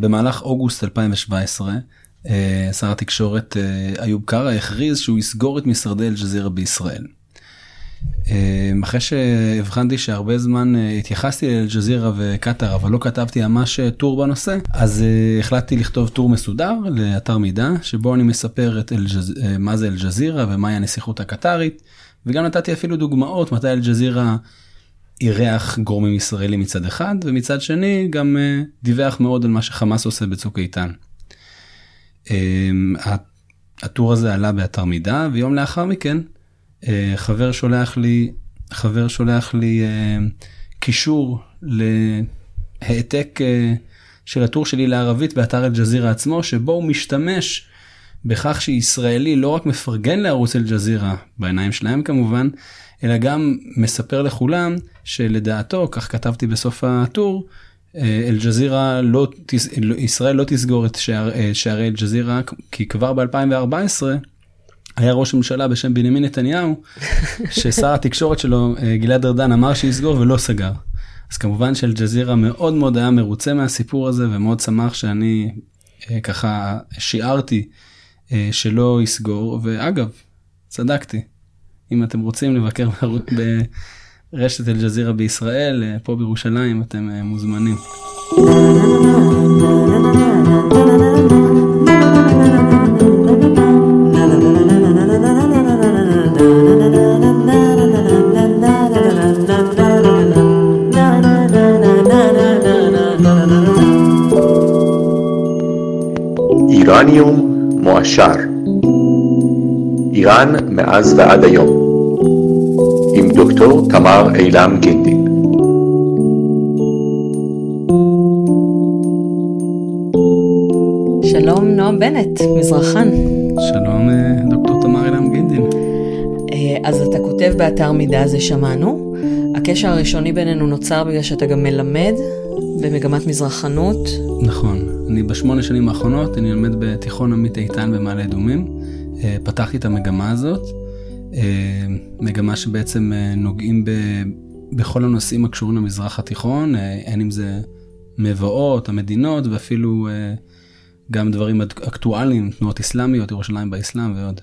במהלך אוגוסט 2017 אה, שר התקשורת אה, איוב קרא הכריז שהוא יסגור את משרדי אל-ג'זירה בישראל. אה, אחרי שהבחנתי שהרבה זמן התייחסתי לאל-ג'זירה וקטאר אבל לא כתבתי ממש טור בנושא אז החלטתי לכתוב טור מסודר לאתר מידע שבו אני מספר את. מה זה אל-ג'זירה ומהי הנסיכות הקטארית וגם נתתי אפילו דוגמאות מתי אל-ג'זירה אירח גורמים ישראלים מצד אחד ומצד שני גם דיווח מאוד על מה שחמאס עושה בצוק איתן. אמ, הטור הזה עלה באתר מידע ויום לאחר מכן אה, חבר שולח לי חבר שולח לי אה, קישור להעתק אה, של הטור שלי לערבית באתר אל-ג'זירה עצמו שבו הוא משתמש בכך שישראלי לא רק מפרגן לערוץ אל-ג'זירה בעיניים שלהם כמובן אלא גם מספר לכולם שלדעתו כך כתבתי בסוף הטור אל-ג'זירה לא, לא, ישראל לא תסגור את שער, אה, שערי אל-ג'זירה כי כבר ב-2014 היה ראש ממשלה בשם בנימין נתניהו ששר התקשורת שלו אה, גלעד ארדן אמר שיסגור ולא סגר. אז כמובן שאל-ג'זירה מאוד מאוד היה מרוצה מהסיפור הזה ומאוד שמח שאני אה, ככה שיערתי שלא יסגור ואגב צדקתי אם אתם רוצים לבקר רשת אל-ג'זירה בישראל, אה, פה בירושלים, אתם אה, מוזמנים. איראניום מועשר איראן מאז ועד היום עם דוקטור תמר אילם גינדין. שלום נועם בנט, מזרחן. שלום אה, דוקטור תמר אילם גינדין. אה, אז אתה כותב באתר מידע זה שמענו. הקשר הראשוני בינינו נוצר בגלל שאתה גם מלמד במגמת מזרחנות. נכון, אני בשמונה שנים האחרונות, אני לומד בתיכון עמית איתן במעלה אדומים. אה, פתחתי את המגמה הזאת. אה, מגמה שבעצם אה, נוגעים ב, בכל הנושאים הקשורים למזרח התיכון, אין אם זה מבואות, המדינות ואפילו גם דברים אקטואליים, תנועות אסלאמיות, ירושלים באסלאם ועוד.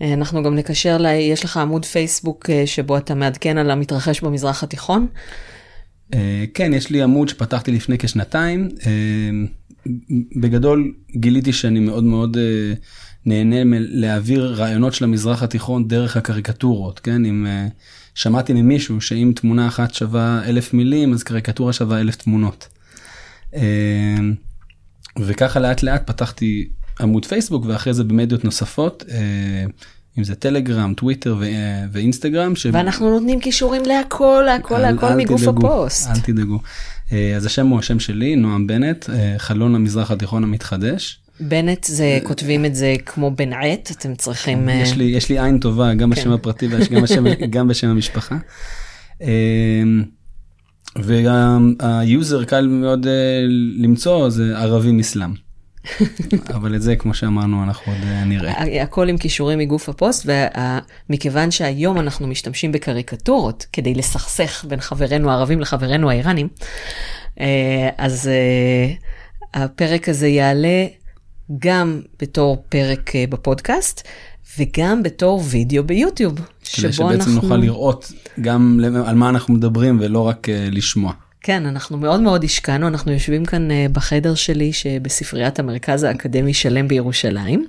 אנחנו גם נקשר, לה, יש לך עמוד פייסבוק שבו אתה מעדכן על המתרחש במזרח התיכון? כן, יש לי עמוד שפתחתי לפני כשנתיים. בגדול גיליתי שאני מאוד מאוד נהנה להעביר רעיונות של המזרח התיכון דרך הקריקטורות, כן? אם uh, שמעתי ממישהו שאם תמונה אחת שווה אלף מילים, אז קריקטורה שווה אלף תמונות. Uh, וככה לאט לאט פתחתי עמוד פייסבוק ואחרי זה במדיות נוספות. uh, אם זה טלגרם, טוויטר ו- ואינסטגרם. ש... ואנחנו נותנים כישורים להכל, להכל, להכל מגוף תדאגו, הפוסט. אל תדאגו. אז השם הוא השם שלי, נועם בנט, חלון המזרח התיכון המתחדש. בנט זה כותבים את זה כמו בן עת אתם צריכים יש לי יש לי עין טובה גם בשם כן. הפרטי וגם בשם גם בשם המשפחה. אמ, והיוזר קל מאוד אה, למצוא זה ערבים אסלאם. אבל את זה כמו שאמרנו אנחנו עוד אה, נראה. הכל עם כישורים מגוף הפוסט ומכיוון שהיום אנחנו משתמשים בקריקטורות כדי לסכסך בין חברינו הערבים לחברינו האיראנים אה, אז הפרק הזה יעלה גם בתור פרק אה, בפודקאסט, וגם בתור וידאו ביוטיוב. כדי שבעצם אנחנו... נוכל לראות גם על מה אנחנו מדברים ולא רק uh, לשמוע. כן, אנחנו מאוד מאוד השקענו, אנחנו יושבים כאן uh, בחדר שלי שבספריית המרכז האקדמי שלם בירושלים,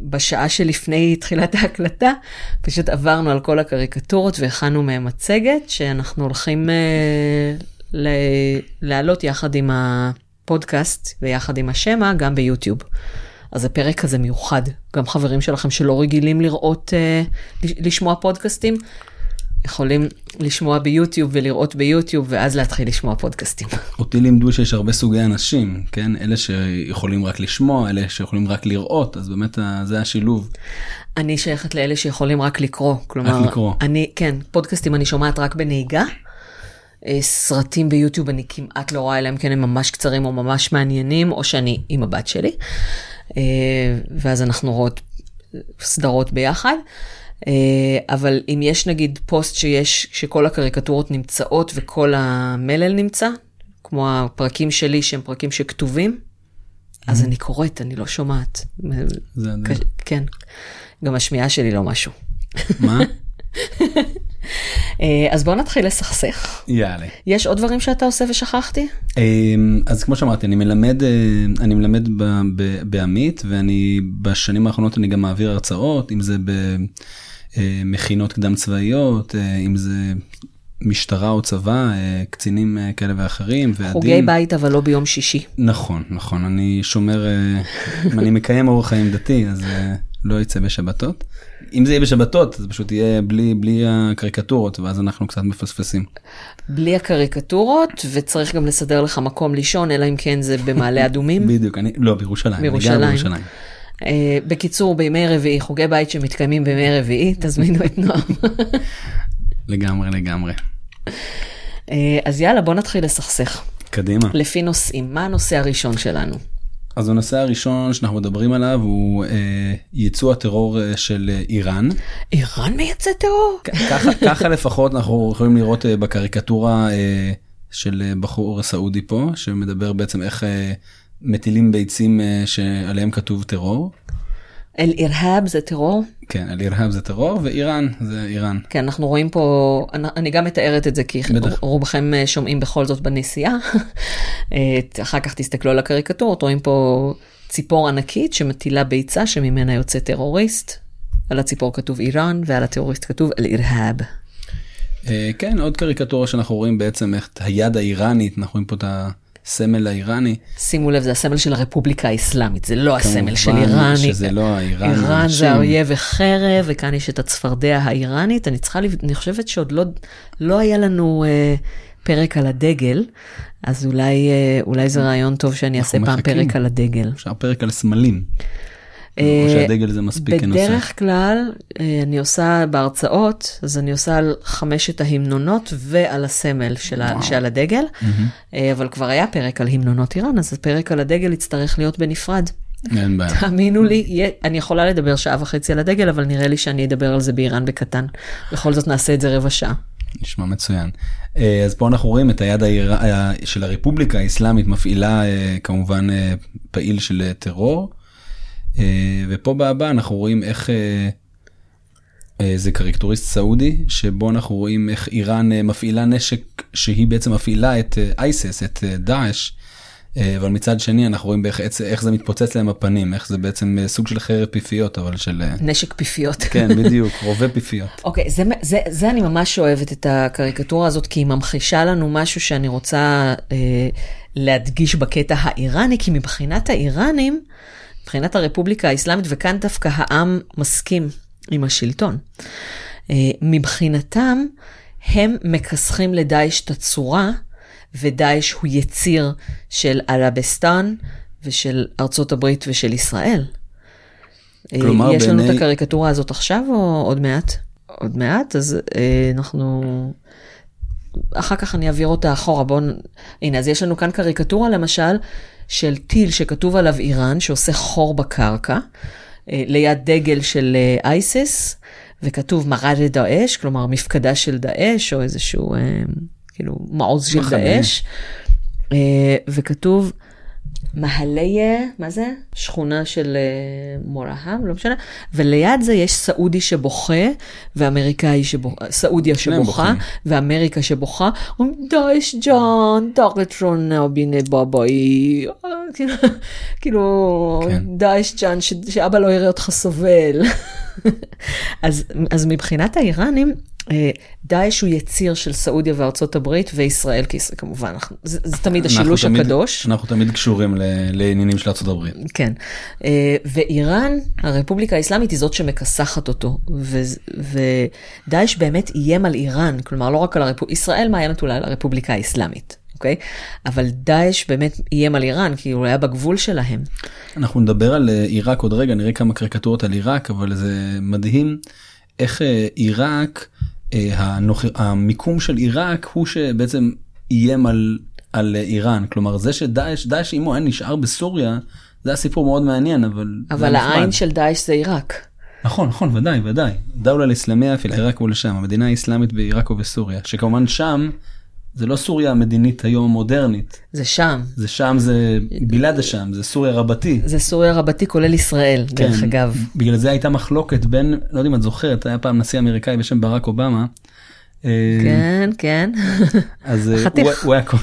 ובשעה שלפני תחילת ההקלטה, פשוט עברנו על כל הקריקטורות והכנו מהם מצגת שאנחנו הולכים להעלות יחד עם ה... פודקאסט ויחד עם השמע גם ביוטיוב. אז הפרק הזה מיוחד. גם חברים שלכם שלא רגילים לראות, אה, לשמוע פודקאסטים, יכולים לשמוע ביוטיוב ולראות ביוטיוב ואז להתחיל לשמוע פודקאסטים. אותי לימדו שיש הרבה סוגי אנשים, כן? אלה שיכולים רק לשמוע, אלה שיכולים רק לראות, אז באמת זה השילוב. אני שייכת לאלה שיכולים רק לקרוא. כלומר, רק לקרוא. אני, כן, פודקאסטים אני שומעת רק בנהיגה. אה, סרטים ביוטיוב אני כמעט לא רואה, אלא אם כן הם ממש קצרים או ממש מעניינים, או שאני עם הבת שלי. אה, ואז אנחנו רואות סדרות ביחד. אה, אבל אם יש נגיד פוסט שיש, שכל הקריקטורות נמצאות וכל המלל נמצא, כמו הפרקים שלי שהם פרקים שכתובים, אז אני קוראת, אני לא שומעת. זה- קש- כן, גם השמיעה שלי לא משהו. מה? אה, אז בוא נתחיל לסכסך. יאללה. יש עוד דברים שאתה עושה ושכחתי? אמ, אז כמו שאמרתי אני מלמד אה, אני מלמד בעמית ואני בשנים האחרונות אני גם מעביר הרצאות אם זה במכינות קדם צבאיות אה, אם זה משטרה או צבא אה, קצינים אה, כאלה ואחרים ועדים. חוגי בית אבל לא ביום שישי. נכון נכון אני שומר אה, אם אני מקיים אורח חיים דתי אז אה, לא יצא בשבתות. אם זה יהיה בשבתות זה פשוט יהיה בלי בלי הקריקטורות ואז אנחנו קצת מפספסים. בלי הקריקטורות, וצריך גם לסדר לך מקום לישון, אלא אם כן זה במעלה אדומים. בדיוק אני לא בירושלים. בירושלים. אה, בקיצור, בימי רביעי, חוגי בית שמתקיימים בימי רביעי, תזמינו את נועם. לגמרי לגמרי. אה, אז יאללה, בוא נתחיל לסכסך. קדימה. לפי נושאים, מה הנושא הראשון שלנו? אז הנושא הראשון שאנחנו מדברים עליו הוא אה, ייצוא הטרור אה, של אה, איראן. איראן מייצא טרור? ככה, ככה לפחות אנחנו יכולים לראות אה, בקריקטורה אה, של אה, בחור סעודי פה שמדבר בעצם איך אה, מטילים ביצים אה, שעליהם כתוב טרור. אל-אירהאב זה טרור? כן, אל אירהב זה טרור ואיראן זה איראן. כן, אנחנו רואים פה, אני- אני גם מתארת את זה כי בטח. רובכם אה, שומעים בכל זאת בנסיעה. אה, אחר כך תסתכלו על הקריקטורות, רואים פה ציפור ענקית שמטילה ביצה שממנה יוצא טרוריסט. על הציפור כתוב איראן ועל הטרוריסט כתוב אל-אירהאב. אה, כן, עוד קריקטורה שאנחנו רואים בעצם איך היד האיראנית, אנחנו רואים פה את הסמל האיראני. שימו לב, זה הסמל של הרפובליקה האסלאמית, זה לא הסמל של כמובן איראן. שזה לא האיראן. איראן. זה האויב וחרב, וכאן יש את הצפרדע האיראנית. אני צריכה, אני חושבת שעוד לא, לא היה לנו אה, פרק על הדגל, אז אולי, אה, אולי זה רעיון טוב שאני אעשה פעם מחכים. פרק על הדגל. אפשר פרק על סמלים. או אה, שהדגל זה מספיק כנושא. בדרך כלל אה, אני עושה בהרצאות, אז אני עושה על חמשת ההמנונות ועל הסמל של ה- שעל הדגל, אה, אבל כבר היה פרק על המנונות איראן, אז הפרק על הדגל יצטרך להיות בנפרד. אין בעיה. תאמינו לי, אני יכולה לדבר שעה וחצי על הדגל, אבל נראה לי שאני אדבר על זה באיראן בקטן. בכל זאת נעשה את זה רבע שעה. נשמע מצוין. אז פה אנחנו רואים את היד האיר... אה, של הרפובליקה האסלאמית מפעילה כמובן פעיל של טרור. אה, ופה בהבא אנחנו רואים איך אה, אה, זה קריקטוריסט סעודי שבו אנחנו רואים איך איראן מפעילה נשק שהיא בעצם מפעילה את אייסס את דאעש. אבל מצד שני אנחנו רואים באיך איך- איך זה מתפוצץ להם בפנים איך זה בעצם סוג של חרב פיפיות אבל של נשק פיפיות. כן בדיוק רובה פיפיות. אוקיי, זה, זה, זה אני ממש אוהבת את הקריקטורה הזאת, כי היא ממחישה לנו משהו שאני רוצה אה, להדגיש בקטע האיראני, כי מבחינת האיראנים, מבחינת הרפובליקה האסלאמית, וכאן דווקא העם מסכים עם השלטון. אה, מבחינתם, הם מכסחים לדאעש את הצורה, ודאעש הוא יציר של ערבסטן ושל ארצות הברית ושל ישראל. אה, כלומר, יש לנו את בעיני- הקריקטורה הזאת עכשיו או עוד מעט? עוד מעט, אז אה, אנחנו... אחר כך אני אעביר אותה אחורה. בואו... הנה, אז יש לנו כאן קריקטורה למשל של טיל שכתוב עליו איראן, שעושה חור בקרקע, אה, ליד דגל של אה, אייסיס, וכתוב מרד דאעש, כלומר מפקדה של דאעש, או איזשהו, אה, כאילו, מעוז של מחנה. דאעש, וכתוב מהליה, מה זה? שכונה של אה, מורהם, לא משנה. וליד זה יש סעודי שבוכה, ואמריקאי שבוכה, סעודיה שבוכה. ואמריקה שבוכה, אומרים, דאעש ג'אן, בינה בבאי, כאילו- כאילו, כן. דאעש ג'אן, ש- שאבא לא יראה אותך סובל. אז, אז מבחינת האיראנים, אה, דאעש הוא יציר של סעודיה וארצות הברית וישראל כישראל כמובן, אנחנו- זה, זה תמיד אנחנו השילוש תמיד- הקדוש. אנחנו תמיד קשורים ל- לעניינים של ארצות הברית. כן, אה, ואיראן, הרפובליקה האסלאמית היא זאת שמכסחת אותו, ודאעש באמת איים על איראן, כלומר לא רק על הרפובליקה, ישראל מאיימת אולי על הרפובליקה האסלאמית, אוקיי? אבל דאעש באמת איים על איראן, כי הוא היה בגבול שלהם. אנחנו נדבר על אה, עיראק עוד רגע נראה כמה קריקטורות על עיראק אבל זה מדהים איך אה, עיראק אה, הנוח... המיקום של עיראק הוא שבעצם איים על על איראן כלומר זה שדאעש דאעש עמו היה נשאר בסוריה זה הסיפור מאוד מעניין אבל אבל. העין של דאעש זה עיראק. נכון נכון ודאי ודאי דאולה לאסלאמיה פיל עיראק ולשם המדינה האסלאמית בעיראק ובסוריה שכמובן שם זה לא סוריה המדינית היום המודרנית, זה שם. זה שם זה בלעד השם, זה סוריה רבתי. זה סוריה רבתי כולל ישראל, דרך כן, אגב. בגלל זה הייתה מחלוקת בין, לא יודע אם את זוכרת, היה פעם נשיא אמריקאי בשם ברק אובמה. אה, כן, כן. אז אה, חתיך. הוא- היה קורא,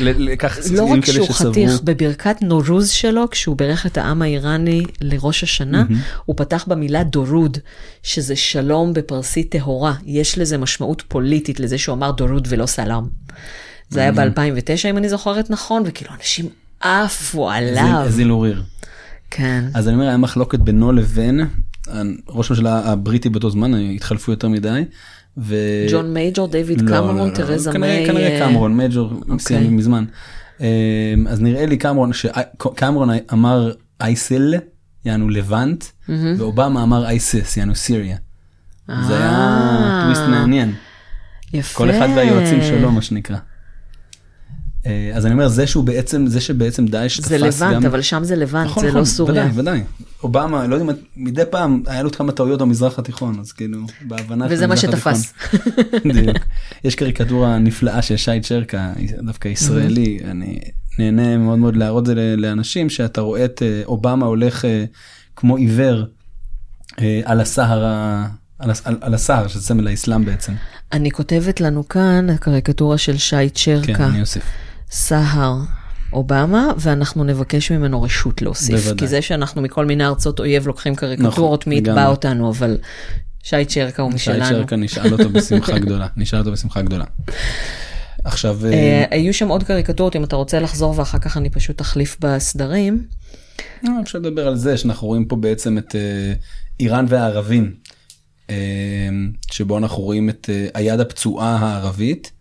לקח לא שחקנים רק כאלה שהוא שסברו, חתיך, בברכת נורוז שלו, כשהוא בירך את העם האיראני לראש השנה, הוא פתח במילה דורוד, שזה שלום בפרסית טהורה. יש לזה משמעות פוליטית לזה שהוא אמר דורוד ולא סלאם. זה היה ב-2009, אם אני זוכרת נכון, וכאילו אנשים עפו עליו. זיל אוריר. כן. אז אני אומר, היה מחלוקת בינו לבין ראש הממשלה הבריטי באותו זמן, התחלפו יותר מדי. ו... ג'ון מייג'ור, דיוויד לא, קמרון, לא, לא, תרזה כנראה- מיי. כנראה אה, קמרון, מייג'ור סיימנו מזמן. אה, אז נראה לי קמרון, שקמרון אמר אייסל, יענו לבנט, ואובמה אמר אייסס, יענו סיריה. זה היה אה, טוויסט מעניין. יפה. כל אחד והיועצים שלו, מה שנקרא. אה, אז אני אומר, זה שהוא בעצם, זה שבעצם דאעש תפס זה גם... לבנט, אבל שם זה לבנט, נכון, זה נכון, לא סוריה. ודאי, ודאי. אובמה, לא יודע מדי פעם היה לו כמה טעויות במזרח התיכון, אז כאילו, בהבנה וזה מה. שתפס. בדיוק. יש קריקטורה נפלאה של שי צ'רקה, דווקא ישראלי, אני נהנה מאוד מאוד להראות את זה לאנשים, שאתה רואה את אה, אובמה הולך אה, כמו עיוור על הסהר, על על- על הסהר, שזה סמל האסלאם בעצם. אני כותבת לנו כאן הקריקטורה של שי כן, צ'רקה, אני אוסיף. סהר, אובמה, ואנחנו נבקש ממנו רשות להוסיף. בוודאי. כי זה שאנחנו מכל מיני ארצות אויב לוקחים קריקטורות, נכון, מי יתבע. אותנו, אבל שי צ'רקה הוא שי משלנו. צ'רקה נשאל אותו בשמחה גדולה, נשאל אותו בשמחה גדולה. עכשיו, אה, אה, היו שם עוד קריקטורות, אם אתה רוצה לחזור ואחר כך אני פשוט אחליף בסדרים. אה, אפשר לדבר על זה שאנחנו רואים פה בעצם את איראן והערבים, שבו אנחנו רואים את אה, היד הפצועה הערבית,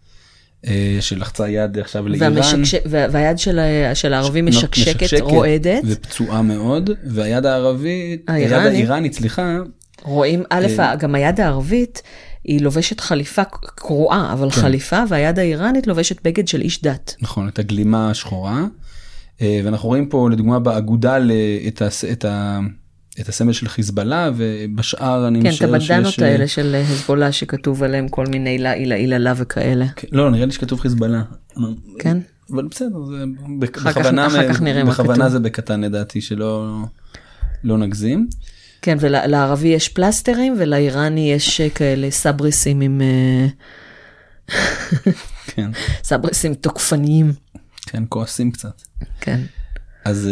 אה, שלחצה יד עכשיו לאיראן. והמשקש- והיד של ה- של הערבים נו, משקשקת, רועדת. ופצועה מאוד, והיד הערבית, היד האיראנית. סליחה, רואים, א', אה, גם היד הערבית, היא לובשת חליפה קרועה, אבל כן. חליפה, והיד האיראנית לובשת בגד של איש דת. נכון, את הגלימה השחורה, אה, ואנחנו רואים פה לדוגמה באגודה את, הס, את, ה, את הסמל של חיזבאללה, ובשאר אני כן, את משער הבנדנות שיש... אה, האלה של הזבולה שכתוב עליהם כל מיני לה אילה אילה לה וכאלה. כן, לא, נראה לי שכתוב חיזבאללה. כן? אבל בסדר, זה בכוונה, אחר כך נראה מה בכוונה כתוב. זה בקטן לדעתי, שלא לא נגזים. כן, ולערבי יש פלסטרים ולאיראני יש אה, כאלה סבריסים עם... אה, כן, סבריסים תוקפניים. כן, כועסים קצת. כן. אז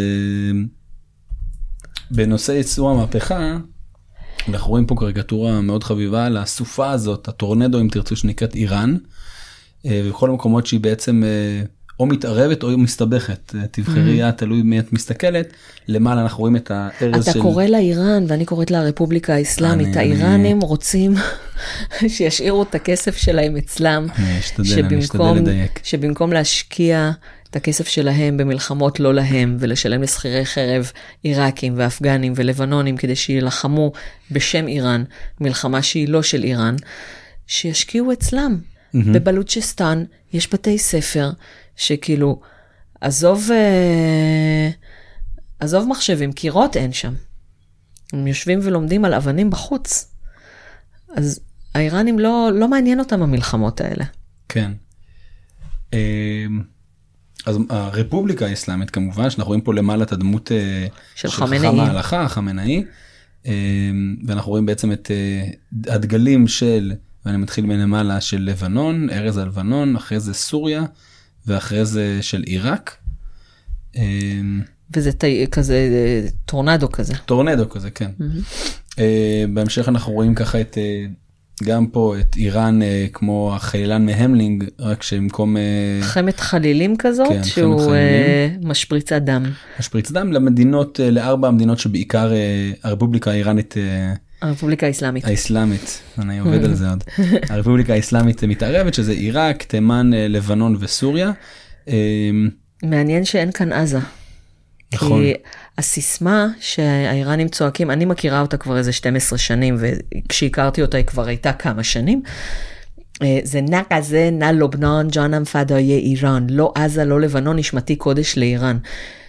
בנושא ייצור המהפכה, אנחנו רואים פה קריקטורה מאוד חביבה על הסופה הזאת, הטורנדו אם תרצו, שנקראת איראן, אה, ובכל המקומות שהיא בעצם אה, או מתערבת או מסתבכת, אה, תבחרי את, תלוי מי את מסתכלת, למעלה אנחנו רואים את הארז אתה של... קורא לה איראן ואני קוראת לה הרפובליקה האסלאמית. אני- האיראנים רוצים שישאירו את הכסף שלהם אצלם. אני אשתדל, אני אשתדל שבמקום, לדייק. שבמקום להשקיע הכסף שלהם במלחמות לא להם ולשלם לשכירי חרב עיראקים ואפגנים ולבנונים כדי שיילחמו בשם איראן, מלחמה שהיא לא של איראן, שישקיעו אצלם. בבלוצ'סטן יש בתי ספר שכאילו, עזוב, אה, עזוב מחשבים, קירות אין שם. הם יושבים ולומדים על אבנים בחוץ. אז האיראנים לא, לא מעניין אותם המלחמות האלה. כן. אה, אז הרפובליקה האסלאמית כמובן שאנחנו רואים פה למעלה את הדמות אה, של חכם חמינאי. ההלכה חמינאי אה, ואנחנו רואים בעצם את אה, הדגלים של ואני מתחיל מלמעלה של לבנון ארז הלבנון אחרי זה סוריה ואחרי זה של עיראק. וזה תי, כזה טורנדו כזה. טורנדו כזה כן. אה, בהמשך אנחנו רואים ככה את גם פה את איראן אה, כמו החילן מהמלינג רק שבמקום אה, חמת חלילים כזאת, כן, שהוא חמת אה, משפריצת דם. משפריץ דם למדינות אה, לארבע המדינות שבעיקר אה, הרפובליקה האיראנית אה, הרפובליקה האסלאמית. האסלאמית אני עובד על זה עוד הרפובליקה האסלאמית אה, מתערבת שזה עיראק תימן אה, לבנון וסוריה. אה, מעניין שאין כאן עזה. נכון. כי הסיסמה שהאיראנים צועקים, אני מכירה אותה כבר איזה 12 שנים, וכשהכרתי אותה היא כבר הייתה כמה שנים. אה, זה נא כזה, נא לובנון, ג'אנם פדאיה איראן. לא עזה, לא לבנון, נשמתי קודש לאיראן.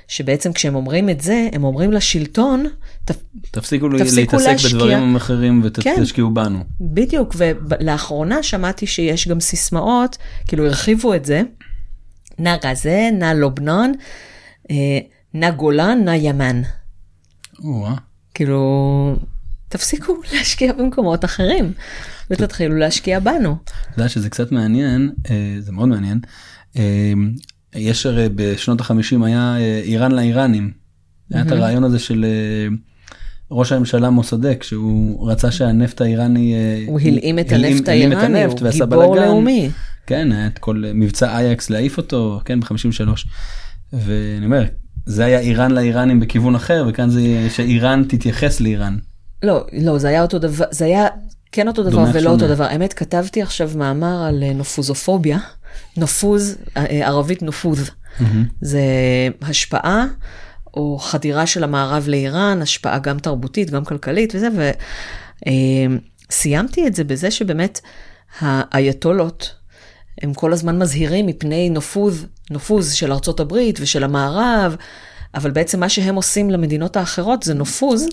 שבעצם כשהם אומרים את זה, הם אומרים לשלטון, ת, תפסיקו תפסיקו להתעסק להשקיע. בדברים אחרים כן. ותשקיעו בנו. בדיוק, ולאחרונה שמעתי שיש גם סיסמאות, כאילו הרחיבו את זה, נא גזה, נא לובנון, אה, נא גולן, נא ימן. או-אה. כאילו, תפסיקו להשקיע במקומות אחרים, ותתחילו להשקיע בנו. אתה יודע שזה קצת מעניין, אה, זה מאוד מעניין. אה, יש הרי בשנות החמישים היה אה, איראן לאיראנים. היה את הרעיון הזה של ראש הממשלה מוסדק שהוא רצה שהנפט האיראני הוא הלאים את הנפט האיראני, הוא גיבור. לאומי. כן, היה את כל מבצע אייקס להעיף אותו, כן, ב-53. ואני אומר, זה היה איראן לאיראנים בכיוון אחר, וכאן זה שאיראן תתייחס לאיראן. לא, לא, זה היה אותו דבר, זה היה כן אותו דבר ולא שונה. אותו דבר. האמת, כתבתי עכשיו מאמר על אה, נופוזופוביה, נופוז, אה, אה, ערבית נופוז. זה השפעה או חדירה של המערב לאיראן, השפעה גם תרבותית, גם כלכלית וזה, וסיימתי את זה בזה שבאמת האייתולות, הם כל הזמן מזהירים מפני נופוז, נופוז של ארצות הברית ושל המערב, אבל בעצם מה שהם עושים למדינות האחרות זה נופוז,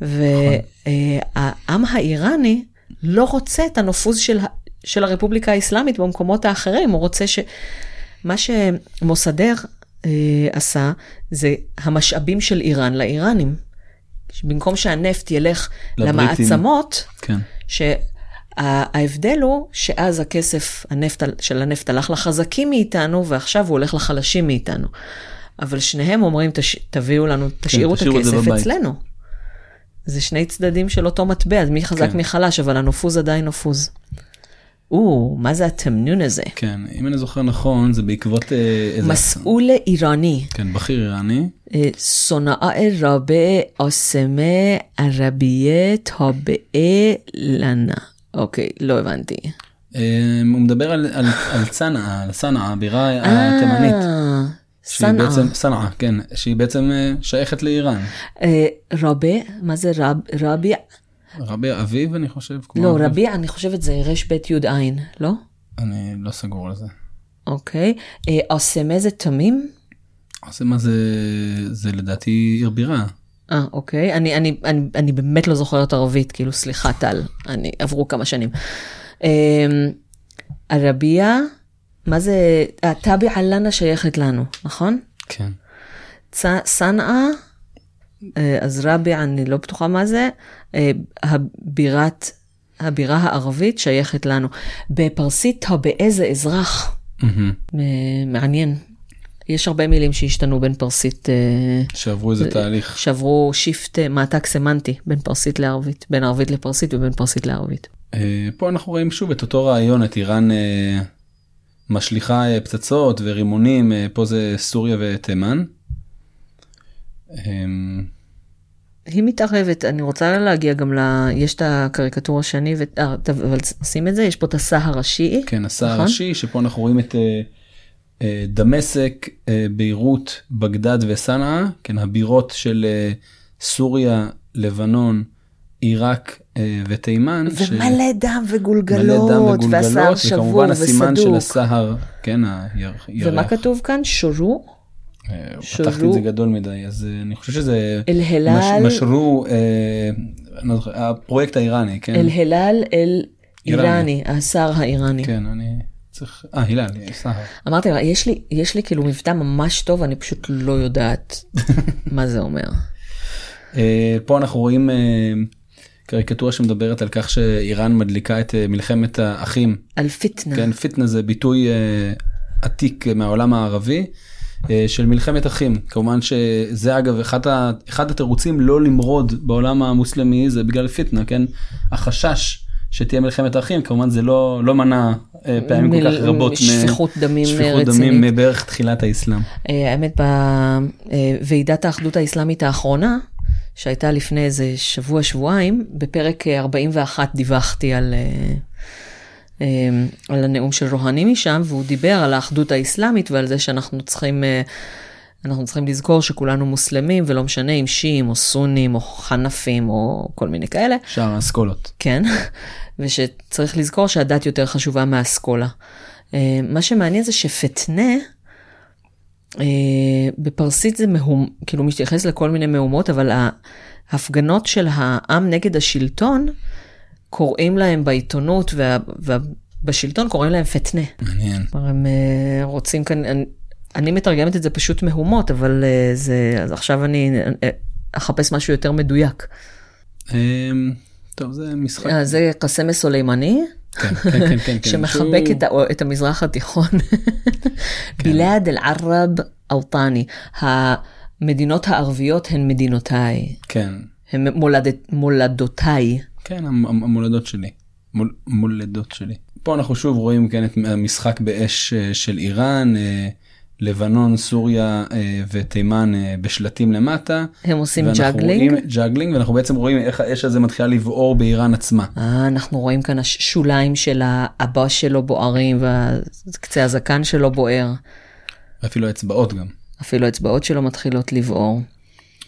והעם האיראני לא רוצה את הנופוז של, של הרפובליקה האסלאמית במקומות האחרים, הוא רוצה ש... מה שמוסדר אה, עשה זה המשאבים של איראן לאיראנים. במקום שהנפט ילך לבריטים. למעצמות, כן. ההבדל הוא שאז הכסף הנפט, של הנפט הלך לחזקים מאיתנו, ועכשיו הוא הולך לחלשים מאיתנו. אבל שניהם אומרים, תש... תביאו לנו, כן, תשאירו כן, את הכסף את אצלנו. זה שני צדדים של אותו מטבע, אז מי חזק כן. מי חלש, אבל הנופוז עדיין נופוז. או, מה זה התמנון הזה? כן, אם אני זוכר נכון, זה בעקבות אה, איזה... מסעול איראני. כן, בכיר איראני. אה, סונאה רבה אסמה ערבייה טבעה לנה. אוקיי, לא הבנתי. אה, הוא מדבר על, על, על צנעא, על צנעא, הבירה התימנית. אה, שהיא סנעה. בעצם, צנעא, כן, שהיא בעצם אה, שייכת לאיראן. אה, רבה, מה זה רב, רביע? רבי אביב אני חושב. לא. רביע, אני חושבת זה רב י' עין, לא? אני לא סגור על זה. אוקיי. אסמה זה תמים? אז מה זה, זה לדעתי עיר בירה. אה, אוקיי. אני, אני, אני, אני באמת לא זוכרת ערבית, כאילו, סליחה, טל, אני, עברו כמה שנים. אה, ערבייה, מה זה, אה, טאבי עלנה שייכת לנו, נכון? כן. צ- צנעא, אה, אז רביע, אני לא בטוחה מה זה, אה, הבירת, הבירה הערבית שייכת לנו. בפרסית טבעה זה אזרח. אה, מעניין. יש הרבה מילים שהשתנו בין פרסית, אה, שעברו איזה תהליך. שעברו שיפט, אה, מעתק סמנטי בין פרסית לערבית, בין ערבית לפרסית ובין פרסית לערבית. אה, פה אנחנו רואים שוב את אותו רעיון, את איראן משליכה פצצות ורימונים, פה זה סוריה ותימן. היא מתערבת, אני רוצה להגיע גם ל... יש את הקריקטורה השני, ו... אבל שים את זה, יש פה את הסהר השיעי. כן, הסהר נכון? הראשי, שפה אנחנו רואים את דמשק, אה, ביירות, בגדד וסנאה, כן, הבירות של אה, סוריה, לבנון, עיראק אה, ותימן. ש- ומלא דם מלא דם וגולגלות, והשיער וגולגלות, שבור וכמובן הסימן של וסדוק. הסהר, כן, הירח. ומה כתוב כאן? שורו? אה, שרו- פתחתי את זה גדול מדי, אז אה, אני חושב שזה אל-הלאל. מש- משרו, אה, לא הפרויקט האיראני, כן? אל-הלאל אל איראני. איראני, השר האיראני. כן, אני צריך, אה, הילל, סהר. אמרתי לה, יש לי, יש לי כאילו מבטא ממש טוב, אני פשוט לא יודעת מה זה אומר. אה, פה אנחנו רואים אה, קריקטורה שמדברת על כך שאיראן מדליקה את אה, מלחמת האחים. על פיטנה. כן, פיטנה זה ביטוי אה, עתיק אה, מהעולם הערבי אה, של מלחמת אחים. כמובן שזה אגב אחד, ה, אחד התירוצים לא למרוד בעולם המוסלמי זה בגלל פיטנה, כן? החשש שתהיה מלחמת אחים, כמובן זה לא, לא מנע אה, פעמים כל מל- כך רבות. מ- שפיכות דמים שפיכות רצינית. דמים מבערך תחילת האסלאם. אה, האמת, בוועידת האחדות האסלאמית האחרונה, שהייתה לפני איזה שבוע, שבועיים, בפרק אה, 41 דיווחתי על, אה, אה, על הנאום של רוהני משם, והוא דיבר על האחדות האסלאמית ועל זה שאנחנו צריכים, אה, אנחנו צריכים לזכור שכולנו מוסלמים, ולא משנה אם שיעים או סונים או חנפים או כל מיני כאלה. שאר האסכולות. כן, ושצריך לזכור שהדת יותר חשובה מהאסכולה. אה, מה שמעניין זה שפטנה, אה, בפרסית זה מהום, כאילו מתייחס לכל מיני מהומות, אבל ההפגנות של העם נגד השלטון, קוראים להם בעיתונות ובשלטון קוראים להם פטנה. מעניין. כלומר, הם אה, רוצים כאן, אני, מתרגמת את זה פשוט מהומות, אבל אה, זה, אז עכשיו אני אה, אחפש משהו יותר מדויק. אמ, טוב, זה משחק. אה, זה קסם סולימני, כן, כן, כן, כן, כן. שמחבק שהוא- את, את המזרח התיכון. בלעד אל-ערב אוטני, המדינות הערביות הן מדינותיי, כן, הן מולדת, מולדותיי. כן, המ- המ- המולדות שלי. מול- מולדות שלי. פה אנחנו שוב רואים כן את המשחק באש אה, של איראן, אה, לבנון, סוריה אה, ותימן אה, בשלטים למטה. הם עושים ואנחנו juggling. רואים juggling ואנחנו בעצם רואים איך האש הזה מתחילה לבעור באיראן עצמה. אה, אנחנו רואים כאן השוליים של האבא שלו בוערים וקצה הזקן שלו בוער. ואפילו האצבעות גם. אפילו האצבעות שלו מתחילות לבעור.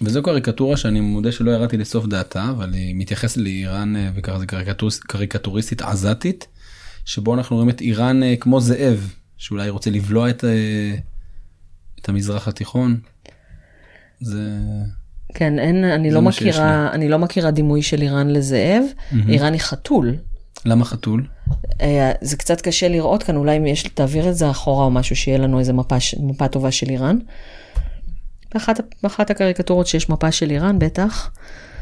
וזו קריקטורה שאני מודה שלא ירדתי לסוף דעתה אבל היא מתייחסת לאיראן אה, וככה זה קריקטוריס, קריקטוריסטית עזתית שבו אנחנו רואים את איראן כמו זאב שאולי רוצה לבלוע את, את המזרח התיכון. זה כן, אין, אני זה לא מכירה, אני לא מכירה דימוי של איראן לזאב. איראן היא חתול. למה חתול? אה, זה קצת קשה לראות כאן, אולי אם יש, תעביר את זה אחורה או משהו, שיהיה לנו איזה מפה, מפה טובה של איראן. באחת, באחת הקריקטורות שיש מפה של איראן, בטח,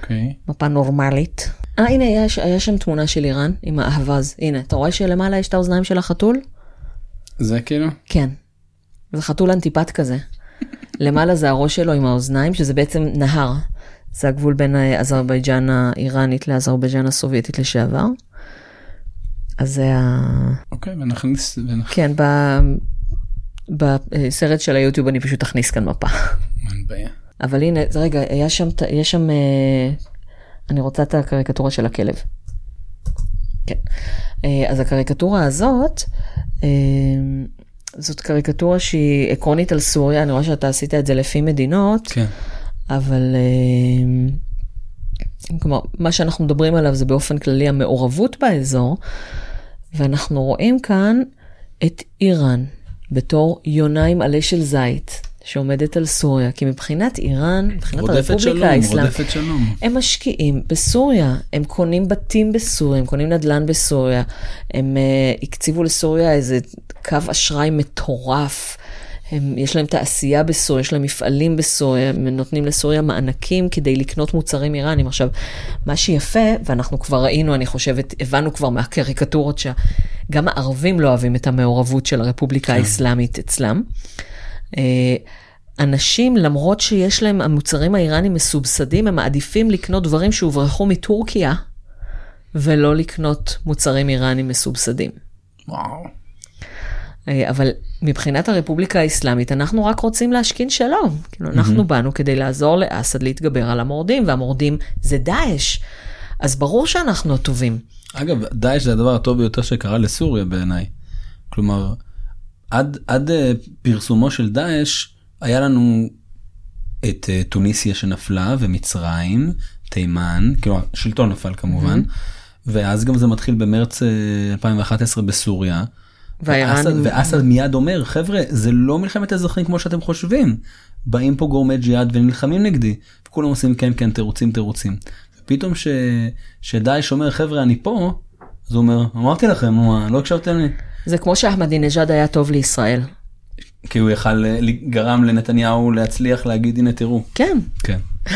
אוקיי. מפה נורמלית. אה, הנה, היה, ש- היה שם תמונה של איראן עם האהבז. הנה, אתה רואה שלמעלה יש את האוזניים של החתול? זה כאילו? כן. זה חתול אנטיפט כזה. למעלה זה הראש שלו עם האוזניים, שזה בעצם נהר. זה הגבול בין אזרבייג'אן האיראנית לאזרבייג'אן הסובייטית לשעבר. אז זה ה... אוקיי ונכניס ונכ... כן, ב... בסרט של היוטיוב אני פשוט אכניס כאן מפה. אין בעיה. אבל הנה, רגע, היה שם, יש שם, אה, אני רוצה את הקריקטורה של הכלב. כן. אה, אז הקריקטורה הזאת, אה, זאת קריקטורה שהיא עקרונית על סוריה, אני רואה שאתה עשית את זה לפי מדינות, כן. אבל אה, כלומר, מה שאנחנו מדברים עליו זה באופן כללי המעורבות באזור, ואנחנו רואים כאן את איראן בתור יונה עם עלה של זית שעומדת על סוריה, כי מבחינת איראן, מבחינת הרפובליקה האסלאמית. הם משקיעים בסוריה, הם קונים בתים בסוריה, הם קונים נדל"ן בסוריה, הם uh, הקציבו לסוריה איזה קו אשראי מטורף. הם, יש להם תעשייה בסוריה, יש להם מפעלים בסוריה, הם נותנים לסוריה מענקים כדי לקנות מוצרים איראנים. עכשיו, מה שיפה, ואנחנו כבר ראינו, אני חושבת, הבנו כבר מהקריקטורות שגם הערבים לא אוהבים את המעורבות של הרפובליקה האסלאמית אצלם. אה, אנשים, למרות שיש להם, המוצרים האיראנים מסובסדים, הם מעדיפים לקנות דברים שהוברחו מטורקיה, ולא לקנות מוצרים איראנים מסובסדים. וואו. אה, אבל מבחינת הרפובליקה האסלאמית, אנחנו רק רוצים להשכין שלום. כאילו, אנחנו באנו כדי לעזור לאסד להתגבר על המורדים, והמורדים זה דאעש. אז ברור שאנחנו הטובים. אגב, דאעש זה הדבר הטוב ביותר שקרה לסוריה בעיניי. כלומר, עד, עד אה, פרסומו של דאעש, היה לנו את אה, טוניסיה שנפלה ומצרים, תימן, כאילו השלטון נפל כמובן, ואז גם זה מתחיל במרץ אה, 2011 בסוריה. והאיראן- ואסד, ואסד מיד אומר, חבר'ה, זה לא מלחמת אזרחים כמו שאתם חושבים. באים פה גורמי ג'יהאד ונלחמים נגדי. וכולם עושים כן כן תירוצים תירוצים. פתאום ש... שדאעש אומר חבר'ה אני פה, אז הוא אומר אמרתי לכם מה, לא הקשבתם לי. זה כמו שאחמדינג'אד היה טוב לישראל. כי הוא יכל אה, גרם לנתניהו להצליח להגיד הנה תראו. כן, כן.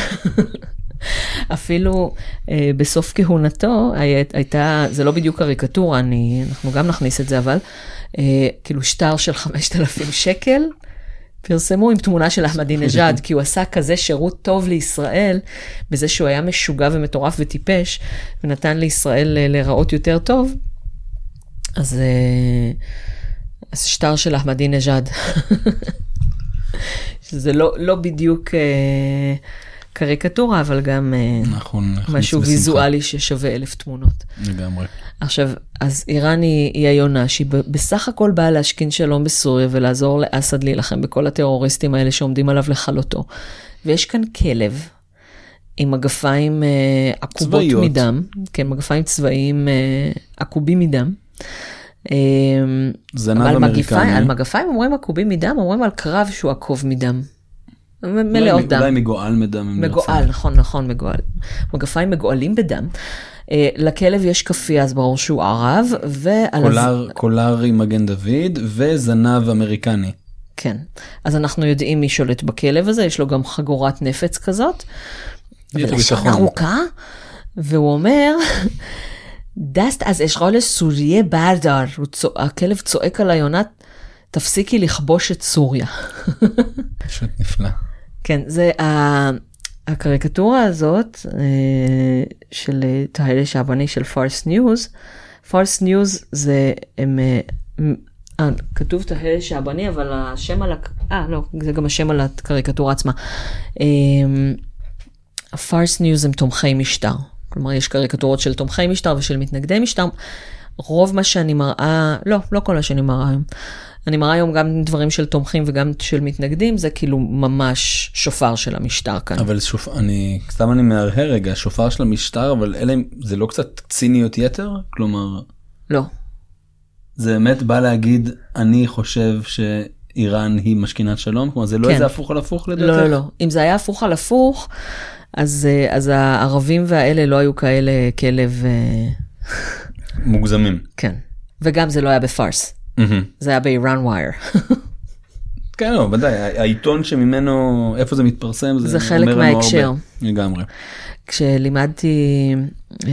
אפילו אה, בסוף כהונתו הי, הייתה, זה לא בדיוק קריקטורה, אני, אנחנו גם נכניס את זה, אבל אה, כאילו שטר של 5,000 שקל, פרסמו עם תמונה של אחמדינג'אד, כי הוא עשה כזה שירות טוב לישראל, בזה שהוא היה משוגע ומטורף וטיפש, ונתן לישראל אה, להיראות יותר טוב. אז, אה, אז שטר של אחמדינג'אד. שזה לא, לא בדיוק אה, קריקטורה, אבל גם אה, נכניס משהו בשמחה. ויזואלי ששווה אלף תמונות. לגמרי. עכשיו, אז איראן היא, היא היונה שהיא בסך הכל באה להשכין שלום בסוריה ולעזור לאסד להילחם בכל הטרוריסטים האלה שעומדים עליו לכלותו. ויש כאן כלב עם מגפיים אה, עקובות צבאיות. מדם, כן, מגפיים צבאיים אה, עקובים מדם. אה, זנב אמריקני. מגפיים, על מגפיים אומרים עקובים מדם, אומרים על קרב שהוא עקוב מדם. מלאות דם. אולי מגועל מדם. נרצה. נכון, נכון, מגועל. מגפיים מגועלים בדם. אה, לכלב יש כאפיה, אז ברור שהוא ערב, ועל... קולר, קולר עם מגן דוד וזנב אמריקני. כן. אז אנחנו יודעים מי שולט בכלב הזה, יש לו גם חגורת נפץ כזאת. יש לו ולשון ביטחון. ארוכה, והוא אומר, دست از اشغال سوریه بردار, צוע- הכלב צועק על היונת, תפסיקי לכבוש את סוריה. פשוט נפלא. כן, זה ה- הקריקטורה הזאת אה, של אה, טהלה שעבני של פארס ניוז. פארס ניוז זה, הם, אה, אה, כתוב טהלה שעבני, אבל השם על, אה לא, זה גם השם על הקריקטורה עצמה. פארס ניוז הם תומכי משטר. כלומר, יש קריקטורות של תומכי משטר ושל מתנגדי משטר. רוב מה שאני מראה, לא, לא כל מה שאני מראה היום. אני מראה היום גם דברים של תומכים וגם של מתנגדים, זה כאילו ממש שופר של המשטר כאן. אבל שופ... אני סתם אני מהרהר רגע שופר של המשטר אבל אלה זה לא קצת ציניות יתר כלומר לא, זה באמת בא להגיד אני חושב שאיראן היא משכינת שלום כלומר זה לא כן. איזה הפוך על הפוך לדעתך. לא, לא, לא. אם זה היה הפוך על הפוך, אז, אה, אז הערבים והאלה לא היו כאלה כלב, אה, מוגזמים. כן. וגם זה לא היה בפארס, מהמם. זה היה באיראן ווייר. כן לא ודאי העיתון שממנו איפה זה מתפרסם זה זה חלק אומר לנו מההקשר. הרבה. לגמרי. כשלימדתי אה,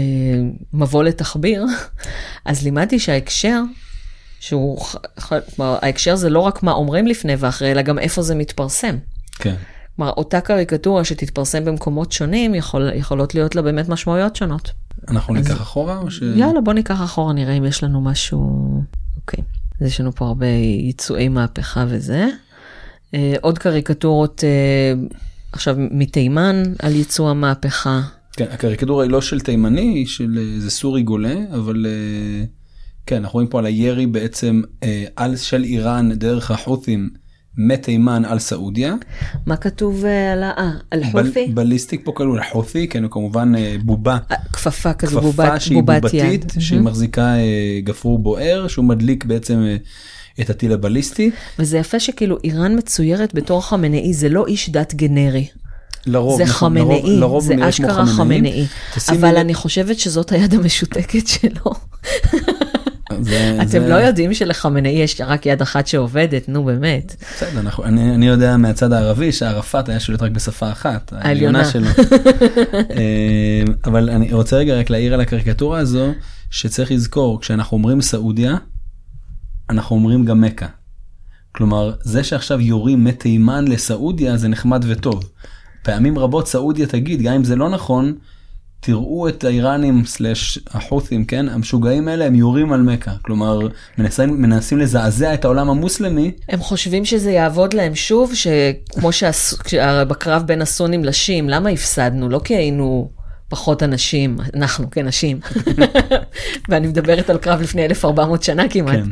מבוא לתחביר, אז לימדתי שההקשר, שהוא, כלומר, ההקשר זה לא רק מה אומרים לפני ואחרי, אלא גם איפה זה מתפרסם. כן. כלומר, אותה קריקטורה שתתפרסם במקומות שונים, יכול, יכולות להיות לה באמת משמעויות שונות. אנחנו ניקח אחורה או ש... יאללה, בוא ניקח אחורה, נראה אם יש לנו משהו... אוקיי. אז יש לנו פה הרבה ייצואי מהפכה וזה. אה, עוד קריקטורות אה, עכשיו מתימן על ייצוא המהפכה. כן, הקריקטורה היא לא של תימני, היא של איזה סורי גולה, אבל אה, כן, אנחנו רואים פה על הירי בעצם אה, על של איראן דרך החות'ים מתימן על סעודיה. מה כתוב אה, על ה... אה, על בל- חופי? בליסטיק פה כלול חותי, כן, כמובן אה, בובה. כפפה כזו, כפפה בובת, שהיא בובת בובתית, יד. שהיא מחזיקה גפרור בוער, שהוא מדליק בעצם את הטיל הבליסטי. וזה יפה שכאילו איראן מצוירת בתור חמנאי, זה לא איש דת גנרי. לרוב, זה נכון, חמנאי, לרוב- לרוב הוא זה אשכרה חמנאי. תשימי אבל אני חושבת שזאת היד המשותקת שלו. זה- אתם זה- לא יודעים שלחמנאי יש רק יד אחת שעובדת, נו באמת. בסדר, אנחנו- אני אני יודע מהצד הערבי שערפאת היה שולט רק בשפה אחת, העליונה. שלו. אה, אבל אני רוצה רגע רק להעיר על הקריקטורה הזו, שצריך לזכור, כשאנחנו אומרים סעודיה, אנחנו אומרים גם מכה. כלומר, זה שעכשיו יורים מתימן לסעודיה זה נחמד וטוב. פעמים רבות סעודיה תגיד, גם אם זה לא נכון, תראו את האיראנים סלאש החות'ים, כן, המשוגעים האלה הם יורים על מכה. כלומר, מנסים, מנסים לזעזע את העולם המוסלמי, הם חושבים שזה יעבוד להם שוב, שכמו שבקרב בין הסונים לשיעים, למה הפסדנו? לא כי היינו פחות אנשים, אנחנו כנשים. ואני מדברת על קרב לפני 1400 שנה כמעט. כן.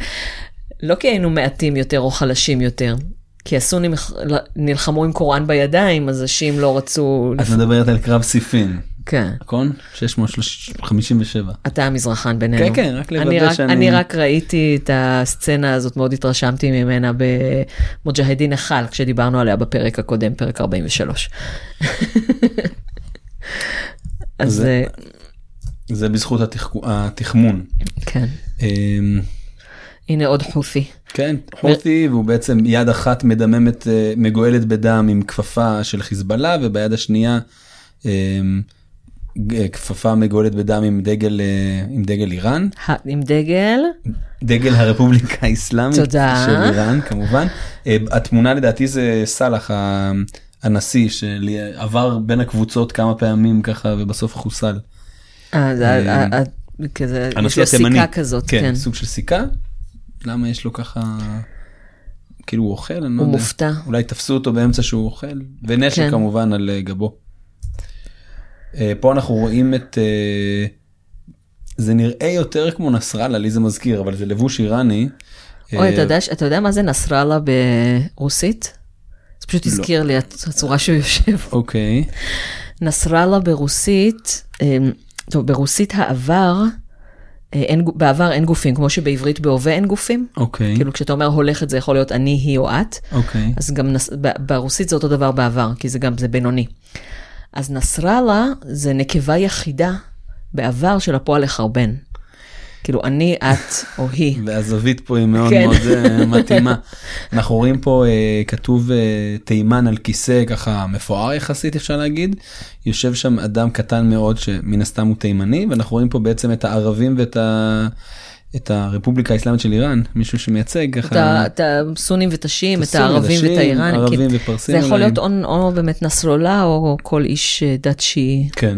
לא כי היינו מעטים יותר או חלשים יותר. כי הסונים נלחמו עם קוראן בידיים, אז השיעים לא רצו... את מדברת על קרב סיפין, כן. נכון? 657. אתה המזרחן בינינו. כן, כן, רק לוודא שאני- אני רק ראיתי את הסצנה הזאת, מאוד התרשמתי ממנה במוג'הדין נחל, כשדיברנו עליה בפרק הקודם, פרק 43. אז זה- זה... זה בזכות התחכו- התחמון. כן. אמ, הנה עוד חות'י. כן, חותי והוא בעצם יד אחת מדממת אה, מגואלת בדם עם כפפה של חיזבאללה וביד השנייה אמ, כפפה מגואלת בדם עם דגל אה, עם דגל איראן עם דגל, דגל הרפובליקה האסלאמית תודה. של איראן כמובן אה, התמונה לדעתי זה סאלח הנשיא שעבר בין הקבוצות כמה פעמים ככה ובסוף חוסל. אה, אה, כזה, יש לו. סיכה כזאת, כן, כן. סוג של סיכה. למה יש לו ככה כאילו הוא אוכל אני לא הוא יודע. מופתע. אולי תפסו אותו באמצע שהוא אוכל ונשק כן. כמובן על אה, גבו. אה, פה אנחנו רואים את אה, זה נראה יותר כמו נסראללה לי זה מזכיר אבל זה לבוש איראני. אוי, אה, אתה יודע ש- אתה יודע מה זה נסראללה ברוסית? זה פשוט לא. הזכיר לי את הצורה שהוא יושב. אוקיי נסראללה ברוסית, טוב, ברוסית העבר אה, אין, בעבר אין גופים, כמו שבעברית בהווה אין גופים. אוקיי, כאילו כשאתה אומר הולכת זה יכול להיות אני, היא או את. אוקיי, אז גם נס... ב- ברוסית זה אותו דבר בעבר, כי זה גם, זה בינוני. אז נסראללה זה נקבה יחידה בעבר של הפועל לחרבן. כאילו אני, את או היא. והזווית פה היא מאוד כן. מאוד אה, מתאימה. אנחנו רואים פה אה, כתוב אה, תימן על כיסא ככה מפואר יחסית אפשר להגיד. יושב שם אדם קטן מאוד שמן הסתם הוא תימני ואנחנו רואים פה בעצם את הערבים ואת ה... את הרפובליקה האסלאמית של איראן מישהו שמייצג ככה. את הסונים ואת השיעים, את הערבים ואת האיראנים. ערבים כי ופרסים זה יכול. להיות או, באמת נסראללה או כל איש אה, דת שיעי. כן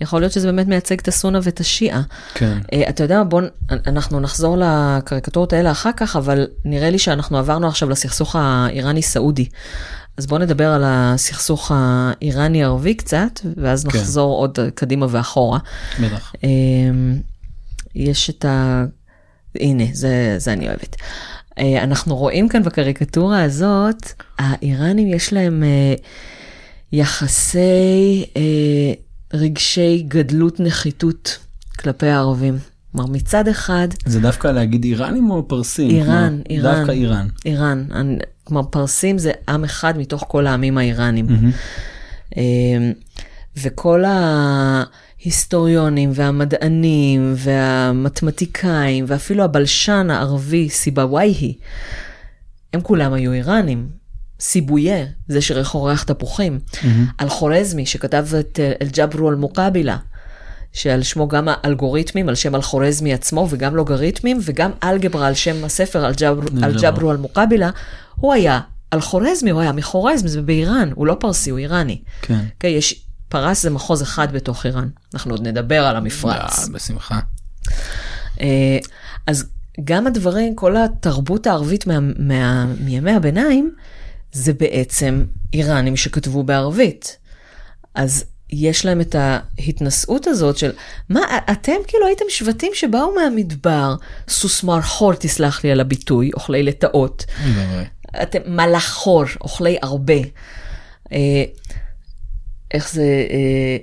יכול להיות שזה באמת מייצג את הסונה ואת השיעה. כן אה, אתה יודע, בוא, נ- אנחנו נחזור לקריקטורות האלה אחר כך, אבל נראה לי שאנחנו עברנו עכשיו לסכסוך האיראני-סעודי. אז בוא נדבר על הסכסוך האיראני-ערבי קצת, ואז כן. נחזור עוד קדימה ואחורה. בטח. אמ, יש את ה... הנה, זה, זה אני אוהבת. אה, אנחנו רואים כאן בקריקטורה הזאת, האיראנים יש להם אה, יחסי אה, רגשי גדלות נחיתות כלפי הערבים. כלומר, מצד אחד, זה דווקא להגיד איראנים או פרסים? איראן, כלומר, איראן. דווקא איראן. איראן, כלומר, פרסים זה עם אחד מתוך כל העמים האיראנים. אמ, וכל ההיסטוריונים והמדענים והמתמטיקאים ואפילו הבלשן הערבי סיבוואיהי, הם כולם היו איראנים. סיבויה, זה שחורח תפוחים. על חורזמי שכתב את אה, אל-ג'ברו אל-מוקבילה, שעל שמו גם האלגוריתמים, על שם אל-חורזמי עצמו, וגם לוגריתמים, וגם אלגברה על שם הספר אל-ג'ברו- אל-ג'ברו אל-מוקבילה, הוא היה אל-חורזמי, הוא היה מחורזם, זה באיראן, הוא לא פרסי, הוא איראני. כן. אוקיי, יש, פרס זה מחוז אחד בתוך איראן. אנחנו עוד נדבר על המפרץ. אה, בשמחה. אה, אז גם הדברים, כל התרבות הערבית מה, מה, מימי הביניים, זה בעצם איראנים שכתבו בערבית. אז יש להם את ההתנשאות הזאת של, מה, אתם כאילו הייתם שבטים שבאו מהמדבר, סוס מרחור, תסלח לי על הביטוי, אוכלי לטאות. אתם מלאכור, אוכלי הרבה. איך זה? אה,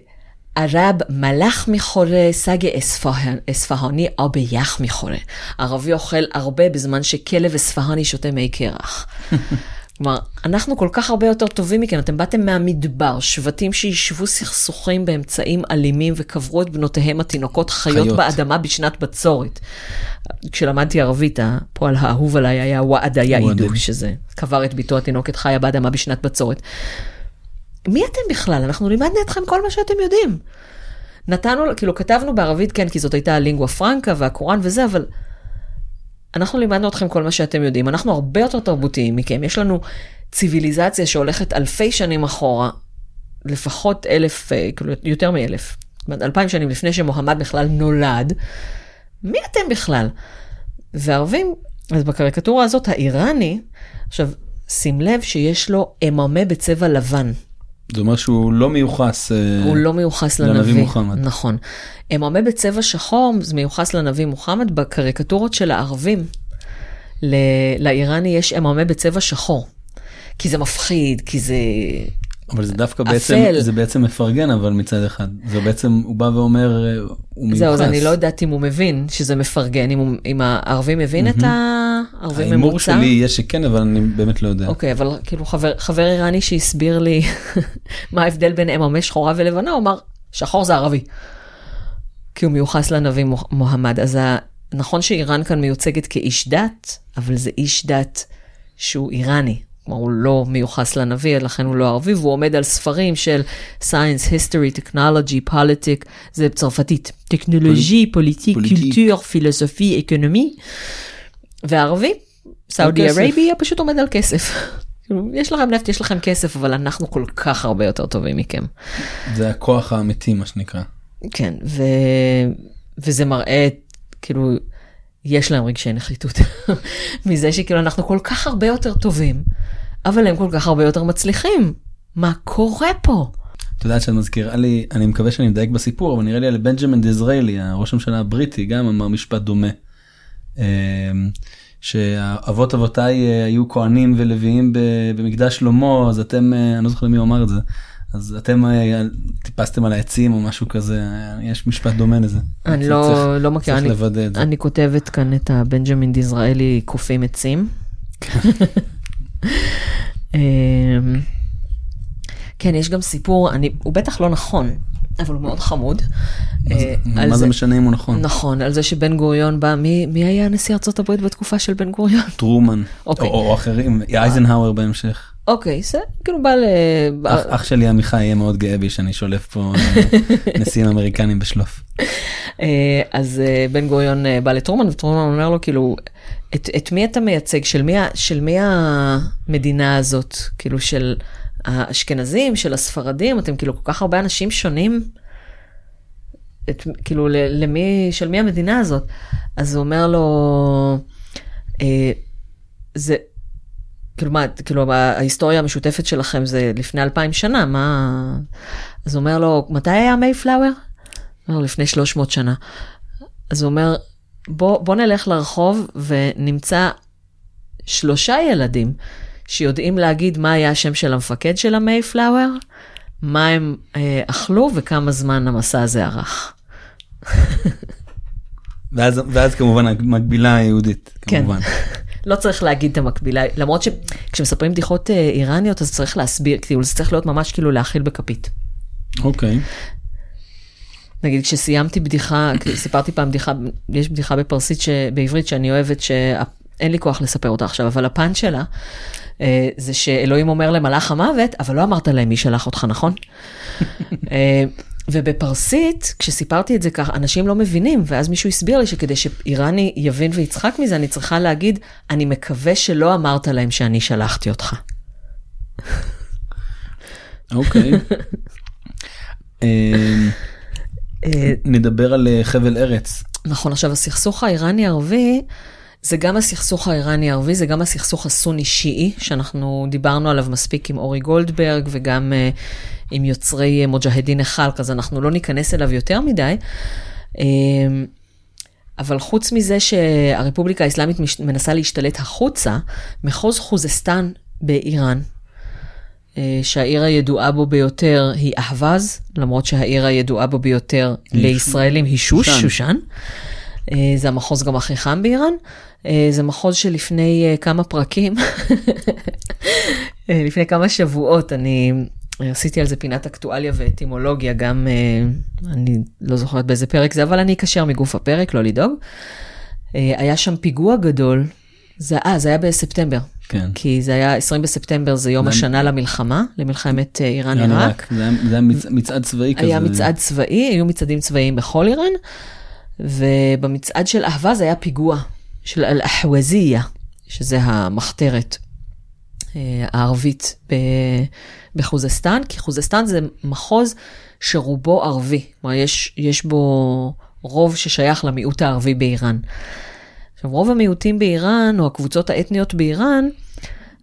ערב מלאך מחורה, סגה אספהן- אספהני או ביח מחורה. ערבי אוכל הרבה בזמן שכלב אספהני שותה מי קרח. כלומר, אנחנו כל כך הרבה יותר טובים מכם, אתם באתם מהמדבר, שבטים שיישבו סכסוכים באמצעים אלימים וקברו את בנותיהם התינוקות חיות, חיות. באדמה בשנת בצורת. כשלמדתי ערבית, הפועל האהוב עליי היה וועדה יעידו. שזה קבר את ביתו התינוקת חיה באדמה בשנת בצורת. מי אתם בכלל? אנחנו לימדנו אתכם כל מה שאתם יודעים. נתנו, כאילו כתבנו בערבית, כן, כי זאת הייתה הלינגua פרנקה והקוראן וזה, אבל אנחנו לימדנו אתכם כל מה שאתם יודעים. אנחנו הרבה יותר תרבותיים מכם. יש לנו ציוויליזציה שהולכת אלפי שנים אחורה, לפחות אלף, אה, כאילו יותר מאלף, אלפיים שנים לפני שמוחמד בכלל נולד. מי אתם בכלל? וערבים, אז בקריקטורה הזאת, האיראני, עכשיו, שים לב שיש לו אממה בצבע לבן. זה אומר שהוא לא מיוחס. אה, הוא לא מיוחס לנביא לנביא. מוחמד. נכון. אממה בצבע שחור, זה מיוחס לנביא מוחמד, בקריקטורות של הערבים. לאיראני יש אממה בצבע שחור. כי זה מפחיד, כי זה... אבל זה דווקא אפל. בעצם, זה בעצם מפרגן אבל מצד אחד. זה בעצם, הוא בא ואומר, אה, הוא מיוחס. זהו, אז אני לא יודעת אם הוא מבין שזה מפרגן, אם, הוא, אם הערבי מבין את הערבי ההימור ממוצע. שלי יהיה שכן, אבל אני באמת לא יודע. אוקיי, אבל כאילו חבר, חבר איראני שהסביר לי מה ההבדל בין אממה שחורה ולבנה, הוא אמר, שחור זה ערבי. כי הוא מיוחס לנביא מוח- מוחמד. אז נכון שאיראן כאן מיוצגת כאיש דת, אבל זה איש דת שהוא איראני. כלומר, הוא לא מיוחס לנביא, לכן הוא לא ערבי, והוא עומד על ספרים של science, history, technology, politics, זה בצרפתית, טכנולוגי, פוליטיק. קולטור, פילוסופי, אקונומי. והערבי, סעודי. ערביה, פשוט עומד על כסף. כאילו, יש לכם נפט, יש לכם כסף, אבל אנחנו כל כך הרבה יותר טובים מכם. זה הכוח האמיתי מה שנקרא. כן, ו... וזה מראה, כאילו, יש להם רגשי נחיתות. מזה שכאילו אנחנו כל כך הרבה יותר טובים, אבל הם כל כך הרבה יותר מצליחים. מה קורה פה? את יודעת שאת מזכירה לי, אני מקווה שאני מדייק בסיפור, אבל נראה לי על בנג'מין דיזריילי, הראש הממשלה הבריטי, גם אמר משפט דומה. אמ, שאבות אבותיי אה, היו כהנים ולוויים במקדש שלמה, אז אתם, אה, אני לא זוכר למי הוא אמר את זה, אז אתם אה, טיפסתם על העצים או משהו כזה, יש משפט דומה לזה. אני צריך- לא, לא מכירה, אני. אני כותבת כאן את הבנג'מין דיזרעאלי קופים עצים. אמ, כן, יש גם סיפור, אני, הוא בטח לא נכון, אבל הוא מאוד חמוד. אה, מה זה משנה אם הוא נכון? נכון, על זה שבן גוריון בא, מי, מי היה נשיא ארצות הברית בתקופה של בן גוריון? טרומן, אוקיי. או או אחרים, אייזנהאואר בהמשך. אוקיי, זה כאילו בא ל... אח אח שלי עמיחי יהיה מאוד גאה בי שאני שולף פה אה, נשיאים אמריקנים בשלוף. אה, אז בן גוריון בא לטרומן, וטרומן אומר לו, כאילו, את, את מי אתה מייצג? של מי, של מי המדינה הזאת? כאילו, של האשכנזים, של הספרדים? אתם כאילו כל כך הרבה אנשים שונים. את, כאילו, למי, של מי המדינה הזאת? אז הוא אומר לו, אה, זה, כאילו מה, כאילו ההיסטוריה המשותפת שלכם זה לפני אלפיים שנה, מה... אז הוא אומר לו, מתי היה מייפלאואר? אומר, לפני 300 שנה. אז הוא אומר, בוא, בוא נלך לרחוב ונמצא שלושה ילדים שיודעים להגיד מה היה השם של המפקד של המייפלאואר, מה הם אה, אכלו וכמה זמן המסע הזה ארך. ואז ואז כמובן המקבילה היהודית, כן. כמובן. לא צריך להגיד את המקבילה, למרות שכשמספרים בדיחות אה, איראניות אז צריך להסביר, כאילו זה צריך להיות ממש כאילו להאכיל בכפית. אוקיי. נגיד כשסיימתי בדיחה, סיפרתי פעם בדיחה, יש בדיחה בפרסית ש... בעברית שאני אוהבת שאין לי כוח לספר אותה עכשיו, אבל הפאנץ' שלה אה, זה שאלוהים אומר למלאך המוות, אבל לא אמרת להם מי שלח אותך, נכון? אה, ובפרסית, כשסיפרתי את זה ככה, אנשים לא מבינים, ואז מישהו הסביר לי שכדי שאיראני יבין ויצחק מזה, אני צריכה להגיד, אני מקווה שלא אמרת להם שאני שלחתי אותך. אוקיי. אה, אה, נדבר על אה, חבל ארץ. נכון, עכשיו הסכסוך האיראני-ערבי, זה גם הסכסוך האיראני-ערבי, זה גם הסכסוך הסוני-שיעי, שאנחנו דיברנו עליו מספיק עם אורי גולדברג וגם uh, עם יוצרי מוג'הדין א-חלק, אז אנחנו לא ניכנס אליו יותר מדי. אבל חוץ מזה שהרפובליקה האסלאמית מנסה להשתלט החוצה, מחוז חוזסטן באיראן, אה, שהעיר הידועה בו ביותר היא אהווז, למרות שהעיר הידועה בו ביותר לישראלים היא שוש, שושן. שושן. אה, זה המחוז גם הכי חם באיראן. אה, זה מחוז שלפני אה, כמה פרקים, אה, לפני כמה שבועות, אני עשיתי על זה פינת אקטואליה ואטימולוגיה, גם, אה, אני לא זוכרת באיזה פרק זה, אבל אני אקשר מגוף הפרק, לא לדאוג. אה, היה שם פיגוע גדול, זה, אה, זה היה בספטמבר. כן. כי זה היה 20 בספטמבר, זה יום זה- השנה למלחמה, למלחמת אה, איראן איראן-עיראק. עיראק. זה היה- מצעד צבאי כזה. היה מצעד צבאי, היו מצעדים צבאיים בכל איראן, ובמצעד של אהבה זה היה פיגוע של אל-אחווזייה, שזה המחתרת אה, הערבית בחוזסטן, כי חוזסטן זה מחוז שרובו ערבי, כלומר יש, יש בו רוב ששייך למיעוט הערבי באיראן. עכשיו, רוב המיעוטים באיראן, או הקבוצות האתניות באיראן,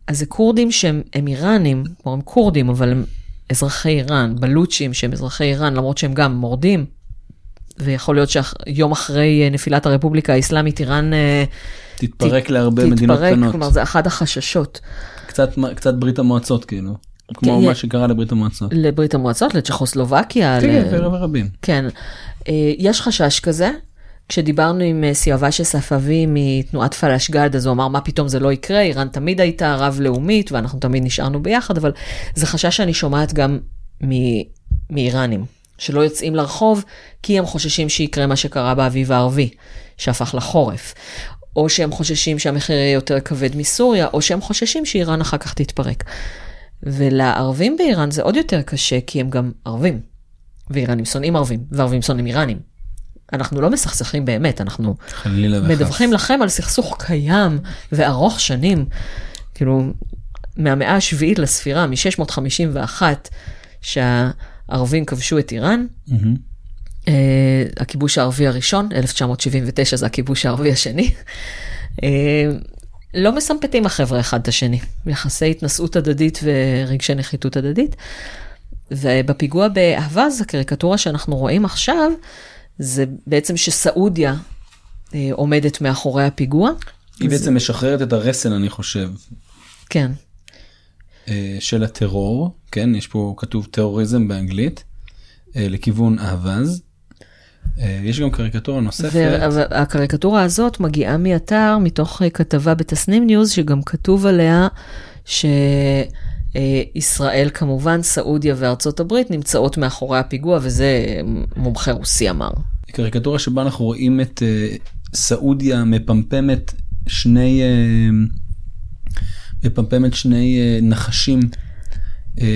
אז זה כורדים שהם הם איראנים, כלומר הם כורדים, אבל הם אזרחי איראן, בלוצ'ים שהם אזרחי איראן, למרות שהם גם מורדים. ויכול להיות שיום אחרי אה, נפילת הרפובליקה האסלאמית, איראן אה, תתפרק ת- להרבה מדינות תתפרק, קטנות. כלומר זה אחד החששות. קצת קצת ברית המועצות כאילו. כמו כן, מה שקרה לברית המועצות. לברית המועצות, לצ'כוסלובקיה. כן, ל- כן, ורבים. כן, אה, יש חשש כזה. כשדיברנו עם אה, סיאבשה ספאבי מתנועת פלאשגד, אז הוא אמר, מה פתאום זה לא יקרה, איראן תמיד הייתה רב-לאומית ואנחנו תמיד נשארנו ביחד, אבל זה חשש שאני שומעת גם מ- מאיראנים, שלא יוצאים לרחוב כי הם חוששים שיקרה מה שקרה באביב הערבי, שהפך לחורף. או שהם חוששים שהמחיר יהיה יותר כבד מסוריה, או שהם חוששים שאיראן אחר כך תתפרק. ולערבים באיראן זה עוד יותר קשה, כי הם גם ערבים. ואיראנים שונאים ערבים, וערבים שונאים איראנים. אנחנו לא מסכסכים באמת, אנחנו חלילה וחס. מדווחים לכם על סכסוך קיים וארוך שנים, כאילו, מהמאה השביעית לספירה, מ-651, שהערבים כבשו את איראן. מהמם. Uh, הכיבוש הערבי הראשון, 1979 זה הכיבוש הערבי השני. Uh, לא מסמפתים החבר'ה אחד את השני, יחסי התנשאות הדדית ורגשי נחיתות הדדית. ובפיגוע באהבז, הקריקטורה שאנחנו רואים עכשיו, זה בעצם שסעודיה uh, עומדת מאחורי הפיגוע. היא בעצם משחררת את הרסן אני חושב. כן. אה, של הטרור, כן, יש פה כתוב טרוריזם באנגלית, אה, לכיוון אהבז. אה, יש גם קריקטורה נוספת. והקריקטורה הזאת מגיעה מאתר, מתוך אה, כתבה בתסנים ניוז, שגם כתוב עליה שישראל כמובן, סעודיה וארצות הברית נמצאות מאחורי הפיגוע, וזה מומחה רוסי אמר. קריקטורה שבה אנחנו רואים את אה, סעודיה מפמפמת שני, אה, מפמפמת שני אה, נחשים אה,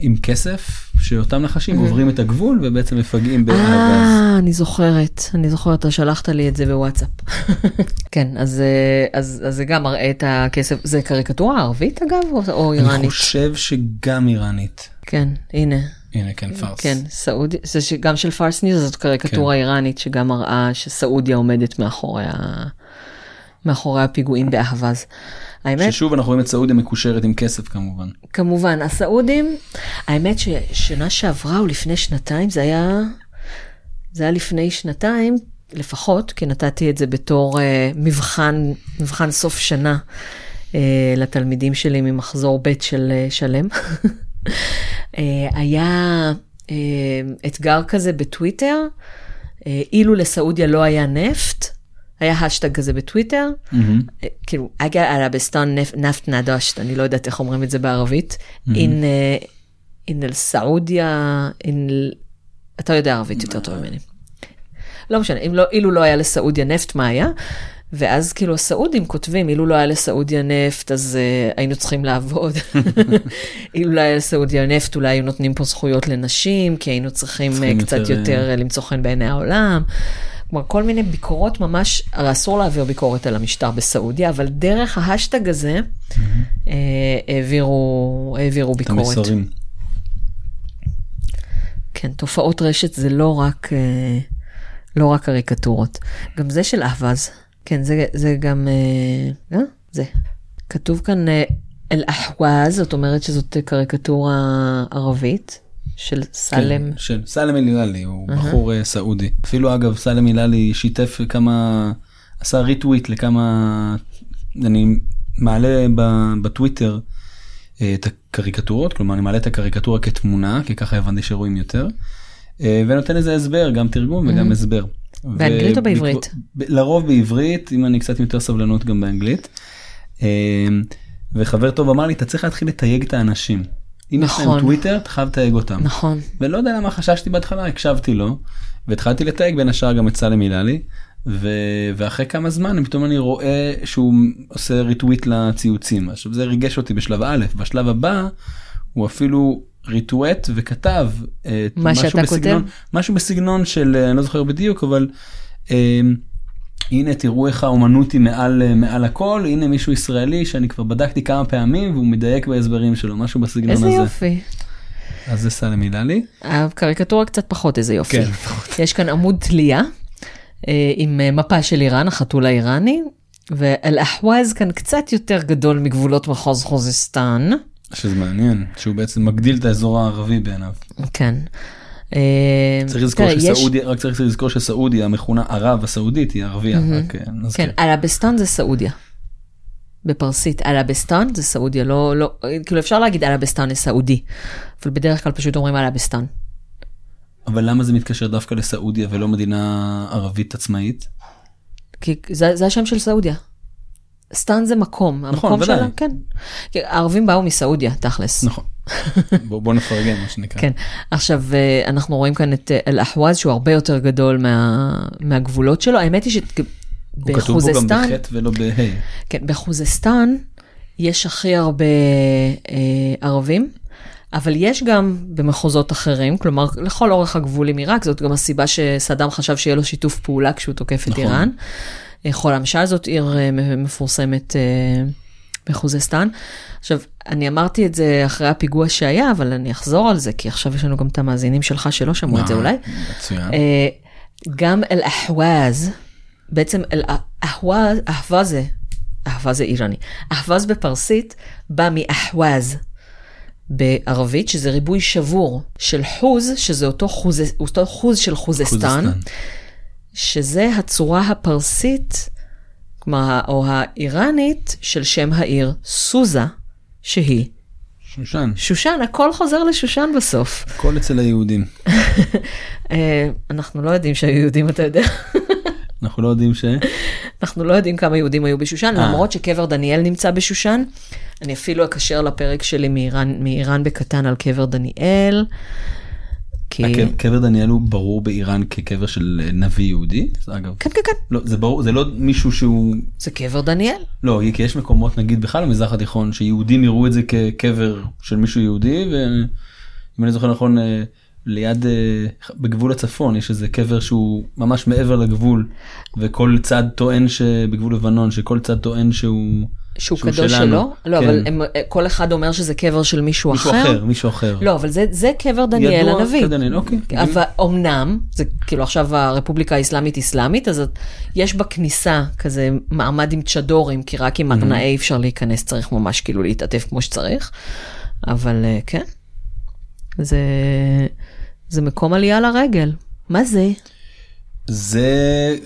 עם כסף, שאותם נחשים עוברים את הגבול ובעצם מפגעים באהבה. אה, אני זוכרת, אני זוכרת, אתה שלחת לי את זה בוואטסאפ. כן, אז, אז, אז זה גם מראה את הכסף, זה קריקטורה ערבית אגב, או, או אני איראנית? חושב שגם איראנית. כן, הנה. הנה כן פארס. כן, סעודיה, זה ש- גם של פארס ניוז, זאת קריקטורה כן. איראנית שגם מראה שסעודיה עומדת מאחורי, ה... מאחורי הפיגועים באהבז. האמת, ששוב אנחנו רואים את סעודיה מקושרת עם כסף כמובן. כמובן, הסעודים, האמת ששנה שעברה או לפני שנתיים, זה היה, זה היה לפני שנתיים לפחות, כי נתתי את זה בתור אה, מבחן, מבחן סוף שנה uh, לתלמידים שלי ממחזור ב' של uh, שלם. uh, היה uh, אתגר כזה בטוויטר, uh, אילו לסעודיה לא היה נפט, היה השטג כזה בטוויטר, כאילו, אגה ערביסטן נפט נדשת, אני לא יודעת איך אומרים את זה בערבית. אין אין אל סעודיה, אין... אתה יודע ערבית יותר טוב ממני. לא משנה, לא, אילו לא היה לסעודיה נפט, מה היה? ואז כאילו הסעודים כותבים, אילו לא היה לסעודיה נפט, אז אה, היינו צריכים לעבוד. אילו לא היה לסעודיה נפט, אולי היו נותנים פה זכויות לנשים, כי היינו צריכים, צריכים uh, קצת יותר, יותר אה, למצוא חן בעיני העולם. כלומר, כל מיני ביקורות ממש, הרי אסור להעביר ביקורת על המשטר בסעודיה, אבל דרך ההאשטג הזה אה, העבירו, העבירו את ביקורת. המסרים. כן, תופעות רשת זה לא רק, אה, לא רק קריקטורות. גם זה של אהבז. כן, זה, זה גם, אה, אה, זה. כתוב כאן אה, אל-אחווז, זאת אומרת שזאת קריקטורה ערבית של סלם. כן, של סלם אל-הילאלי, הוא בחור אה, סעודי. אפילו אגב סלם אל-הילאלי שיתף כמה, עשה ריטוויט לכמה, אני מעלה ב- בטוויטר את הקריקטורות, כלומר אני מעלה את הקריקטורה כתמונה, כי ככה הבנתי שרואים יותר, ונותן לזה הסבר, גם תרגום וגם הסבר. באנגלית או בעברית? לרוב בעברית, אם אני קצת יותר סבלנות גם באנגלית. אה, וחבר טוב אמר לי, אתה צריך להתחיל לתייג את האנשים. אם יש להם נכון. טוויטר, אתה חייב לתייג אותם. נכון. ולא יודע למה חששתי בהתחלה, הקשבתי לו, והתחלתי לתייג בין השאר גם את סלם הילאלי, ו... ואחרי כמה זמן פתאום אני רואה שהוא עושה ריטוויט לציוצים. עכשיו זה ריגש אותי בשלב א', בשלב הבא הוא אפילו ריטווט וכתב אה, מה שאתה בסגנון, כותב? משהו בסגנון של, אה, אני לא זוכר בדיוק, אבל אה, הנה תראו איך האומנות היא מעל, אה, מעל הכל, הנה מישהו ישראלי שאני כבר בדקתי כמה פעמים והוא מדייק בהסברים שלו, משהו בסגנון איזה הזה. יופי. אז זה סלם הילאלי. הקריקטורה קצת פחות, איזה יופי. כן, יש כאן עמוד תלייה אה, עם מפה של איראן, החתול האיראני, ואל-אחווז כאן קצת יותר גדול מגבולות מחוז חוזסטן. שזה מעניין שהוא בעצם מגדיל את האזור הערבי בעיניו. כן. אה, צריך לזכור שסעודיה רק צריך לזכור שסעודיה המכונה ערב הסעודית היא ערבייה. רק, אה, נזכיר. כן, عربستان זה סעודיה. בפרסית عربستان זה סעודיה, לא, לא, כאילו אפשר להגיד عربستان לסעודי, אבל בדרך כלל פשוט אומרים عربستان. אבל למה זה מתקשר דווקא לסעודיה ולא מדינה ערבית עצמאית? כי זה, זה השם של סעודיה. סטן זה מקום, המקום נכון, ודאי. שלה, כן. כי הערבים באו מסעודיה, תכלס. נכון. בוא, בוא נפרגן מה שנקרא. כן. עכשיו, אה, אנחנו רואים כאן את אה, אל-אחווז, שהוא הרבה יותר גדול מה, מהגבולות שלו. האמת היא הוא כתוב פה גם שבחוזסטן, בחטא ולא בה'. כן, בחוזסטן יש הכי הרבה אה, ערבים, אבל יש גם במחוזות אחרים, כלומר, לכל אורך הגבול עם עיראק, זאת גם הסיבה שסדאם חשב שיהיה לו שיתוף פעולה כשהוא תוקף את נכון. איראן. אה, חול המשל זאת עיר אה, מפורסמת אה, בחוזסטן. עכשיו, אני אמרתי את זה אחרי הפיגוע שהיה, אבל אני אחזור על זה, כי עכשיו יש לנו גם את המאזינים שלך שלא שמעו את זה אולי. מצוין. אה, גם אל-אחווז, בעצם אל-אחווז, אחווה זה, אחווה זה איראני. אחווז בפרסית בא מאחווז בערבית, שזה ריבוי שבור של חוז, שזה אותו חוז, אותו חוז של חוזסטן, חוזסטן. שזה הצורה הפרסית, כלומר, או האיראנית של שם העיר סוזה, שהיא שושן, שושן, הכל חוזר לשושן בסוף. הכל אצל היהודים. אה, אנחנו לא יודעים שהיו יהודים, אתה יודע. אנחנו לא יודעים ש... אנחנו לא יודעים כמה יהודים היו בשושן, אה. למרות שקבר דניאל נמצא בשושן. אני אפילו אקשר לפרק שלי מאיראן, מאיראן בקטן על קבר דניאל. כי... קבר דניאל הוא ברור באיראן כקבר של אה, נביא יהודי, זה אגב. כן, כן, כן, לא, זה ברור, זה לא מישהו שהוא... זה קבר דניאל. לא, כי יש מקומות נגיד בכלל במזרח התיכון שיהודים יראו את זה כקבר של מישהו יהודי ואם אני זוכר נכון אה, ליד אה, בגבול הצפון יש איזה קבר שהוא ממש מעבר לגבול וכל צד טוען שבגבול לבנון שכל צד טוען שהוא שהוא שהוא קדוש שלנו. שלו? לא, כן. אבל הם, כל אחד אומר שזה קבר של מישהו, מישהו אחר מישהו אחר. לא, אבל זה, זה קבר דניאל ידוע הנביא. כדניאל, אוקיי. אבל אמנם, זה כאילו עכשיו הרפובליקה האסלאמית אסלאמית, אז יש בכניסה כזה מעמד עם צ'דורים, כי רק עם ארנאי אי אפשר להיכנס, צריך ממש כאילו להתעטף כמו שצריך. אבל אה, כן, זה, זה מקום עלייה לרגל. מה זה? זה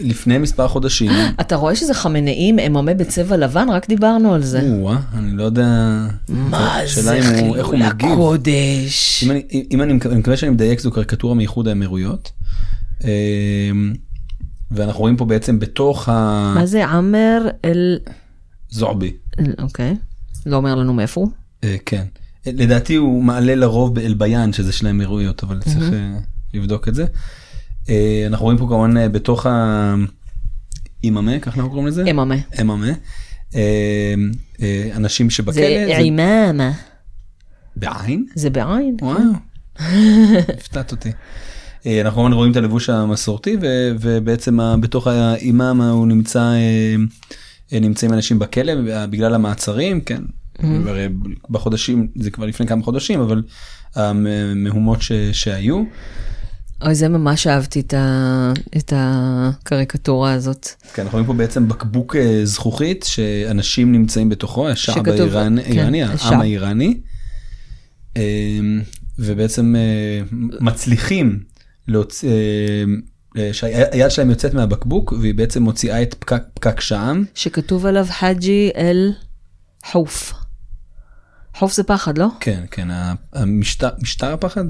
לפני מספר חודשים. אתה רואה שזה חמינאים אממה בצבע לבן? רק דיברנו על זה. או-אה, אני לא יודע. מה זה חילול. הקודש? אם אני, אם אני, אני מקווה שאני מדייק זו קריקטורה מאיחוד האמירויות. אמ, ואנחנו רואים פה בעצם בתוך מה זה עמר אל... הזועבי. אל- אוקיי. לא אומר לנו מאיפה הוא. אה, כן. אה, לדעתי הוא מעלה לרוב באלביאן שזה של האמירויות אבל צריך אה, לבדוק את זה. אה, אנחנו רואים פה כמובן אה, בתוך האימאמה ככה אנחנו קוראים לזה? אממה. אמאמה. אה, אנשים שבכלא זה עימאמה. בעין? זה בעין. וואו, הפתעת אותי. אנחנו כמובן רואים את הלבוש המסורתי ובעצם ה- בתוך האימאם הוא נמצא נמצאים אנשים בכלא בגלל המעצרים כן הרי בחודשים זה כבר לפני כמה חודשים אבל המהומות שהיו אוי, זה ממש אהבתי את, ה... את הקריקטורה הזאת. כן, אנחנו רואים פה בעצם בקבוק אה, זכוכית שאנשים נמצאים בתוכו השעב שכתוב- האיראני כן. העם האיראני אה, ובעצם אה, מצליחים להוציא אה, שהיד שלהם יוצאת מהבקבוק והיא בעצם מוציאה את פקק, פקק שעם שכתוב עליו חאג'י אל חוף. חוף זה פחד, לא? כן כן המשטר משטר הפחד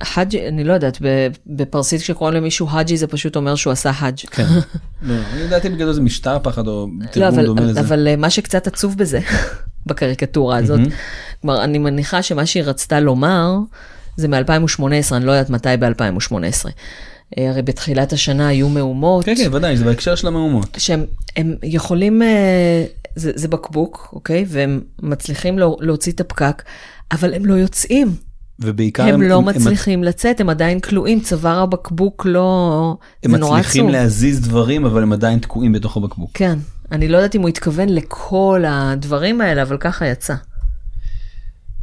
אה, חאג'י, אני לא יודעת, בפרסית כשקוראים למישהו האג'י זה פשוט אומר שהוא עשה האג'. כן לא אני לדעתי בגדול זה משטר הפחד או לא, תרגום דומה לזה אבל אה, מה שקצת עצוב בזה, בקריקטורה הזאת, כלומר, אני מניחה שמה שהיא רצתה לומר, זה מ-2018, אני לא יודעת מתי ב-2018. הרי בתחילת השנה היו מהומות, כן כן ודאי זה בהקשר של המהומות שהם הם יכולים, אה, זה, זה בקבוק, אוקיי? והם מצליחים להוציא את הפקק, אבל הם לא יוצאים. ובעיקר הם לא מצליחים לצאת, הם עדיין כלואים, צוואר הבקבוק לא... הם מצליחים עצוב. להזיז דברים אבל הם עדיין תקועים בתוך הבקבוק. כן, אני לא יודעת אם הוא התכוון לכל הדברים האלה, אבל ככה יצא.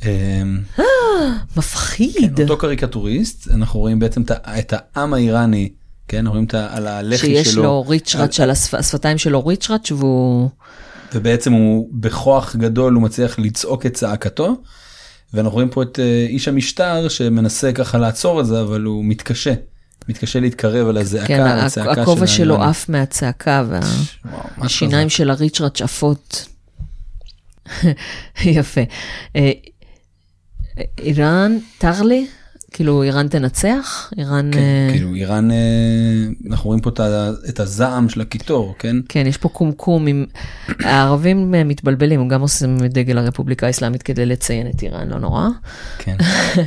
אמ, מפחיד. אותו קריקטוריסט אנחנו רואים בעצם את את העם האיראני כן רואים על הלחי שלו שיש לו ריצ'ראץ' על השפ- השפתיים שלו ריצ'ראץ' והוא... ובעצם הוא בכוח גדול הוא מצליח לצעוק את צעקתו. ואנחנו רואים פה את אה, איש המשטר שמנסה ככה לעצור את זה אבל הוא מתקשה. מתקשה להתקרב על הזעקה, כן, על ה- הצעקה הכובע של שלו. עף מהצעקה והשיניים. של הריצ'ראץ' עפות. יפה. אה, איראן, תרלי? כאילו איראן תנצח? איראן... כן, אה, כאילו איראן אה, אנחנו רואים פה את ה- את הזעם של הקיטור כן כן, יש פה קומקום עם... הערבים אה, מתבלבלים, הם גם עושים את דגל הרפובליקה האסלאמית כדי לציין את איראן, לא נורא. כן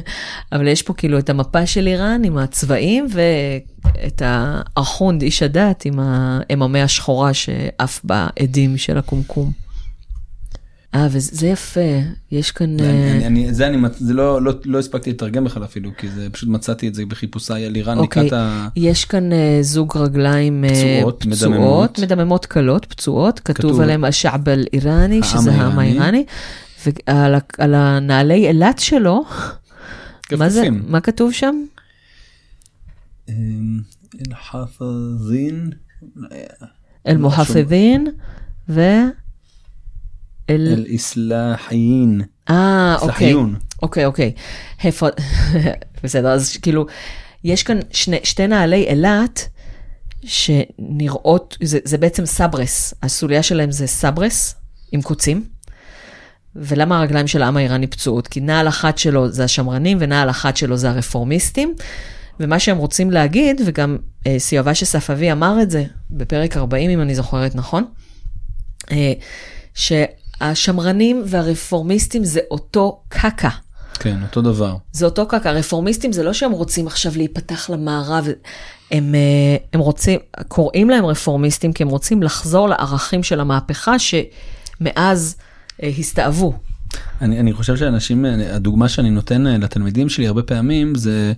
אבל יש פה כאילו את המפה של איראן עם הצבעים ואת האחונד, איש הדת, עם האממה השחורה שעף בעדים של הקומקום. אה, וזה יפה, יש כאן... זה, אה, אני, אני, זה, אני, זה לא, לא, לא הספקתי לתרגם בכלל אפילו כי זה פשוט מצאתי את זה בחיפושיי על איראן אוקיי, לקראת ה... יש כאן אה, זוג רגליים אה, פצועות, מדממות. מדממות קלות, פצועות, כתוב כתוב- עליהם השעב אל-איראני, שזה העם האיראני. ועל על הנעלי אילת שלו, מה זה. מה כתוב שם? אמ, אל-חאפזין. אל-מוחפזין ו... אל... אל-איסלאחיין. אה, אוקיי. אוקיי, אוקיי. בסדר, אז כאילו, יש כאן שני, שתי נעלי אילת שנראות, זה, זה בעצם סברס, הסוליה שלהם זה סברס עם קוצים, ולמה הרגליים של העם האיראני פצועות? כי נעל אחת שלו זה השמרנים ונעל אחת שלו זה הרפורמיסטים. ומה שהם רוצים להגיד, וגם אה, סיובש ספאבי אמר את זה בפרק 40, אם אני זוכרת נכון, אה, שהשמרנים והרפורמיסטים זה אותו קקה. כן, אותו דבר. זה אותו קקה. הרפורמיסטים זה לא שהם רוצים עכשיו להיפתח למערב, הם, אה, הם רוצים, קוראים להם רפורמיסטים כי הם רוצים לחזור לערכים של המהפכה שמאז אה, הסתאבו. אני, אני חושב שאנשים, אה, הדוגמה שאני נותן לתלמידים שלי הרבה פעמים זה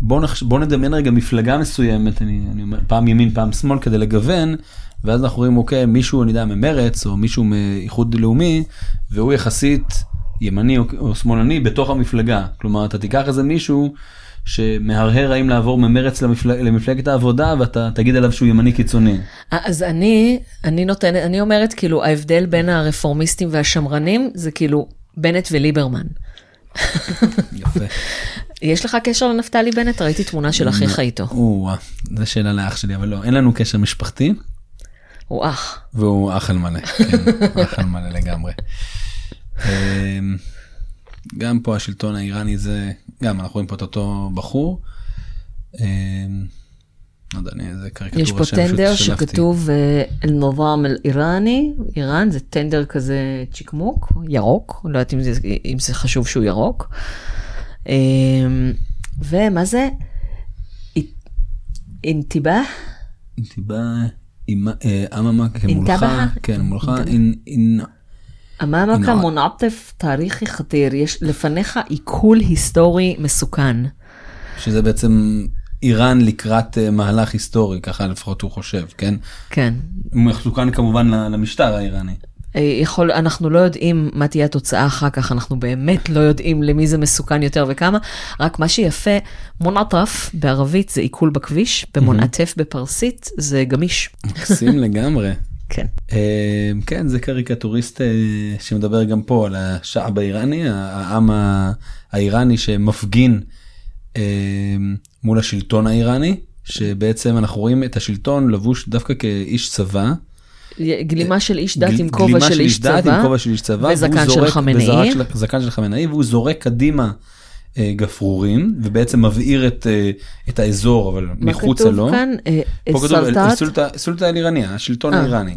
בוא, נחש, בוא נדמיין רגע מפלגה מסוימת, אני, אני אומר פעם ימין פעם שמאל כדי לגוון, ואז אנחנו רואים אוקיי מישהו אני יודע ממרץ או מישהו מאיחוד לאומי והוא יחסית ימני או, או שמאלני בתוך המפלגה, כלומר אתה תיקח איזה מישהו שמהרהר האם לעבור ממרץ למפלג, למפלגת העבודה ואתה תגיד עליו שהוא ימני קיצוני. אז אני, אני נותנת, אני אומרת כאילו ההבדל בין הרפורמיסטים והשמרנים זה כאילו בנט וליברמן. יפה. יש לך קשר לנפתלי בנט? ראיתי תמונה של אחיך איתו. או, זו שאלה לאח שלי אבל לא אין לנו קשר משפחתי הוא אח. והוא אח על מלא, כן, אח על מלא לגמרי. אמ, גם פה השלטון האיראני זה, גם אנחנו רואים פה את אותו בחור. אמ, לא יודע, איזה קריקטורה יש פה טנדר שכתוב אה, אל-נובם אל-איראני, איראן זה טנדר כזה צ'יקמוק, ירוק, לא יודעת אם זה, אם זה חשוב שהוא ירוק. אמ, ומה זה? אינתיבה? אינתיבה. אממה כמולך, אינתבחה? כן מולך, אין- אממה הנה. כמונעטף תאריכי חתיר, יש לפניך עיכול היסטורי מסוכן. שזה בעצם איראן לקראת אה, מהלך היסטורי ככה לפחות הוא חושב כן כן. מסוכן כמובן למשטר האיראני. אה, יכול, אנחנו לא יודעים מה תהיה התוצאה אחר כך, אנחנו באמת לא יודעים למי זה מסוכן יותר וכמה, רק מה שיפה, מונעטף בערבית זה עיכול בכביש, במונעטף בפרסית זה גמיש. מקסים לגמרי. כן. אה, כן זה קריקטוריסט אה, שמדבר גם פה על השעב האיראני העם האיראני שמפגין אה, מול השלטון האיראני שבעצם אנחנו רואים את השלטון לבוש דווקא כאיש צבא. גלימה של איש דת עם כובע גלימה של איש דת צבא, עם כובע של איש צבא וזקן של חמינאי. וזרק של- של חמינאי והוא זורק קדימה אה, גפרורים ובעצם מבעיר את, אה, את האזור אבל מה מחוצה לו. כאן? אה, כתוב סלטת? סולטה- סולטה אל-איראני השלטון האיראני.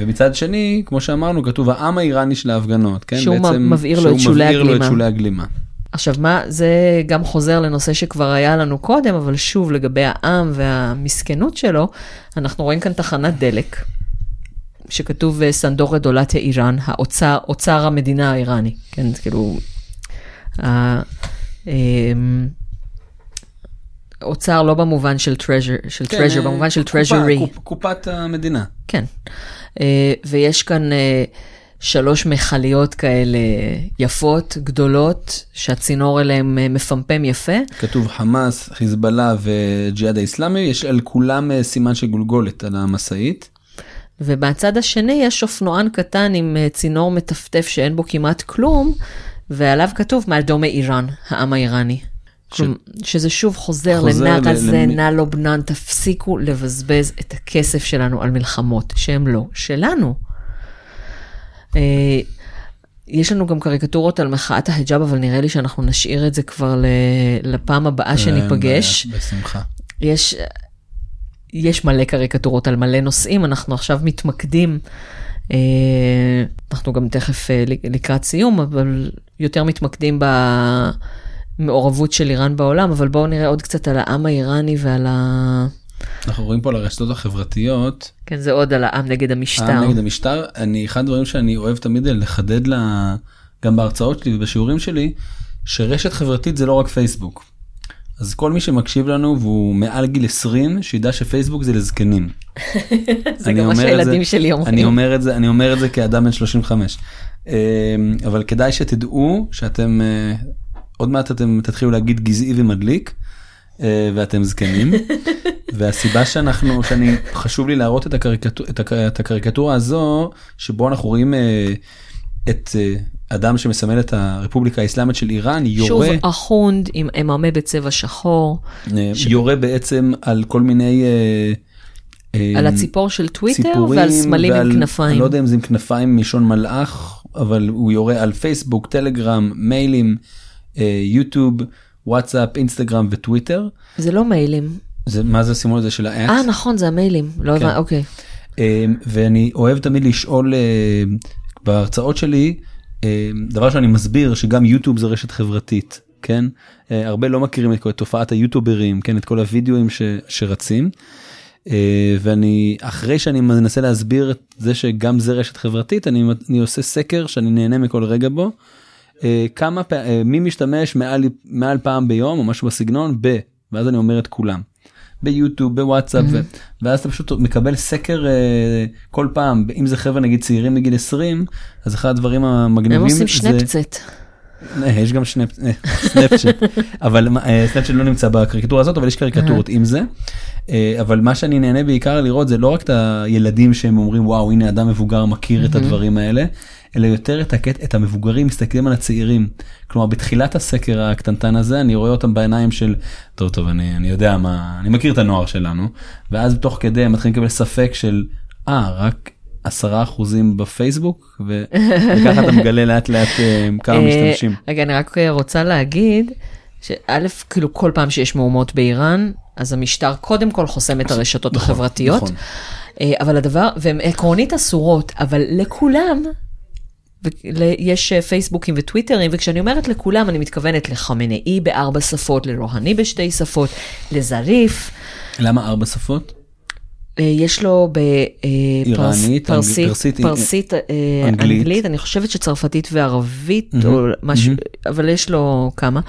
ומצד שני כמו שאמרנו כתוב העם האיראני של ההפגנות כן שהוא בעצם מבעיר לו את שולי הגלימה. עכשיו מה, זה גם חוזר לנושא שכבר היה לנו קודם, אבל שוב לגבי העם והמסכנות שלו, אנחנו רואים כאן תחנת דלק, שכתוב אה, סנדורה דולתיה איראן, האוצר, אוצר המדינה האיראני, כן, זה כאילו, אמ, אוצר לא במובן של treasure, של כן, treasure, אה, במובן של treasury. קופ- קופת המדינה. כן. אה, ויש כאן שלוש מכליות כאלה יפות, גדולות, שהצינור אליהם אה, מפמפם יפה. כתוב חמאס חיזבאללה וג'יהאד האיסלאמי יש על כולם אה, סימן של גולגולת על המשאית. ובצד השני יש אופנוען קטן עם אה, צינור מטפטף שאין בו כמעט כלום, ועליו כתוב מלדומה איראן, העם האיראני. כלומר, שזה שוב חוזר חוזר לנא למ- נא לובנן, תפסיקו לבזבז את הכסף שלנו על מלחמות שהן לא שלנו. אה, יש לנו גם קריקטורות על מחאת ההיג'אב, אבל נראה לי שאנחנו נשאיר את זה כבר לפעם הבאה שניפגש. בשמחה. יש, יש מלא קריקטורות על מלא נושאים, אנחנו עכשיו מתמקדים, אה, אנחנו גם תכף אה, לקראת סיום, אבל יותר מתמקדים במעורבות של איראן בעולם, אבל בואו נראה עוד קצת על העם האיראני ועל ה... אנחנו רואים פה על הרשתות החברתיות כן, זה עוד על העם נגד המשטר. העם נגד המשטר אני אחד הדברים שאני אוהב תמיד לחדד לה גם בהרצאות שלי ובשיעורים שלי שרשת חברתית זה לא רק פייסבוק. אז כל מי שמקשיב לנו והוא מעל גיל 20 שידע שפייסבוק זה לזקנים. זה גם מה שהילדים שלי אומרים. אני אומר את זה אני אומר את זה כאדם בן 35 אמ, אבל כדאי שתדעו שאתם אה, עוד מעט אתם תתחילו להגיד גזעי ומדליק ואתם זקנים והסיבה שאנחנו שאני חשוב לי להראות את הקריקטורה את, הק- את הקריקטורה הזו שבו אנחנו רואים אה, את אה, אדם שמסמל את הרפובליקה האסלאמית של איראן שוב, יורה אחונד עם אממה בצבע שחור, אה, יורה בעצם על כל מיני. אה, אה, על הציפור של טוויטר ועל סמלים עם ועל- כנפיים. אני לא יודע אם זה עם כנפיים מלשון מלאך אבל הוא יורה על פייסבוק, טלגרם, מיילים, אה, יוטיוב, וואטסאפ, אינסטגרם וטוויטר. זה לא מיילים. זה, מה זה הסימול הזה של האט? אה, נכון, זה המיילים. לא כן. הבנתי, אוקיי. אה, ואני אוהב תמיד לשאול אה, בהרצאות שלי, אה, דבר שאני מסביר שגם יוטיוב זה רשת חברתית, כן? אה, הרבה לא מכירים את כל- תופעת היוטוברים, כן? את כל הוידאוים ש, שרצים. אה, ואני אחרי שאני מנסה להסביר את זה שגם זה רשת חברתית אני, אני עושה סקר שאני נהנה מכל רגע בו. אה, כמה פע... אה, מי משתמש מעל מעל פעם ביום או משהו בסגנון ב ואז אני אומר את כולם. ביוטיוב בוואטסאפ ו... ואז אתה פשוט מקבל סקר אה, כל פעם אם זה חבר'ה נגיד צעירים מגיל 20 אז אחד הדברים המגניבים הם עושים זה- שנפצט. אה, יש גם שנפ... אה, סנאפצ'אט אבל סנאפצ'אט לא נמצא בקריקטורה הזאת אבל יש קריקטורות עם זה. אבל מה שאני נהנה בעיקר לראות זה לא רק את הילדים שהם אומרים וואו הנה אדם מבוגר מכיר את הדברים האלה אלא יותר את הקטע את המבוגרים מסתכלים על הצעירים. כלומר בתחילת הסקר הקטנטן הזה אני רואה אותם בעיניים של טוב טוב אני אני יודע מה אני מכיר את הנוער שלנו ואז תוך כדי הם מתחילים לקבל ספק של אה רק. עשרה אחוזים בפייסבוק ו- וככה אתה מגלה לאט לאט אה, כמה אה, משתמשים. רגע, אני רק רוצה להגיד, שא', כאילו כל פעם שיש מהומות באיראן, אז המשטר קודם כל חוסם את הרשתות נכון, החברתיות. נכון. אה, אבל הדבר, והן עקרונית אסורות, אבל לכולם, יש אה, פייסבוקים וטוויטרים, וכשאני אומרת לכולם, אני מתכוונת לחמינאי בארבע שפות, לרוהני בשתי שפות, לזריף. למה ארבע שפות? אה, יש לו איראנית, אנג- בפרסית, פרסית, פרסית, אה, אנגלית. אנגלית, אני חושבת שצרפתית וערבית, או משהו, אבל יש לו כמה.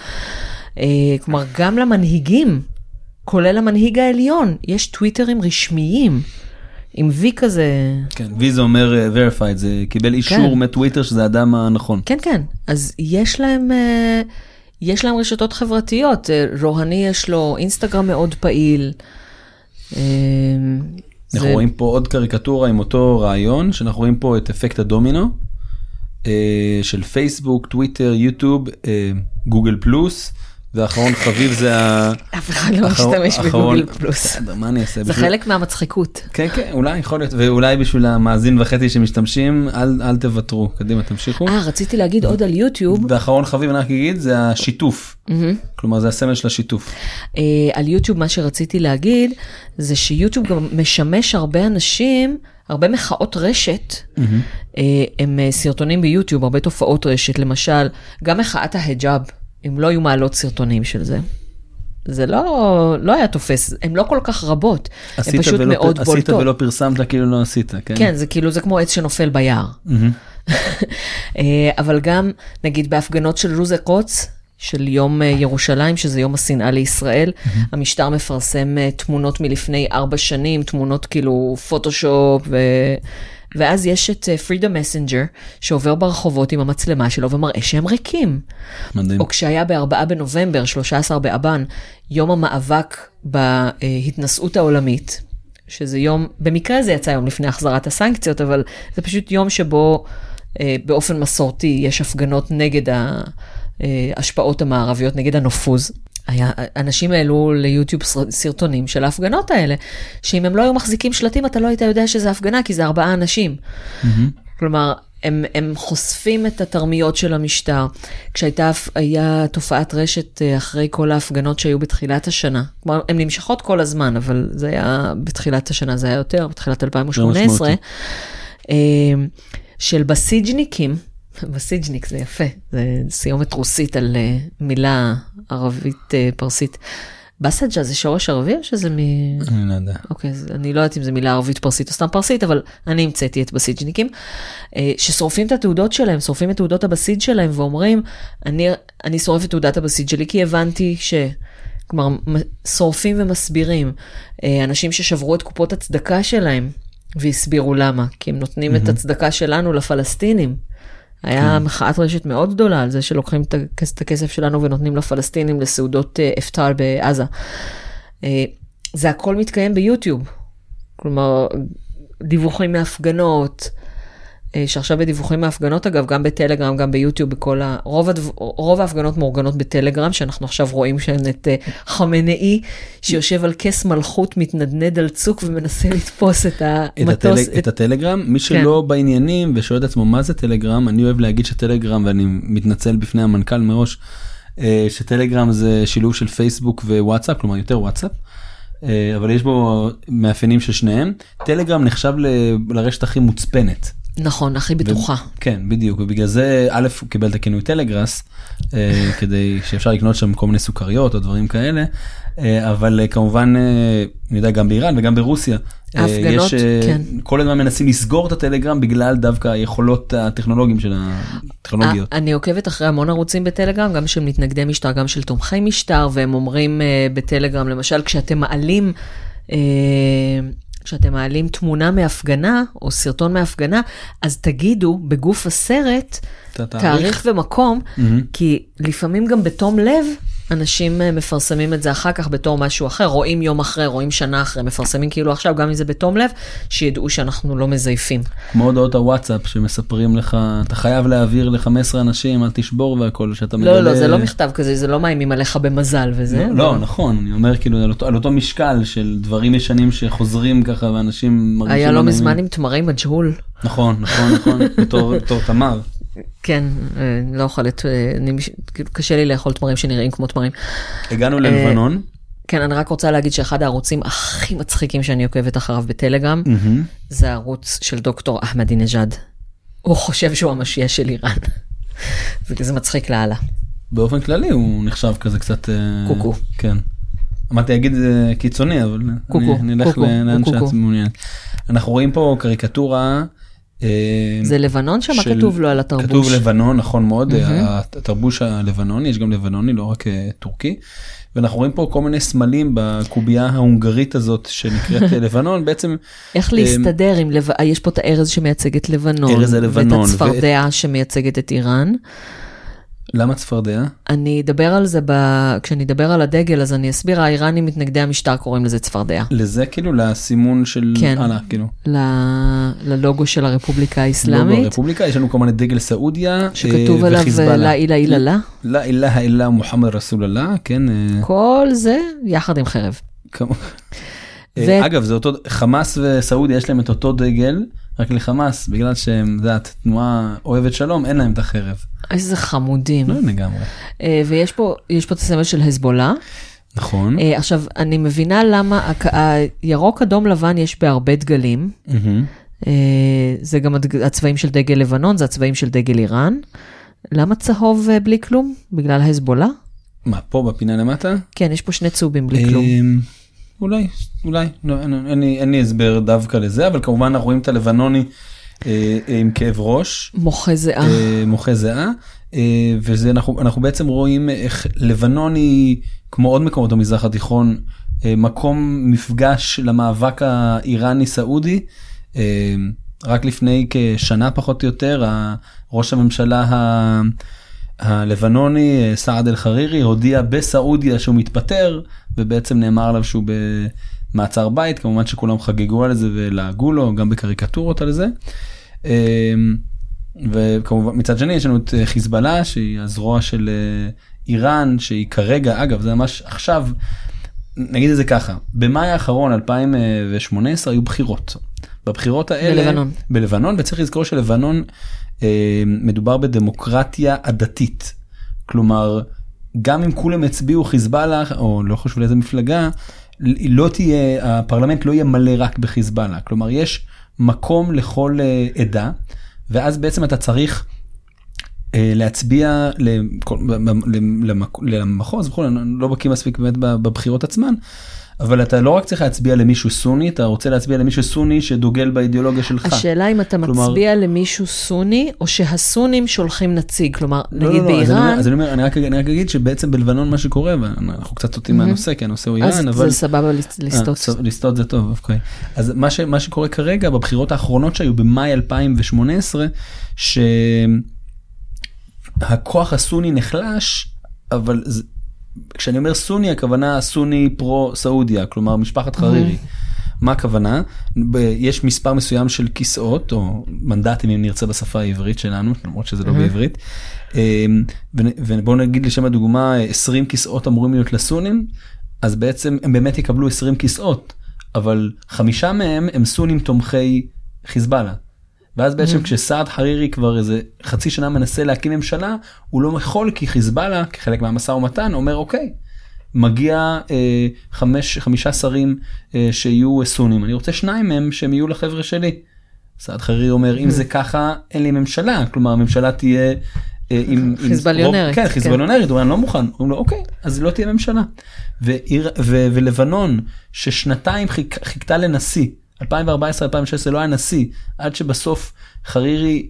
אה, כלומר, גם למנהיגים, כולל המנהיג העליון, יש טוויטרים רשמיים, עם וי כזה. כן, וי זה אומר אה, verified, זה קיבל אישור כן. מטוויטר שזה האדם הנכון. כן, כן, אז יש להם, אה, יש להם רשתות חברתיות, אה, רוהני יש לו אינסטגרם מאוד פעיל. אה, אנחנו זה- רואים פה עוד קריקטורה עם אותו רעיון, שאנחנו רואים פה את אפקט הדומינו, אה, של פייסבוק, טוויטר, יוטיוב, גוגל פלוס, ואחרון חביב זה ה... אף אחד לא משתמש בגוגל פלוס. מה אני אעשה? זה חלק מהמצחיקות. כן, כן, אולי, יכול להיות, ואולי בשביל המאזין וחצי שמשתמשים, אל אל תוותרו. קדימה, תמשיכו. אה, רציתי להגיד עוד על יוטיוב, ואחרון חביב אני רק אגיד זה השיתוף כלומר זה הסמל של השיתוף אה, על יוטיוב מה שרציתי להגיד, זה שיוטיוב גם משמש הרבה אנשים, הרבה מחאות רשת, אה, הם אה, סרטונים ביוטיוב, הרבה תופעות רשת, למשל, גם מחאת ההיג'אב, אם לא היו מעלות סרטונים של זה. זה לא, לא היה תופס, הן לא כל כך רבות, הן עשית פשוט ולא, מאוד עשית בולטות. ולא פרסמת כאילו לא עשית כן כן, זה כאילו, זה כמו עץ שנופל ביער. אה, אבל גם, נגיד, בהפגנות של לוזי קוץ, של יום אה, ירושלים, שזה יום השנאה לישראל, המשטר מפרסם אה, תמונות מלפני ארבע שנים, תמונות כאילו פוטושופ, ו... ואז יש את פרידום מסנג'ר, שעובר ברחובות עם המצלמה שלו ומראה שהם ריקים. מדהים או כשהיה בארבעה בנובמבר, 13 באבן, יום המאבק בהתנשאות העולמית, שזה יום, במקרה זה יצא יום לפני החזרת הסנקציות, אבל זה פשוט יום שבו אה, באופן מסורתי יש הפגנות נגד ההשפעות המערביות, נגד הנופוז. היה, אנשים העלו ליוטיוב סר- סרטונים של ההפגנות האלה, שאם הם לא היו מחזיקים שלטים, אתה לא היית יודע שזה הפגנה, כי זה ארבעה אנשים. כלומר, הם, הם חושפים את התרמיות של המשטר. כשהייתה היה תופעת רשת אה, אחרי כל ההפגנות שהיו בתחילת השנה, כלומר, הן נמשכות כל הזמן, אבל זה היה בתחילת השנה, זה היה יותר, בתחילת 2018, משמעותי. אה, של בסיג'ניקים, בסיג'ניק זה יפה, זה סיומת רוסית על אה, מילה ערבית אה, פרסית. בסג'ה זה שורש ערבי או שזה מ... אני לא יודע אוקיי, אז אני לא יודעת אם זה מילה ערבית פרסית או סתם פרסית, אבל אני המצאתי את בסיג'ניקים, אה, ששורפים את התעודות שלהם, שורפים את תעודות הבסיד שלהם ואומרים, אני, אני שורף את תעודת הבסיד שלי כי הבנתי ש... כלומר, שורפים ומסבירים. אנשים ששברו את קופות הצדקה שלהם והסבירו למה, כי הם נותנים את הצדקה שלנו לפלסטינים. היה מחאת רשת מאוד גדולה על זה שלוקחים את הכס- את הכסף שלנו ונותנים לפלסטינים לסעודות אה, אפטר בעזה. אה, זה הכל מתקיים ביוטיוב. כלומר, דיווחים מהפגנות, שעכשיו בדיווחים מההפגנות, אגב, גם בטלגרם, גם ביוטיוב, בכל ה... רוב, הדו... רוב ההפגנות מאורגנות בטלגרם, שאנחנו עכשיו רואים שאין את אה, חמנאי, שיושב על כס מלכות, מתנדנד על צוק ומנסה לתפוס את את, המטוס. הטלג, את הטלגרם מי שלא בעניינים ושואל את עצמו מה זה טלגרם אני אוהב להגיד שטלגרם ואני מתנצל בפני המנכ"ל מראש אה, שטלגרם זה שילוב של פייסבוק ווואטסאפ כלומר יותר וואטסאפ. אה, אבל יש בו מאפיינים של שניהם טלגרם נחשב ל- לרשת הכי מוצפנת. נכון, הכי בטוחה. כן בדיוק ובגלל זה א' הוא קיבל את הכינוי טלגראס אה, כדי שאפשר לקנות שם כל מיני סוכריות או דברים כאלה אה, אבל אה, כמובן אני יודע גם באיראן וגם ברוסיה. ההפגנות, יש, כן. כל הזמן מנסים לסגור את הטלגרם בגלל דווקא היכולות הטכנולוגיים של הטכנולוגיות. אני עוקבת אחרי המון ערוצים בטלגרם, גם של מתנגדי משטר, גם של תומכי משטר, והם אומרים בטלגרם, למשל, כשאתם מעלים... כשאתם מעלים תמונה מהפגנה או סרטון מהפגנה, אז תגידו בגוף הסרט. תאריך ומקום. כי לפעמים גם בתום לב, אנשים אה, מפרסמים את זה אחר כך בתור משהו אחר, רואים יום אחרי, רואים שנה אחרי, מפרסמים כאילו עכשיו, גם אם זה בתום לב, שידעו שאנחנו לא מזייפים. כמו הודעות הוואטסאפ שמספרים לך אתה חייב להעביר ל-15 אנשים אל תשבור והכל שאתה מגלה. לא, לא, זה לא מכתב כזה, זה לא מאיימים עליך במזל וזה. לא, לא נכון אני אומר כאילו על אותו, על אותו משקל של דברים ישנים שחוזרים ככה ואנשים מרגישים היה לא נעימים. מזמן עם תמרי מג'הול. נכון נכון נכון בתור תמר. כן, אה, לא אוכלת, אה, אני כאילו, קשה לי לאכול תמרים שנראים כמו תמרים. הגענו ללבנון. כן, אני רק רוצה להגיד שאחד הערוצים הכי מצחיקים שאני עוקבת אחריו בטלגרם, מהמם. זה הערוץ של דוקטור אחמדינג'אד. הוא חושב שהוא המשיח של איראן. זה כזה מצחיק לאללה. באופן כללי הוא נחשב כזה קצת אה, קוקו. כן. אמרתי להגיד אה, קיצוני אבל קוקו, אני- קוקו, ל- לאן. שאת מעוניינת. אנחנו רואים פה קריקטורה. אה, זה לבנון שם? של- כתוב לו על התרבוש? כתוב לבנון נכון מאוד. אה, התרבוש הלבנוני יש גם לבנוני לא רק אה, טורקי. ואנחנו רואים פה כל מיני סמלים בקובייה ההונגרית הזאת שנקראת לבנון בעצם איך להסתדר עם לב... אה, יש פה את הארז שמייצג את לבנון, ארז הלבנון, ואת הצפרדע שמייצגת את איראן. למה צפרדע? אני אדבר על זה, ב... כשאני אדבר על הדגל, אז אני אסביר, האיראנים מתנגדי המשטר קוראים לזה צפרדע. לזה כאילו לסימון של כן. הלאה כאילו. ל... ללוגו של הרפובליקה לא האסלאמית, ברפובליקה יש לנו כמובן את דגל סעודיה שכתוב אה, עליו. לה אילה אילה לה. לא אילהה אילה מוחמד רסול אללה כן אה, כל זה יחד עם חרב. אה, ו- אגב זה אותו חמאס וסעודיה יש להם את אותו דגל רק לחמאס בגלל שהם יודעת תנועה אוהבת שלום אין להם את החרב. איזה חמודים. לא לגמרי. אה, ויש פה, יש פה את הסמל של הזבולה. נכון. אה, עכשיו, אני מבינה למה הירוק, אדום, לבן יש בהרבה דגלים. זה גם הצבעים של דגל לבנון, זה הצבעים של דגל איראן. למה צהוב בלי כלום? בגלל ההזבולה? מה פה בפינה למטה? כן, יש פה שני צהובים בלי כלום. אולי אולי לא, אין, אין, לי, אין לי הסבר דווקא לזה אבל כמובן אנחנו רואים את הלבנוני אה, אה, עם כאב ראש. מוחה זיעה. אה, מוחה זיעה אה, וזה אנחנו אנחנו בעצם רואים איך לבנון היא כמו עוד מקומות במזרח התיכון אה, מקום מפגש למאבק האיראני סעודי. אה, רק לפני כשנה פחות או יותר ראש הממשלה ה- הלבנוני אה, סעד אל חרירי הודיע בסעודיה שהוא מתפטר ובעצם נאמר עליו שהוא במעצר בית כמובן שכולם חגגו על זה ולעגו לו גם בקריקטורות על זה. אה, וכמובן מצד שני יש לנו את אה, חיזבאללה שהיא הזרוע של איראן שהיא כרגע אגב זה ממש עכשיו נגיד את זה ככה במאי האחרון 2018 היו בחירות. בבחירות האלה בלבנון. בלבנון וצריך לזכור שלבנון מדובר בדמוקרטיה עדתית כלומר גם אם כולם הצביעו חיזבאללה או לא חשוב לאיזה מפלגה לא תהיה הפרלמנט לא יהיה מלא רק בחיזבאללה כלומר יש מקום לכל אה, עדה ואז בעצם אתה צריך אה, להצביע למחוז וכו', אני לא בקיא מספיק באמת בבחירות עצמן. אבל אתה לא רק צריך להצביע למישהו סוני אתה רוצה להצביע למישהו סוני שדוגל באידיאולוגיה שלך. השאלה אם אתה כלומר- מצביע למישהו סוני, או שהסונים שולחים נציג. כלומר, לא, נגיד לא, לא, אז באיראן, אז אני אומר אני רק אני רק אגיד שבעצם בלבנון מה שקורה ואנחנו קצת סוטים מהנושא כי הנושא הוא אז איראן אבל זה סבבה לסטות. אה, סב- לסטות זה טוב, אוקיי. אז מה, ש, מה שקורה כרגע בבחירות האחרונות שהיו במאי 2018, שהכוח הסוני נחלש, אבל זה, כשאני אומר סוני הכוונה סוני פרו סעודיה, כלומר משפחת חרירי. מה הכוונה? יש מספר מסוים של כיסאות או מנדטים אם נרצה בשפה העברית שלנו למרות שזה לא בעברית. ו- ובואו נגיד לשם הדוגמה 20 כיסאות אמורים להיות לסונים אז בעצם הם באמת יקבלו 20 כיסאות אבל חמישה מהם הם סונים תומכי חיזבאללה. ואז בעצם כשסעד חרירי כבר איזה חצי שנה מנסה להקים ממשלה הוא לא יכול כי חיזבאללה כחלק מהמשא ומתן אומר אוקיי. מגיע אה, חמש חמישה שרים אה, שיהיו סונים אני רוצה שניים מהם שהם יהיו לחבר'ה שלי. סעד חרירי אומר אם זה ככה אין לי ממשלה כלומר הממשלה תהיה. אה, עם, חיזבאליונרית, כן, כן. חיזבאליונרית, הוא אומר, אני לא מוכן, אומרים לו אוקיי, אז לא תהיה ממשלה. ולבנון ששנתיים חיכ, חיכתה לנשיא, 2014-2016 לא היה נשיא, עד שבסוף חרירי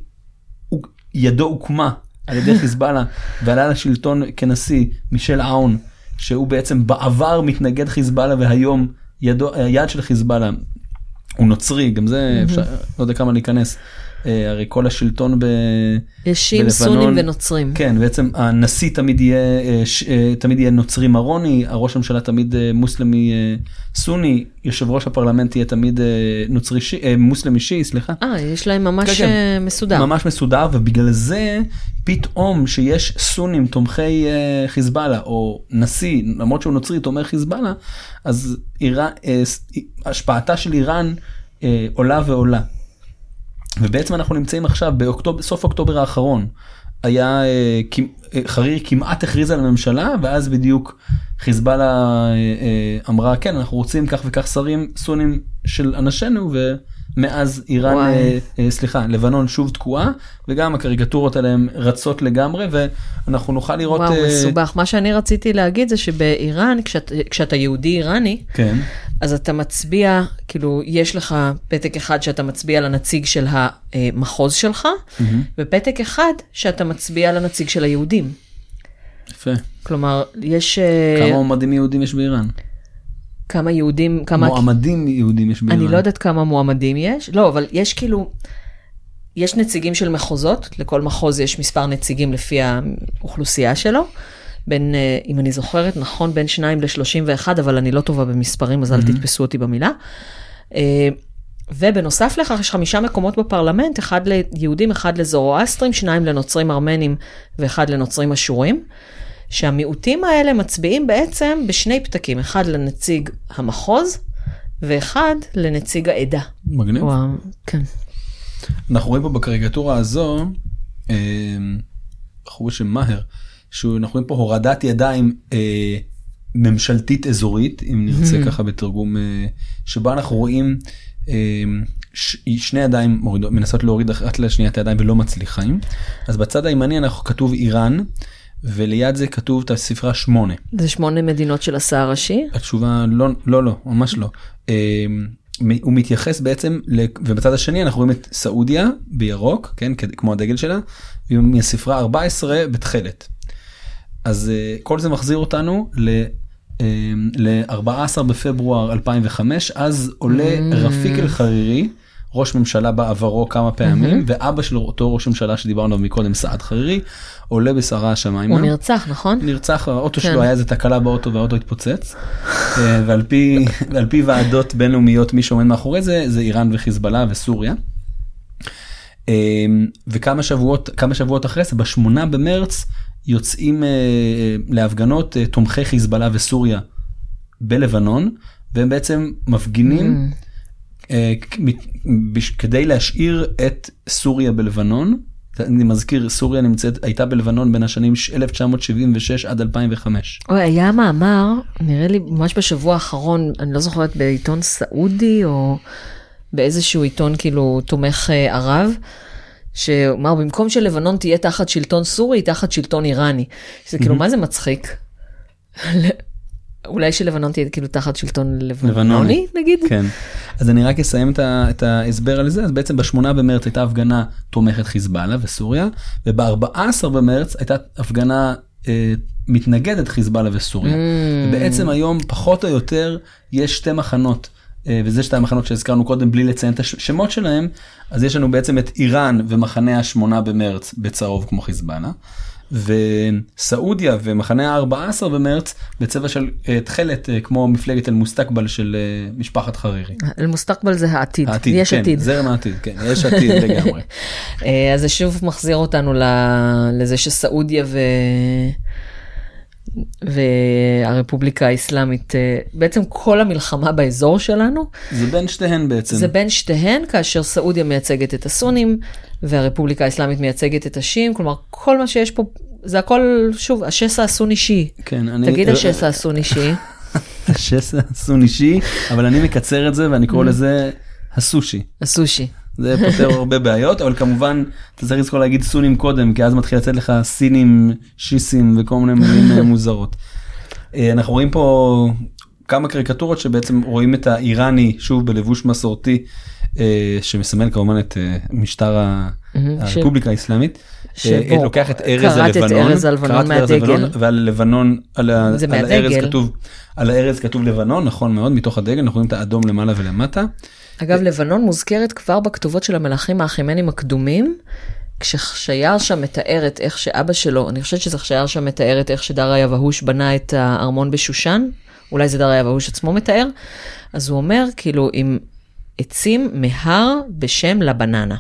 ידו הוקמה על ידי חיזבאללה ועלה לשלטון כנשיא מישל אאון שהוא בעצם בעבר מתנגד חיזבאללה והיום ידו היד של חיזבאללה הוא נוצרי גם זה אפשר לא יודע כמה להיכנס הרי כל השלטון ב... שיעים, סונים ונוצרים. כן בעצם הנשיא תמיד יהיה אה, אה, תמיד יהיה נוצרי מרוני הראש הממשלה תמיד אה, מוסלמי אה, סוני יושב ראש הפרלמנט יהיה תמיד אה, נוצרי אה, מוסלמי שיעי סליחה. אה, יש להם ממש כן, כן. אה, מסודר. ממש מסודר ובגלל זה פתאום שיש סונים תומכי אה, חיזבאללה או נשיא למרות שהוא נוצרי תומך חיזבאללה אז איראן, אה, השפעתה של איראן אה, עולה ועולה. ובעצם אנחנו נמצאים עכשיו באוקטובר סוף אוקטובר האחרון היה אה, אה, חרירי כמעט הכריז על הממשלה ואז בדיוק חיזבאללה אה, אמרה כן אנחנו רוצים כך וכך שרים סונים של אנשינו ומאז איראן וואי. סליחה לבנון שוב תקועה וגם הקריקטורות עליהם רצות לגמרי ואנחנו נוכל לראות וואו, מסובך. מה שאני רציתי להגיד זה שבאיראן, כשאת- כשאתה יהודי איראני, כן אז אתה מצביע, כאילו, יש לך פתק אחד שאתה מצביע לנציג של המחוז שלך, ופתק אחד שאתה מצביע לנציג של היהודים. יפה. כלומר, יש אה, כמה מועמדים יהודים יש באיראן? כמה יהודים, כמה... מועמדים יהודים יש באיראן אני לא יודעת כמה מועמדים יש, לא, אבל יש כאילו, יש נציגים של מחוזות, לכל מחוז יש מספר נציגים לפי האוכלוסייה שלו, בין, אה, אם אני זוכרת נכון, בין 2 ל-31, אבל אני לא טובה במספרים, אז אל תתפסו אותי במילה. אה, ובנוסף לכך יש חמישה מקומות בפרלמנט, אחד ליהודים, אחד לזורואסטרים, שניים לנוצרים ארמנים ואחד לנוצרים אשורים. שהמיעוטים האלה מצביעים בעצם בשני פתקים, אחד לנציג המחוז ואחד לנציג העדה. מגניב. וואו, כן. אנחנו רואים פה בקריקטורה הזו, אה, בחור בשם מאהר, שאנחנו רואים פה הורדת ידיים אה, ממשלתית אזורית, אם נרצה ככה בתרגום, אה, שבה אנחנו רואים אה, ש- שני ידיים מורידות, מנסות להוריד אחת לשנייה את הידיים ולא מצליחים. אז בצד הימני אנחנו כתוב איראן, וליד זה כתוב את הספרה שמונה. זה שמונה מדינות של הסער הראשי. התשובה לא לא לא ממש לא. אה, הוא מתייחס בעצם ובצד השני אנחנו רואים את סעודיה בירוק כן כמו הדגל שלה ומהספרה 14 בתכלת. אז אה, כל זה מחזיר אותנו ל... ל-14 בפברואר 2005 אז עולה רפיק אל חרירי ראש ממשלה בעברו כמה פעמים ואבא של אותו ראש ממשלה שדיברנו עליו מקודם סעד חרירי עולה בסערה השמיימה. הוא נרצח, נכון? נרצח האוטו כן. שלו היה איזה תקלה באוטו והאוטו התפוצץ אה, ועל פי ועל פי ועדות בינלאומיות מי שעומד מאחורי זה זה איראן וחיזבאללה וסוריה. אה, וכמה שבועות כמה שבועות אחרי זה בשמונה במרץ יוצאים אה, להפגנות אה, תומכי חיזבאללה וסוריה בלבנון והם בעצם מפגינים אה, בש- כדי להשאיר את סוריה בלבנון. אני מזכיר סוריה נמצאת הייתה בלבנון בין השנים 1976 עד 2005. אוי, היה מאמר, נראה לי ממש בשבוע האחרון, אני לא זוכרת בעיתון סעודי או באיזשהו עיתון כאילו תומך אה, ערב, שאומר במקום שלבנון תהיה תחת שלטון סורי, היא תחת שלטון איראני. שזה כאילו, מה זה מצחיק? אולי שלבנון תהיה כאילו תחת שלטון לבנוני, נגיד? כן. אז אני רק אסיים את, ה, את ההסבר על זה אז בעצם בשמונה במרץ הייתה הפגנה תומכת חיזבאללה וסוריה וב-14 במרץ הייתה הפגנה אה, מתנגדת חיזבאללה וסוריה. ובעצם היום פחות או יותר יש שתי מחנות. אה, וזה שתי המחנות שהזכרנו קודם בלי לציין את השמות שלהם אז יש לנו בעצם את איראן ומחנה השמונה במרץ בצהוב כמו חיזבאללה וסעודיה ומחנה ה-14 במרץ בצבע של אה, תכלת אה, כמו מפלגת אל-מוסתקבל של אה, משפחת חרירי. אל-מוסתקבל זה העתיד, העתיד, יש כן, עתיד. זרם העתיד, כן, יש עתיד לגמרי. אז זה שוב מחזיר אותנו לזה שסעודיה ו... והרפובליקה האסלאמית, אה, בעצם כל המלחמה באזור שלנו, זה בין שתיהן בעצם. זה בין שתיהן, כאשר סעודיה מייצגת את הסונים והרפובליקה האסלאמית מייצגת את השיעים, כלומר כל מה שיש פה, זה הכל, שוב, השסע הסוני שיעי. כן, אני... תגיד השסע הסוני שיעי. השסע הסונישי, אבל אני מקצר את זה ואני Mm. קורא לזה הסושי. הסושי. זה פותר הרבה בעיות, אבל כמובן אתה צריך לזכור להגיד סונים קודם, כי אז מתחיל לצאת לך סינים, שיסים וכל מיני מילים אה, מוזרות. אה, אנחנו רואים פה כמה קריקטורות שבעצם רואים את האיראני שוב בלבוש מסורתי, אה, שמסמל כמובן את משטר הרפובליקה האסלאמית. לוקח את ארז הלבנון, כרת את ארז. הלבנון, ועל לבנון, על הארז. כתוב, על הארז כתוב לבנון, נכון מאוד, מתוך הדגל, אנחנו רואים את האדום למעלה ולמטה. אגב, לבנון מוזכרת כבר בכתובות של המלכים האחימנים הקדומים, כשחייר שם מתאר את איך שאבא שלו, אני חושבת שזה חייר שם מתאר את איך שדריה יבהוש בנה את הארמון בשושן, אולי זה דריה יבהוש עצמו מתאר, אז הוא אומר כאילו עם עצים מהר בשם לבננה.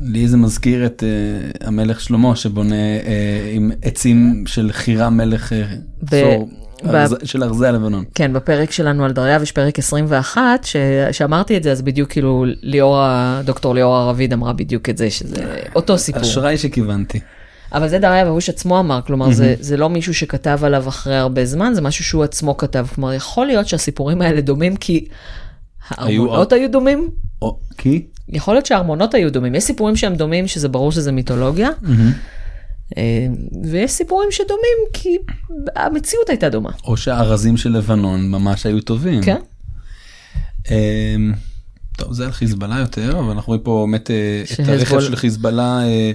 לי זה מזכיר את uh, המלך שלמה שבונה uh, עם עצים של חירה מלך uh, ב- צור, ב- ארז, של ארזי הלבנון. כן, בפרק שלנו על דריווש, פרק 21, ש... שאמרתי את זה, אז בדיוק כאילו ליאור, ה- דוקטור ליאור הרביד אמרה בדיוק את זה, שזה אותו סיפור. אשראי שכיוונתי. אבל זה דריה והוש עצמו אמר, כלומר זה, זה לא מישהו שכתב עליו אחרי הרבה זמן, זה משהו שהוא עצמו כתב. כלומר, יכול להיות שהסיפורים האלה דומים כי הארמונות היו דומים, כי? יכול להיות שהארמונות היו דומים. יש סיפורים שהם דומים, שזה ברור שזה מיתולוגיה, אה, ויש סיפורים שדומים כי המציאות הייתה דומה. או שהארזים של לבנון ממש היו טובים. כן? אמ, טוב זה על חיזבאללה יותר אבל אנחנו רואים פה באמת אה, את הרכב של חיזבאללה אה,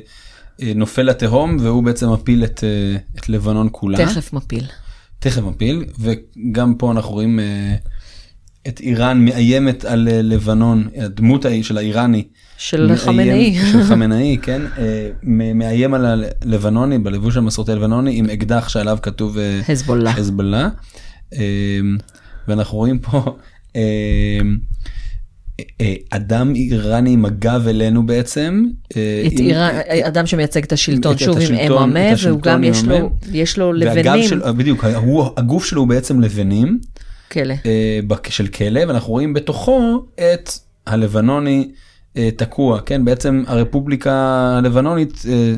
נופל לתהום והוא בעצם מפיל את, את לבנון כולה. תכף מפיל. תכף מפיל וגם פה אנחנו רואים את איראן מאיימת על אה, לבנון הדמות של האיראני. של מאיים- חמינאי. של חמינאי כן אה, מאיים על הלבנוני בלבוש המסורתי הלבנוני עם אקדח שעליו כתוב חזבאללה. חזבאללה. אה, ואנחנו רואים פה אה, אה, אדם איראני עם הגב אלינו בעצם. את עם- איראן, אדם שמייצג את השלטון, את שוב עם השלטון- את והוא גם יש לו. יש לבנים, של, בדיוק, הגוף שלו הוא בעצם לבנים כלא. בק- של כלא ואנחנו רואים בתוכו את הלבנוני אה, תקוע כן בעצם הרפובליקה הלבנונית אה,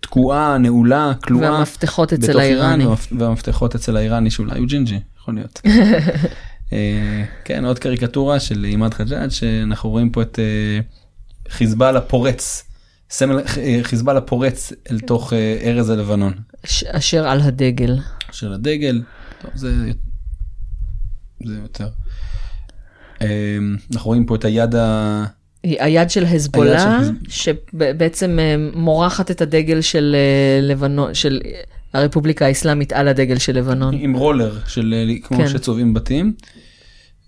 תקועה נעולה כלואה והמפתחות אצל האיראני. והמפתחות אצל האיראני שאולי הוא ג'ינג'י יכול להיות. אה, כן עוד קריקטורה של עימאד חג'אג' שאנחנו רואים פה את אה, חיזבאללה פורץ. סמל חיזבאללה פורץ אל תוך אה, ארז הלבנון אשר על הדגל. של הדגל. טוב, זה, זה יותר. אה, אנחנו רואים פה את היד ה... היד של הזבולה, היד שבעצם אה, מורחת את הדגל של אה, לבנון, של הרפובליקה האסלאמית על הדגל של לבנון. עם רולר של אה, כמו כן. שצובעים בתים.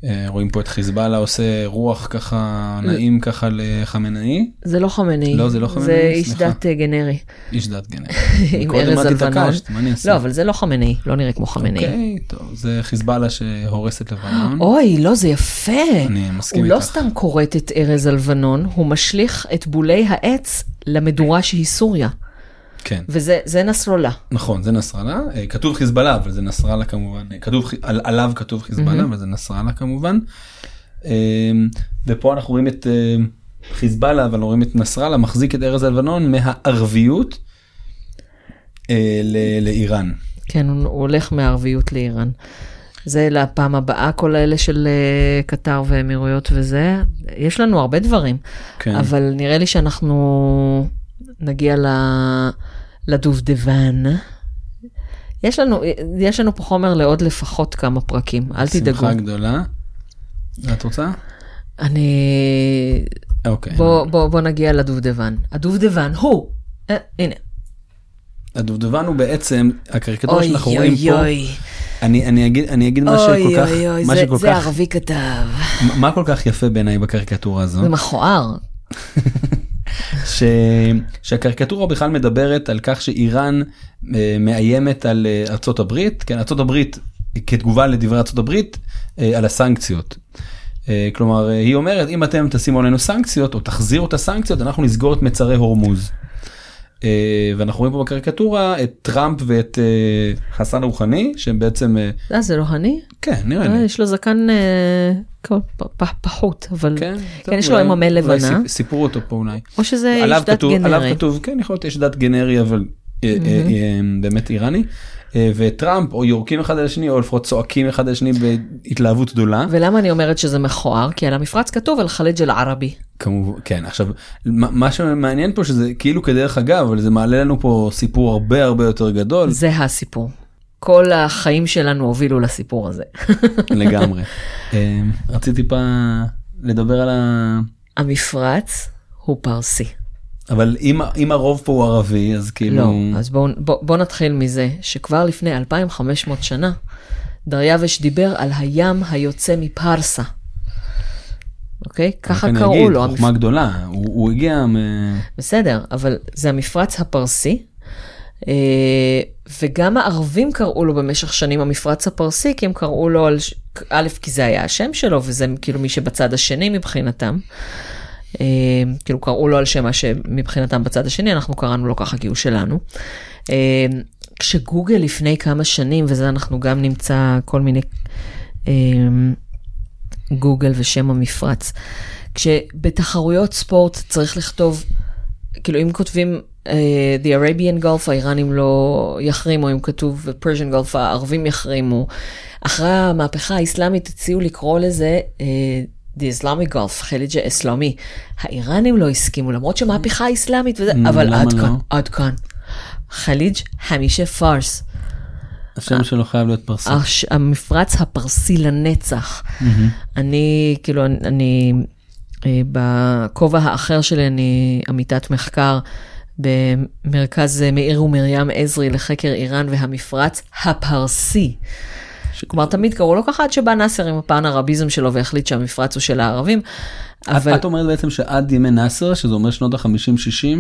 אה, רואים פה את חיזבאללה עושה רוח ככה נעים ככה לחמינאי. זה לא חמינאי, לא, זה לא חמינאי, זה איש סליחה. דת אה, גנרי, איש דת גנרי. עם ארז הלבנון. לא, אבל זה לא חמינאי, לא נראה כמו חמינאי. אוקיי, טוב, זה חיזבאללה שהורס את לבנון. אוי, לא, זה יפה. אני מסכים הוא לא איתך. סתם כורת את ארז הלבנון, הוא משליך את בולי העץ למדורה שהיא סוריה. כן. וזה זה נסראללה. נכון זה נסראללה אה, כתוב חיזבאללה אבל זה נסראללה כמובן אה, כתוב על, עליו כתוב חיזבאללה אבל זה נסראללה כמובן. אה, ופה אנחנו רואים את אה, חיזבאללה אבל רואים את נסראללה מחזיק את ארז הלבנון מהערביות ל- לאיראן. כן, הוא, הולך מהערביות לאיראן. זה לפעם הבאה, כל האלה של קטר ואמירויות וזה. יש לנו הרבה דברים, כן. אבל נראה לי שאנחנו נגיע ל... לדובדבן. יש לנו, יש לנו פה חומר לעוד לפחות כמה פרקים, אל תדאגו. שמחה גדולה. את רוצה? אני... אוקיי. בוא, בוא, בוא נגיע לדובדבן. הדובדבן הוא, אה, הנה. הדובדבן הוא בעצם הקריקטורה אוי שאנחנו רואים אוי פה. אוי. אני אני אגיד אני אגיד מה אוי שכל כך אוי אוי, מה זה- שכל זה כך ערבי כתב. מה כל כך יפה בעיניי בקריקטורה הזו. זה מכוער. ש... שהקריקטורה בכלל מדברת על כך שאיראן אה, מאיימת על אה, ארצות הברית, כן, ארצות הברית כתגובה לדברי ארצות הברית אה, על הסנקציות. אה, כלומר, אה, היא אומרת, אם אתם תשימו עלינו סנקציות או תחזירו את הסנקציות, אנחנו נסגור את מצרי הורמוז. אה, ואנחנו רואים פה בקריקטורה את טראמפ ואת אה, חסן רוחני שהם בעצם אה, אה, זה אני? כן נראה אה, לי. יש לו זקן פחות, אבל כן, כן, יש לו עממי אולי לבנה, סיפ- סיפרו אותו פה אולי. או שזה איש דת כתוב, עליו גנרי. כתוב, כן יכול להיות יש דת גנרי אבל באמת איראני. אה, וטראמפ או יורקים אחד על השני או לפחות צועקים אחד על השני בהתלהבות גדולה. ולמה אני אומרת שזה מכוער? כי על המפרץ כתוב על חליג' אל ערבי. כמובן כן עכשיו מה שמעניין פה שזה כאילו כדרך אגב אבל זה מעלה לנו פה סיפור הרבה הרבה יותר גדול זה הסיפור. כל החיים שלנו הובילו לסיפור הזה. לגמרי. אה, רציתי טיפה לדבר על ה... המפרץ הוא פרסי. אבל אם אם הרוב פה הוא ערבי אז כאילו לא, אז בואו בוא, בוא נתחיל מזה שכבר לפני 2500 שנה דריווש דיבר על הים היוצא מפרסה. אוקיי? ככה קראו אגיד, לו. חוכמה גדולה הוא, הוא הגיע מ... בסדר, אבל זה המפרץ הפרסי, אה, וגם הערבים קראו לו במשך שנים המפרץ הפרסי, כי הם קראו לו על, א', כי זה היה השם שלו, וזה כאילו מי שבצד השני מבחינתם. אה, כאילו קראו לו על שם מה שמבחינתם בצד השני, אנחנו קראנו לו ככה כי הוא שלנו. אה, כשגוגל לפני כמה שנים, וזה אנחנו גם נמצא כל מיני אה, גוגל ושם המפרץ, כשבתחרויות ספורט צריך לכתוב, כאילו אם כותבים uh, The Arabian Gulf האיראנים לא יחרימו, אם כתוב Persian Gulf הערבים יחרימו. אחרי המהפכה האסלאמית הציעו לקרוא לזה uh, The Islamic Gulf, חליג'ה אסלאמי. האיראנים לא הסכימו, למרות שהמהפכה האסלאמית וזה, נו, אבל עד לא? כאן, עד כאן. חליג' חמישה פארס. השם שלו חייב להיות פרסי. הש- המפרץ הפרסי לנצח. אני, כאילו, אני, אני אה, בכובע האחר שלי, אני עמיתת מחקר במרכז אה, מאיר ומרים עזרי לחקר איראן והמפרץ הפרסי. כלומר, תמיד קראו לו ככה עד שבא נאסר עם הפן הרביזם שלו והחליט שהמפרץ הוא של הערבים. אבל את, אומרת בעצם שעד ימי נאסר שזה אומר שנות ה-50-60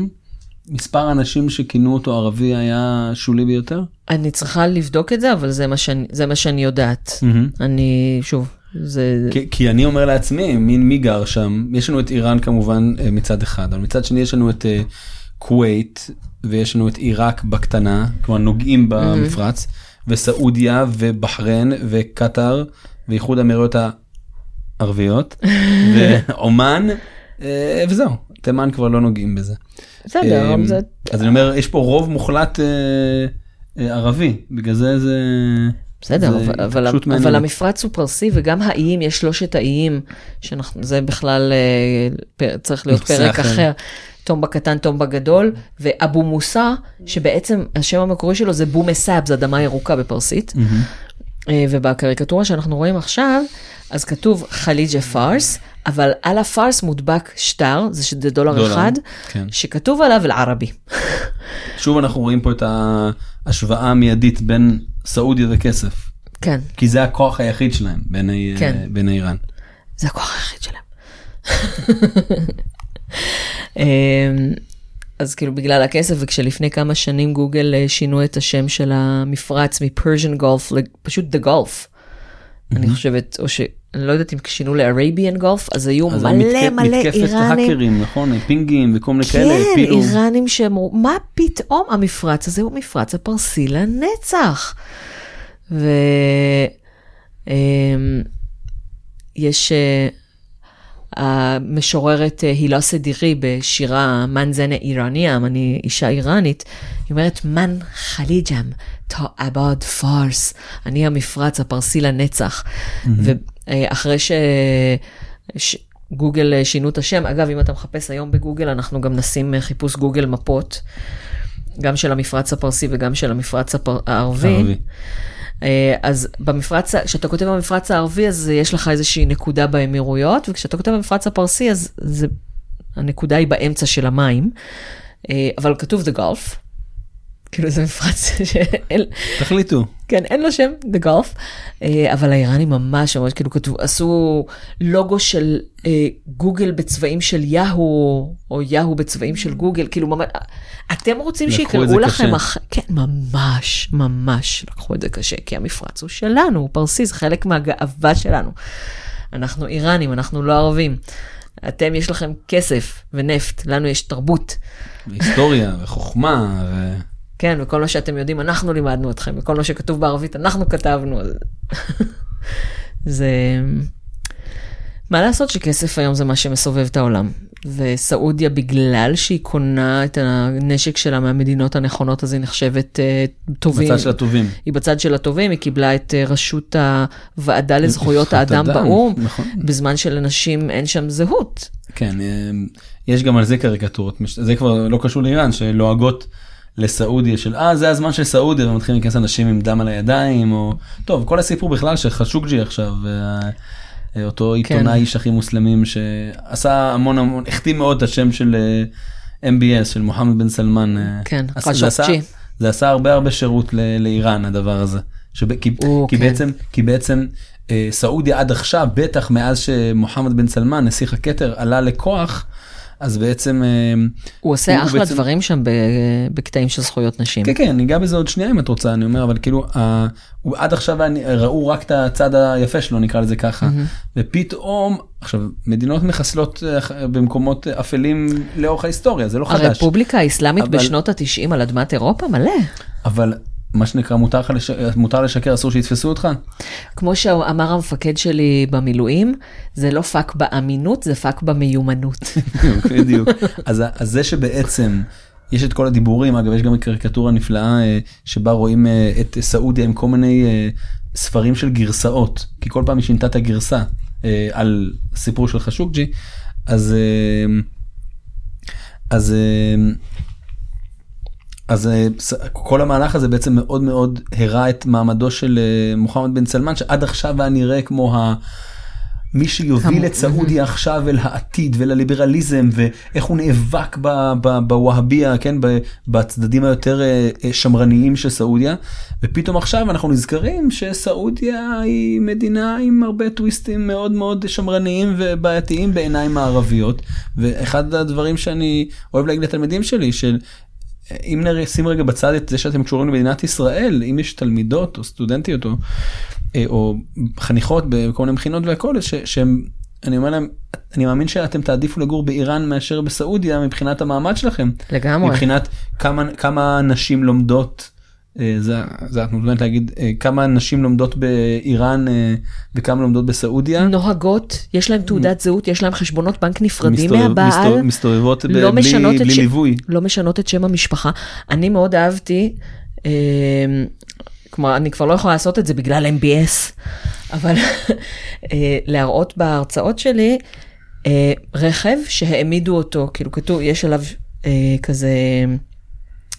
מספר האנשים שכינו אותו ערבי היה שולי ביותר? אני צריכה לבדוק את זה, אבל זה מה שאני, זה מה שאני יודעת. אני, שוב, זה... כי, כי אני אומר לעצמי מין מי גר שם יש לנו את איראן כמובן אה, מצד אחד אבל מצד שני יש לנו את אה, כווית ויש לנו את עיראק בקטנה כלומר נוגעים במפרץ וסעודיה ובחריין וקטאר ואיחוד האמירויות הערביות ועומאן אה, וזהו תימן כבר לא נוגעים בזה. בסדר, אה. אז אני אומר יש פה רוב מוחלט אה, ערבי בגלל זה זה. בסדר, אבל, אבל, אבל. המפרץ הוא פרסי וגם האיים, יש שלושת האיים, שאנחנו, זה בכלל צריך להיות פרק אחר. אחר. טומבה קטן, טומבה גדול, ואבו מוסא, שבעצם השם המקורי שלו זה بوم سبز, זה אדמה ירוקה בפרסית. אה, ובקריקטורה שאנחנו רואים עכשיו, אז כתוב خلیج فارس, אבל על ה فارس מודבק שטר, זה שזה דולר דולר, אחד, כן. שכתוב עליו العربي. שוב אנחנו רואים פה את ההשוואה המיידית בין סעודיה וכסף כן, כי זה הכוח היחיד שלהם בעיני כן. אה, בעיני איראן. זה הכוח היחיד שלהם. אמ, אז כאילו בגלל הכסף, וכשלפני כמה שנים גוגל אה, שינו את השם של המפרץ מפרשן גולף לפשוט The Gulf. אני חושבת, או שאני לא יודעת אם שינו ל-Arabian אז היו אז מלא מתק- מלא מתקפת איראנים. האקרים נכון פינגים וכל מיני כאלה כן. איראנים שאמרו, מה פתאום המפרץ הזה הוא מפרץ הפרסי לנצח. ויש המשוררת אה, הילה סדירי בשירה מנזנה איראניאם, אני אישה איראנית, היא אומרת, מן חליג'ם, תו אבד פארס, אני המפרץ הפרסי לנצח. ואחרי ש... ש... גוגל אה, שינו את השם. אגב, אם אתה מחפש היום בגוגל, אנחנו גם נשים אה, חיפוש גוגל מפות, גם של המפרץ הפרסי וגם של המפרץ הפר... הערבי. הערבי. אה, אז במפרץ, כשאתה כותב במפרץ הערבי, אז יש לך איזושהי נקודה באמירויות, וכשאתה כותב במפרץ הפרסי, אז זה, הנקודה היא באמצע של המים, אה, אבל כתוב The Gulf, כאילו זה מפרץ של... תחליטו כן, אין לו שם, The Golf, אה, אבל האיראנים ממש ממש כאילו כתבו, עשו לוגו של אה, גוגל בצבעים של יהו, או יהו בצבעים של גוגל, כאילו ממש, אתם רוצים שיקראו לכם. אח... כן, ממש, ממש לקחו את זה קשה, כי המפרץ הוא שלנו, הוא פרסי, זה חלק מהגאווה שלנו. אנחנו איראנים, אנחנו לא ערבים. אתם, יש לכם כסף ונפט, לנו יש תרבות. היסטוריה וחוכמה ו... כן, וכל מה שאתם יודעים, אנחנו לימדנו אתכם, וכל מה שכתוב בערבית, אנחנו כתבנו. זה... מה לעשות שכסף היום זה מה שמסובב את העולם. וסעודיה, בגלל שהיא קונה את הנשק שלה מהמדינות הנכונות, אז היא נחשבת uh, טובים. בצד של הטובים. היא בצד של הטובים, היא קיבלה את uh, ראשות הוועדה לזכויות זכויות האדם אדם, באו"ם, נכון. בזמן שלנשים אין שם זהות. כן, אה, יש גם על זה קריקטורות, זה כבר לא קשור לאיראן, שלועגות לסעודיה של אה זה הזמן של סעודיה ומתחילים להיכנס אנשים עם דם על הידיים או טוב כל הסיפור בכלל של חשוקג'י עכשיו. וה- אה, אותו עיתונאי איש הכי מוסלמים שעשה המון המון החתים מאוד את השם של אה, MBS של מוחמד בן סלמן. אה, כן, עשה- זה חשוקג'י. זה עשה הרבה הרבה שירות ל- לאיראן הדבר הזה. שב- כי, או, כי כן. בעצם כי בעצם אה, סעודיה עד עכשיו בטח מאז שמוחמד בן סלמן נסיך הכתר עלה לכוח אז בעצם אה, הוא עושה הוא אחלה בעצם- דברים שם בקטעים של זכויות נשים. כן כן ניגע בזה עוד שנייה אם את רוצה אני אומר אבל כאילו ה- הוא עד עכשיו אני- ראו רק את הצד היפה שלו נקרא לזה ככה ופתאום עכשיו מדינות מחסלות אה, במקומות אפלים לאורך ההיסטוריה זה לא חדש הרפובליקה האסלאמית אבל- בשנות ה-90 על אדמת אירופה מלא. אבל מה שנקרא מותר לש... מותר לשקר אסור שיתפסו אותך כמו שאמר המפקד שלי במילואים, זה לא פאק באמינות, זה פאק במיומנות. בדיוק אז, אז זה שבעצם יש את כל הדיבורים אגב יש גם קריקטורה נפלאה אה, שבה רואים אה, את סעודיה עם כל מיני אה, ספרים של גרסאות כי כל פעם היא שינתה את הגרסה על סיפור של חשוקג'י אז אז אז אה, כל המהלך הזה בעצם מאוד מאוד הראה את מעמדו של אה, מוחמד בן סלמן שעד עכשיו היה נראה כמו ה... מי שיוביל את סעודיה עכשיו אל העתיד ולליברליזם ואיך הוא נאבק ב- ב- בווהאביה כן בצדדים היותר אה, שמרניים של סעודיה. ופתאום עכשיו אנחנו נזכרים שסעודיה היא מדינה עם הרבה טוויסטים מאוד מאוד שמרניים ובעייתיים בעיניים מערביות. ואחד הדברים שאני אוהב להגיד לתלמידים שלי של אם נשים רגע בצד את זה שאתם קשורים למדינת ישראל אם יש תלמידות או סטודנטיות או, אה, או חניכות בכל מיני מכינות והכל שהם אני אומר להם אני מאמין שאתם תעדיפו לגור באיראן מאשר בסעודיה מבחינת המעמד שלכם לגמרי. מבחינת כמה כמה נשים לומדות. אה, זה זה את מוזמנת להגיד אה, כמה נשים לומדות באיראן אה, וכמה לומדות בסעודיה. נוהגות, יש להם תעודת זהות, יש להם חשבונות בנק נפרדים מהבעל. מסתובב- מסתובבות לא בלי את בלי ש- ליווי. לא משנות את שם המשפחה. אני מאוד אהבתי, אה, כלומר, אני כבר לא יכולה לעשות את זה בגלל MBS, אבל אה, להראות בהרצאות שלי אה, רכב שהעמידו אותו, כאילו כתוב, יש עליו אה, כזה,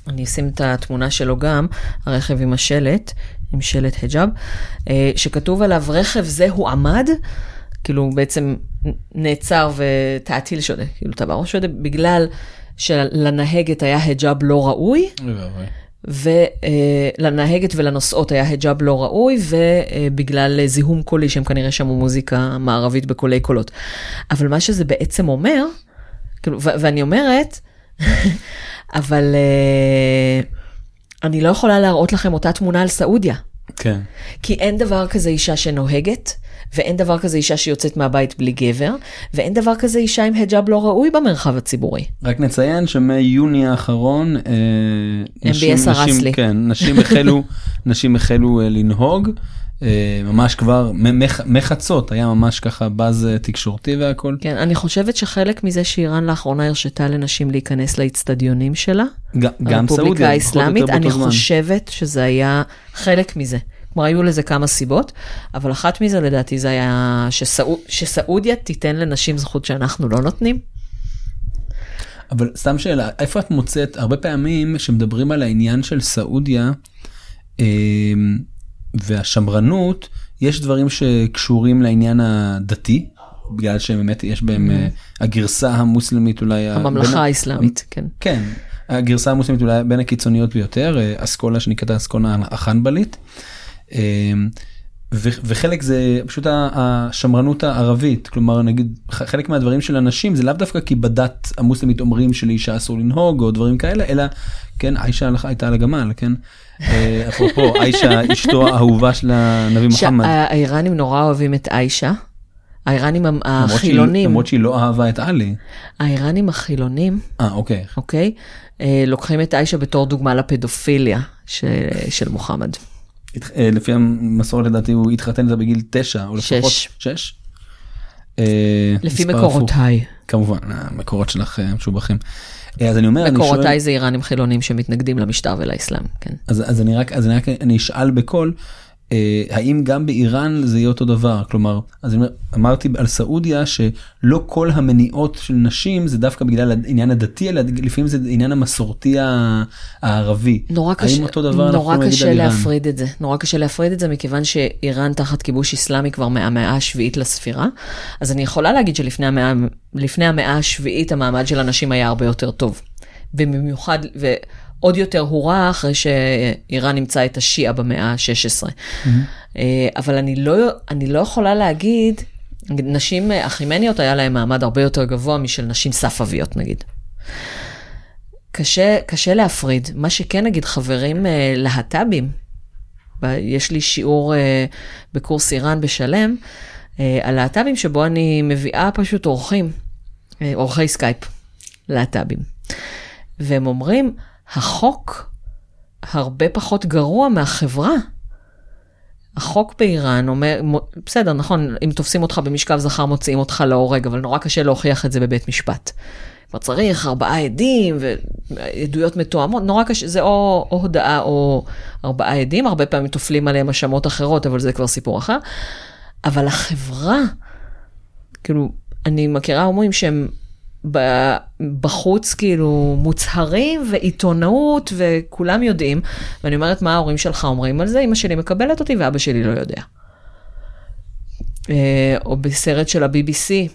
אני אשים את התמונה שלו גם, הרכב עם השלט, עם שלט היג'אב, אה, שכתוב עליו רכב זה הוא עמד, כאילו בעצם נעצר ותעטיל שודה, כאילו טבעו שודה, בגלל שלנהגת היה היג'אב לא ראוי. ולנהגת ולנוסעות היה היג'אב לא ראוי, ובגלל זיהום קולי שהם כנראה שמעו מוזיקה מערבית בקולי קולות. אבל מה שזה בעצם אומר, כאילו, ואני אומרת, אבל אה, אני לא יכולה להראות לכם אותה תמונה על סעודיה. כן. כי אין דבר כזה אישה שנוהגת, ואין דבר כזה אישה שיוצאת מהבית בלי גבר, ואין דבר כזה אישה עם היג'אב לא ראוי במרחב הציבורי. רק נציין שמיוני האחרון אה, נשים, נשים. כן, נשים החלו, נשים החלו אה, לנהוג, ממש כבר מחצות היה ממש ככה באז אה, תקשורתי והכל. כן, אני חושבת שחלק מזה שאיראן לאחרונה הרשתה לנשים להיכנס לאיצטדיונים שלה, גם סעודיה, הרפובליקה או האסלאמית, אני. חושבת שזה היה חלק מזה. כלומר, היו לזה כמה סיבות, אבל אחת מזה לדעתי זה היה שסעוד, שסעודיה תיתן לנשים זכות שאנחנו לא נותנים. אבל סתם שאלה, איפה את מוצאת, הרבה פעמים שמדברים על העניין של סעודיה אה, והשמרנות, יש דברים שקשורים לעניין הדתי, בגלל שבאמת יש בהם אה, הגרסה המוסלמית אולי, ה- בין הממלכה האסלאמית, כן. כן, הגרסה המוסלמית אולי בין הקיצוניות ביותר, אה, אסכולה שנקראת האסכולה החנבלית. אה, ו- וחלק זה פשוט השמרנות הערבית כלומר נגיד חלק מהדברים של אנשים זה לאו דווקא כי בדת המוסלמית אומרים שלאישה אסור לנהוג או דברים כאלה אלא כן עיישה הלכה- הייתה על הגמל כן אפרופו עיישה אשתו האהובה של הנביא מוחמד. שהאיראנים נורא אוהבים את עיישה. האיראנים החילונים, למרות שהיא לא אהבה את עלי. האיראנים החילונים, אה אוקיי. אוקיי, אה, לוקחים את עיישה בתור דוגמה לפדופיליה של מוחמד. אה, לפי המסורת לדעתי הוא התחתן איתה בגיל תשע או לפחות שש. שש. אה, לפי. מקורותיי. כמובן המקורות שלך אה, משובחים. אה, אז אני אומר אני שואל מקורותיי זה איראנים חילונים שמתנגדים למשטר ולאסלאם, כן. אז, אז אני רק אז אני רק אני אשאל בקול האם גם באיראן זה יהיה אותו דבר כלומר אז אמרתי על סעודיה שלא כל המניעות של נשים זה דווקא בגלל העניין הדתי אלא לפעמים זה עניין המסורתי הערבי. נורא האם קשה, אותו דבר נורא קשה? להפריד את זה, נורא קשה להפריד את זה מכיוון שאיראן תחת כיבוש איסלאמי כבר מהמאה השביעית לספירה, אז אני יכולה להגיד שלפני המאה, לפני המאה השביעית המעמד של הנשים היה הרבה יותר טוב. ובמיוחד, ועוד יותר הורע אחרי שאיראן נמצא את השיעה במאה ה-16. אה, אבל אני לא, אני לא יכולה להגיד, נשים אחימניות היה להן מעמד הרבה יותר גבוה משל נשים ספאביות נגיד. קשה, קשה להפריד. מה שכן נגיד חברים אה, להט"בים, יש לי שיעור אה, בקורס איראן בשלם, אה, על להט"בים שבו אני מביאה פשוט אורחים, אורחי סקייפ, להט"בים. והם אומרים, החוק הרבה פחות גרוע מהחברה. החוק באיראן אומר, בסדר, נכון, אם תופסים אותך במשכב זכר מוציאים אותך להורג, אבל נורא קשה להוכיח את זה בבית משפט. כבר צריך ארבעה עדים ועדויות מתואמות, נורא קשה, זה או, או הודאה או ארבעה עדים, הרבה פעמים טופלים עליהם האשמות אחרות, אבל זה כבר סיפור אחר. אבל החברה, כאילו, אני מכירה הומואים שהם בחוץ כאילו מוצהרים ועיתונאות וכולם יודעים, ואני אומרת מה ההורים שלך אומרים על זה, אמא שלי מקבלת אותי ואבא שלי לא יודע. אה, או בסרט של ה-BBC,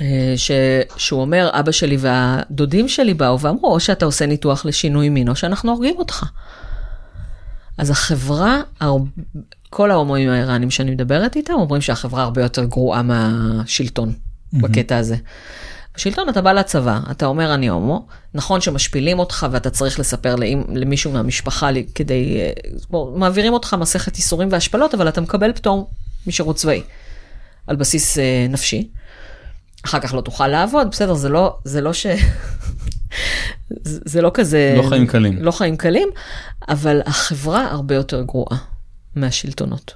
אה, ש... שהוא אומר, אבא שלי והדודים שלי באו ואמרו, או שאתה עושה ניתוח לשינוי מין, או שאנחנו הורגים אותך. אז החברה. כל ההומואים האיראנים שאני מדברת איתם, אומרים שהחברה הרבה יותר גרועה מהשלטון בקטע הזה. בשלטון אתה בא לצבא, אתה אומר אני הומו, נכון שמשפילים אותך ואתה צריך לספר למישהו מהמשפחה כדי, אה, בוא, מעבירים אותך מסכת איסורים והשפלות, אבל אתה מקבל פטור משירות צבאי, על בסיס אה, נפשי. אחר כך לא תוכל לעבוד, בסדר, זה לא, זה לא ש... זה זה לא כזה... לא חיים קלים. לא חיים קלים, אבל החברה הרבה יותר גרועה מהשלטונות.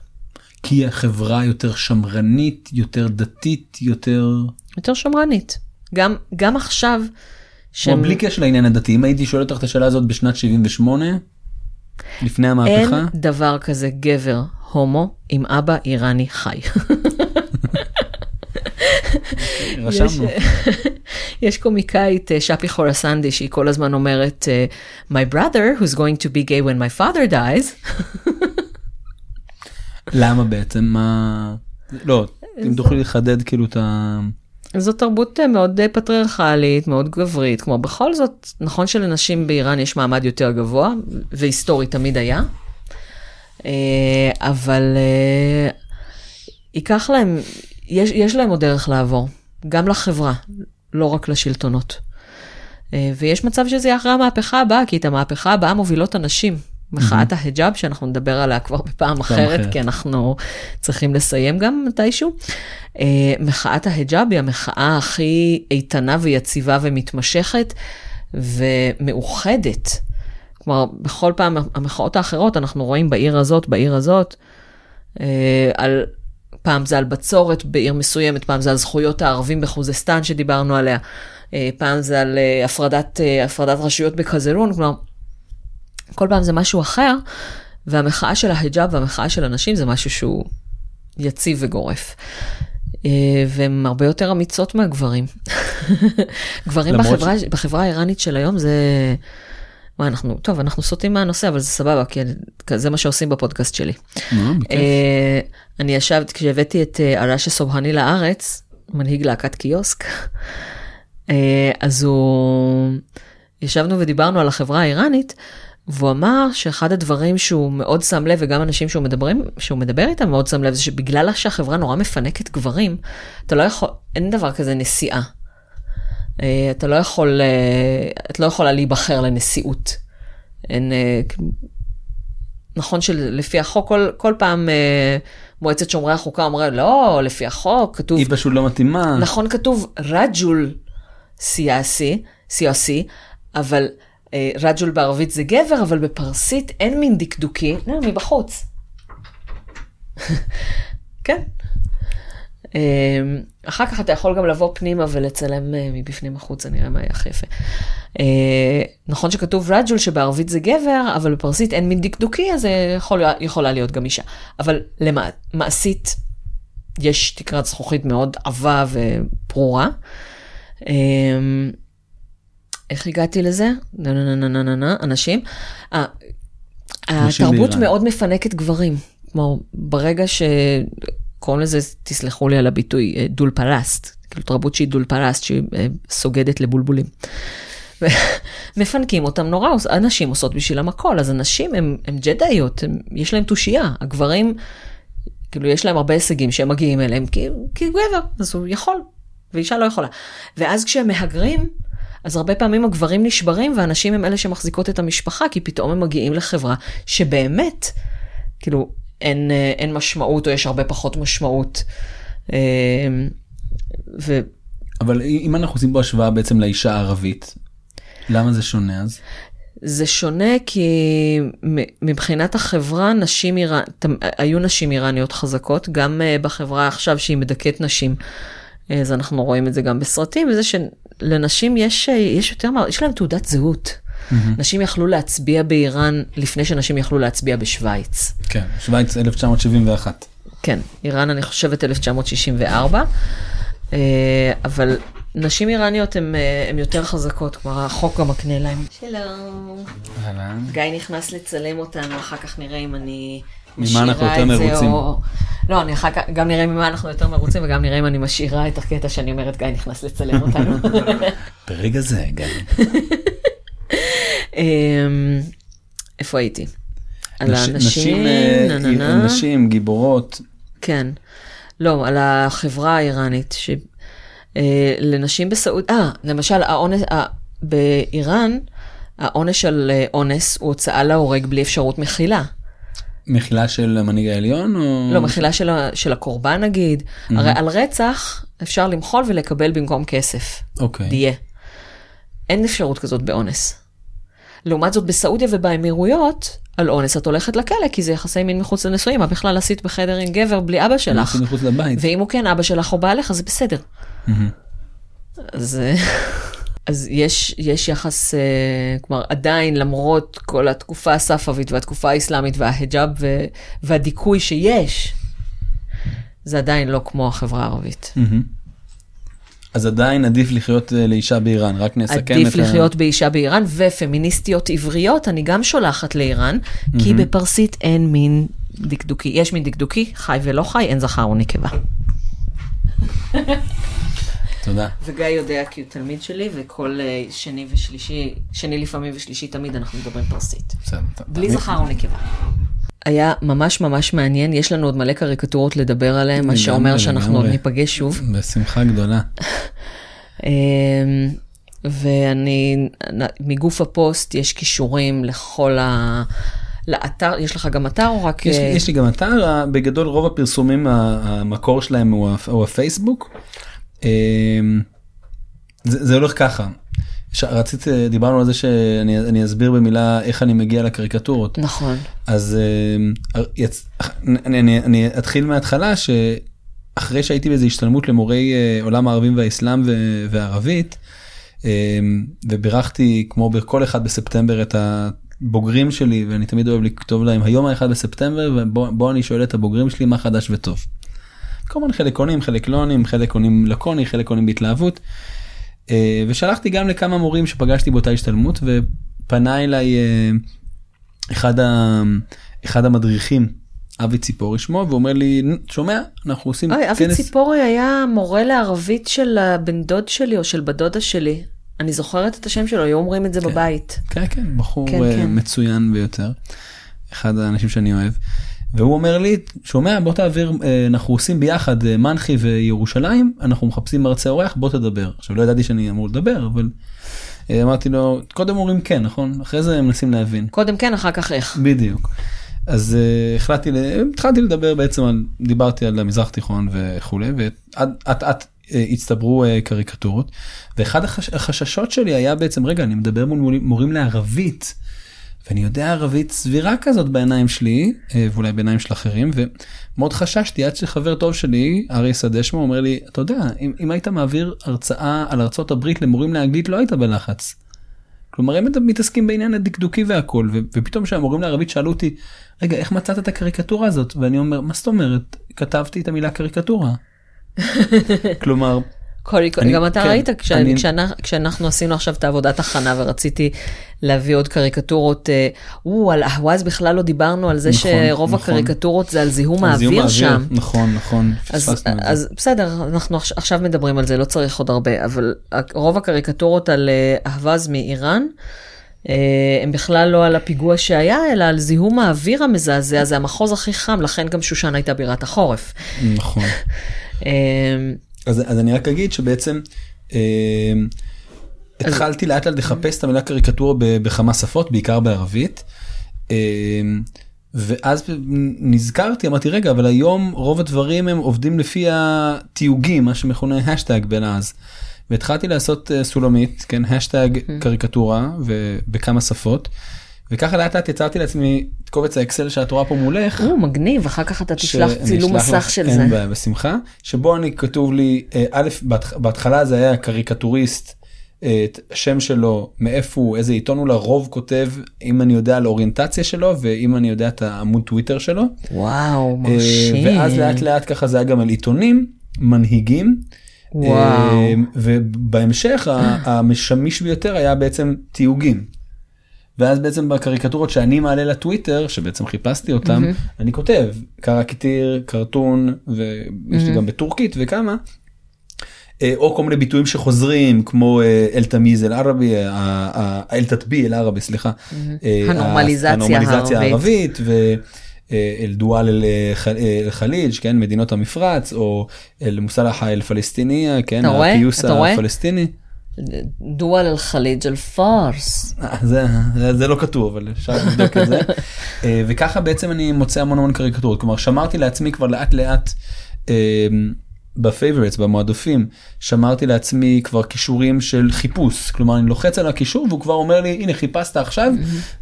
כי החברה יותר שמרנית יותר דתית יותר יותר שמרנית. גם, גם עכשיו, כמו שהם- בלי קשר לעניין הדתי אם הייתי שואל אותך את השאלה הזאת בשנת 78 לפני אין המהפכה דבר כזה גבר הומו עם אבא איראני חי. רשמנו. יש, יש קומיקאית אה, שפי חורסנדי שהיא כל הזמן אומרת אה, My brother who's going to be gay when my father dies. למה בעצם מה לא אם תוכלי לחדד כאילו את ה... זו תרבות אה, מאוד אה, פטריארכלית, מאוד גברית, כמו בכל זאת, נכון שלנשים באיראן יש מעמד יותר גבוה, והיסטורית תמיד היה, אה, אבל ייקח להם, יש, יש להם עוד דרך לעבור, גם לחברה, לא רק לשלטונות. ויש מצב שזה יהיה אחרי המהפכה הבאה, כי את המהפכה הבאה מובילות הנשים. מחאת ההיג'אב, שאנחנו נדבר עליה כבר בפעם אחרת, אחרת. כי אנחנו צריכים לסיים גם מתישהו. אה, מחאת ההיג'אב היא המחאה הכי איתנה ויציבה ומתמשכת ומאוחדת. כלומר, בכל פעם המחאות האחרות אנחנו רואים בעיר הזאת, בעיר הזאת, אה, על, פעם זה על בצורת בעיר מסוימת, פעם זה על זכויות הערבים בחוזסטן שדיברנו עליה, אה, פעם זה על הפרדת, הפרדת רשויות בקזרון, כלומר, כל פעם זה משהו אחר, והמחאה של ההיג'אב והמחאה של הנשים זה משהו שהוא יציב וגורף. אה, והן הרבה יותר אמיצות מהגברים. גברים בחברה, בחברה האיראנית של היום זה... מה אנחנו, טוב, אנחנו סוטים מהנושא, אבל זה סבבה, כי זה מה שעושים בפודקאסט שלי. אה, אני ישבת, כשהבאתי את ארשה סובהני לארץ, מנהיג להקת קיוסק, אה, אז הוא, ישבנו ודיברנו על החברה האיראנית, והוא אמר שאחד הדברים שהוא מאוד שם לב, וגם אנשים שהוא, מדברים, שהוא מדבר איתם מאוד שם לב, זה שבגלל שהחברה נורא מפנקת גברים, אתה לא יכול, אין דבר כזה נשיאה. אה, אתה לא יכול, אה, את לא יכולה להיבחר לנשיאות. אין, אה, נכון שלפי החוק, כל, כל פעם מועצת שומרי החוקה אומרת, לא, לפי החוק כתוב... היא פשוט לא מתאימה. נכון, כתוב רג'ול סיאסי, סיאסי, אבל רג'ול בערבית זה גבר, אבל בפרסית אין מין דקדוקי, לא, מבחוץ. כן. אמ, אחר כך אתה יכול גם לבוא פנימה ולצלם אה, מבפנים החוצה, נראה מה יהיה הכי יפה. אה, נכון שכתוב רג'ול שבערבית זה גבר, אבל בפרסית אין מין דקדוקי, אז יכול, יכולה להיות גם אישה. אבל למעשית, יש תקרת זכוכית מאוד עבה וברורה. איך הגעתי לזה? אנשים. אה, התרבות מאוד מפנקת גברים. כלומר, ברגע ש... קוראים לזה, תסלחו לי על הביטוי, אה, דול פלסט, כאילו תרבות שהיא דול פלסט, שהיא אה, סוגדת לבולבולים. מפנקים אותם נורא, הנשים עושות בשבילם הכל, אז הנשים הן ג'דאיות, יש להן תושייה, הגברים, כאילו יש להם הרבה הישגים שהם מגיעים אליהם, כי, כי גבר, אז הוא יכול, ואישה לא יכולה. ואז כשהם מהגרים, אז הרבה פעמים הגברים נשברים והנשים הם אלה שמחזיקות את המשפחה, כי פתאום הם מגיעים לחברה שבאמת, כאילו, אין, אה, אין משמעות או יש הרבה פחות משמעות. אה, ו... אבל אם אנחנו עושים פה השוואה בעצם לאישה הערבית, למה זה שונה אז? זה שונה כי מבחינת החברה, נשים איראן, היו נשים איראניות חזקות, גם אה, בחברה עכשיו שהיא מדכאת נשים. אז אנחנו רואים את זה גם בסרטים, וזה שלנשים יש, יש יותר, יש להם תעודת זהות. Mm-hmm. נשים יכלו להצביע באיראן לפני שנשים יכלו להצביע בשוויץ. כן, שוויץ 1971. כן, איראן אני חושבת 1964, אה, אבל נשים איראניות הן אה, יותר חזקות, כלומר החוק גם מקנה להן. שלום. אהלן. גיא נכנס לצלם אותנו, אחר כך נראה אם אני ממה אנחנו יותר מרוצים. או... לא, אני אחר כך גם נראה ממה אנחנו יותר מרוצים וגם נראה אם אני משאירה את הקטע שאני אומרת גיא נכנס לצלם אותנו. ברגע זה, גיא. אמ, איפה הייתי? על הנשים, אה, נשים, גיבורות. כן. לא, על החברה האיראנית, אה, בסעוד... אה, למשל, העונש, באיראן, העונש על אה, אונס הוא הוצאה להורג בלי אפשרות מחילה. מחילה של המנהיג העליון או... לא, מחילה של, של הקורבן נגיד. Mm-hmm. הרי על רצח אפשר למחול ולקבל במקום כסף. אוקיי. Okay. דיה. אין אפשרות כזאת באונס. לעומת זאת בסעודיה ובאמירויות, על אונס את הולכת לכלא, כי זה יחסי מין מחוץ לנישואים, מה בכלל עשית בחדר עם גבר בלי אבא שלך? מחוץ לבית. ואם הוא כן אבא שלך או בעלך, זה בסדר. אז, אז יש, יש יחס, אה, כלומר עדיין למרות כל התקופה הספאבית והתקופה האסלאמית וההיג'אב והדיכוי שיש, זה עדיין לא כמו החברה הערבית. אז עדיין עדיף לחיות אה, לאישה באיראן, רק נסכם את ה... עדיף לחיות באישה באיראן, ופמיניסטיות עבריות אני גם שולחת לאיראן. כי בפרסית אין מין דקדוקי. יש מין דקדוקי, חי ולא חי, אין זכר או נקבה. תודה. וגיא יודע כי הוא תלמיד שלי, וכל אה, שני ושלישי, שני לפעמים ושלישי תמיד אנחנו מדברים פרסית. בלי זכר או נקבה. היה ממש ממש מעניין, יש לנו עוד מלא קריקטורות לדבר עליהן, מה שאומר שאנחנו עוד ניפגש שוב. בשמחה גדולה. אמ, ואני, מגוף הפוסט יש כישורים לכל ה... לאתר, יש לך גם אתר או רק... יש, אה, יש לי גם אתר, בגדול רוב הפרסומים, המקור שלהם הוא, הוא הפייסבוק. אמ, זה, זה הולך ככה, רציתי, דיברנו על זה שאני אסביר במילה איך אני מגיע לקריקטורות. נכון. אז אה, יצ... אני, אני, אני אתחיל מההתחלה שאחרי שהייתי באיזה השתלמות למורי אה, עולם הערבים והאסלאם וערבית, אה, ובירכתי כמו בכל אחד בספטמבר את הבוגרים שלי ואני תמיד אוהב לכתוב להם היום האחד בספטמבר ובוא אני שואל את הבוגרים שלי מה חדש וטוב. כמובן חלק עונים חלק לא עונים חלק עונים לקוני חלק עונים בהתלהבות. אה, ושלחתי גם לכמה מורים שפגשתי באותה השתלמות ופנה אליי אה, אחד, ה, אחד המדריכים אבי ציפורי שמו ואומר לי שומע אנחנו עושים אוי, כנס. אבי ציפורי היה מורה לערבית של הבן דוד שלי או של בת דודה שלי. אני זוכרת את השם שלו, היו אומרים את זה בבית. כן, כן, בחור כן, אה, כן. מצוין ביותר. אחד האנשים שאני אוהב. והוא אומר לי, שומע, בוא תעביר, אה, אנחנו עושים ביחד אה, מנחי וירושלים, אנחנו מחפשים מרצה אורח, בוא תדבר. עכשיו לא ידעתי שאני אמור לדבר, אבל אה, אמרתי לו, קודם אומרים כן, נכון? אחרי זה הם מנסים להבין. קודם כן, אחר כך איך. בדיוק. אז uh, החלטתי, ל- התחלתי לדבר בעצם על, דיברתי על המזרח תיכון וכולי, ואט אט uh, הצטברו uh, קריקטורות, ואחד החש, החששות שלי היה בעצם, רגע, אני מדבר מול מורים לערבית, ואני יודע ערבית סבירה כזאת בעיניים שלי, uh, ואולי בעיניים של אחרים, ומאוד חששתי עד שחבר טוב שלי, אריה סדשמו, אומר לי, אתה יודע, אם, אם היית מעביר הרצאה על ארצות הברית למורים לאנגלית, לא היית בלחץ. כלומר הם מתעסקים בעניין הדקדוקי והכל ו- ופתאום כשהמורים לערבית שאלו אותי רגע איך מצאת את הקריקטורה הזאת ואני אומר מה זאת אומרת כתבתי את המילה קריקטורה. כלומר קוריק- אני- גם אתה כן, ראית כש- אני- כשאנ- כשאנחנו עשינו עכשיו את העבודת הכנה ורציתי להביא עוד קריקטורות, אה, או, על אהווז בכלל לא דיברנו על זה נכון, שרוב נכון. הקריקטורות זה על זיהום האוויר שם. נכון נכון אז, זה. אז בסדר, אנחנו עכש- עכשיו מדברים על זה, לא צריך עוד הרבה, אבל רוב הקריקטורות על אה, אהווז מאיראן, אה, הם בכלל לא על הפיגוע שהיה, אלא על זיהום האוויר המזעזע, זה המחוז הכי חם, לכן גם שושן הייתה בירת החורף. נכון. אז, אז אני רק אגיד שבעצם אה, התחלתי לאט לאט לחפש את המילה קריקטורה בכמה שפות בעיקר בערבית. אה, ואז נזכרתי אמרתי רגע אבל היום רוב הדברים הם עובדים לפי התיוגים מה שמכונה האשטג בלעז. והתחלתי לעשות אה, סולמית כן האשטג קריקטורה ובכמה שפות. וככה לאט לאט יצרתי לעצמי את קובץ האקסל שאת רואה פה מולך. או, מגניב, אחר כך אתה תשלח שאני צילום מסך של אין זה. בעיה, בשמחה. שבו אני כתוב לי, אה, א', בהתח- בהתחלה זה היה קריקטוריסט, אה, את השם שלו, מאיפה הוא, איזה עיתון הוא לרוב כותב, אם אני יודע על האוריינטציה שלו, ואם אני יודע את העמוד טוויטר שלו. וואו, אה, מרשים. ואז לאט לאט ככה זה היה גם על עיתונים, מנהיגים. וואו. ובהמשך המשמיש ביותר היה בעצם תיוגים. ואז בעצם בקריקטורות שאני מעלה לטוויטר שבעצם חיפשתי אותם אני כותב קרקטיר קרטון ויש לי גם בטורקית וכמה. אה, או כל מיני ביטויים שחוזרים כמו אה, אל תמיז אל ערבי אה, אל תטבי אל ערבי סליחה. הנורמליזציה הנורמליזציה הערבית. ואל דואל אל חליג' כן מדינות המפרץ או אל מוסלח אל פלסטיניה כן? הפיוס אתה רואה? דואל אל-חליג' אל-פארס. אה, זה, לא כתוב אבל אפשר לבדוק את זה. אה, וככה בעצם אני מוצא המון המון קריקטורות. כלומר שמרתי לעצמי כבר לאט לאט אה, ב favorites במועדפים שמרתי לעצמי כבר קישורים של חיפוש. כלומר אני לוחץ על הקישור והוא כבר אומר לי הנה חיפשת עכשיו.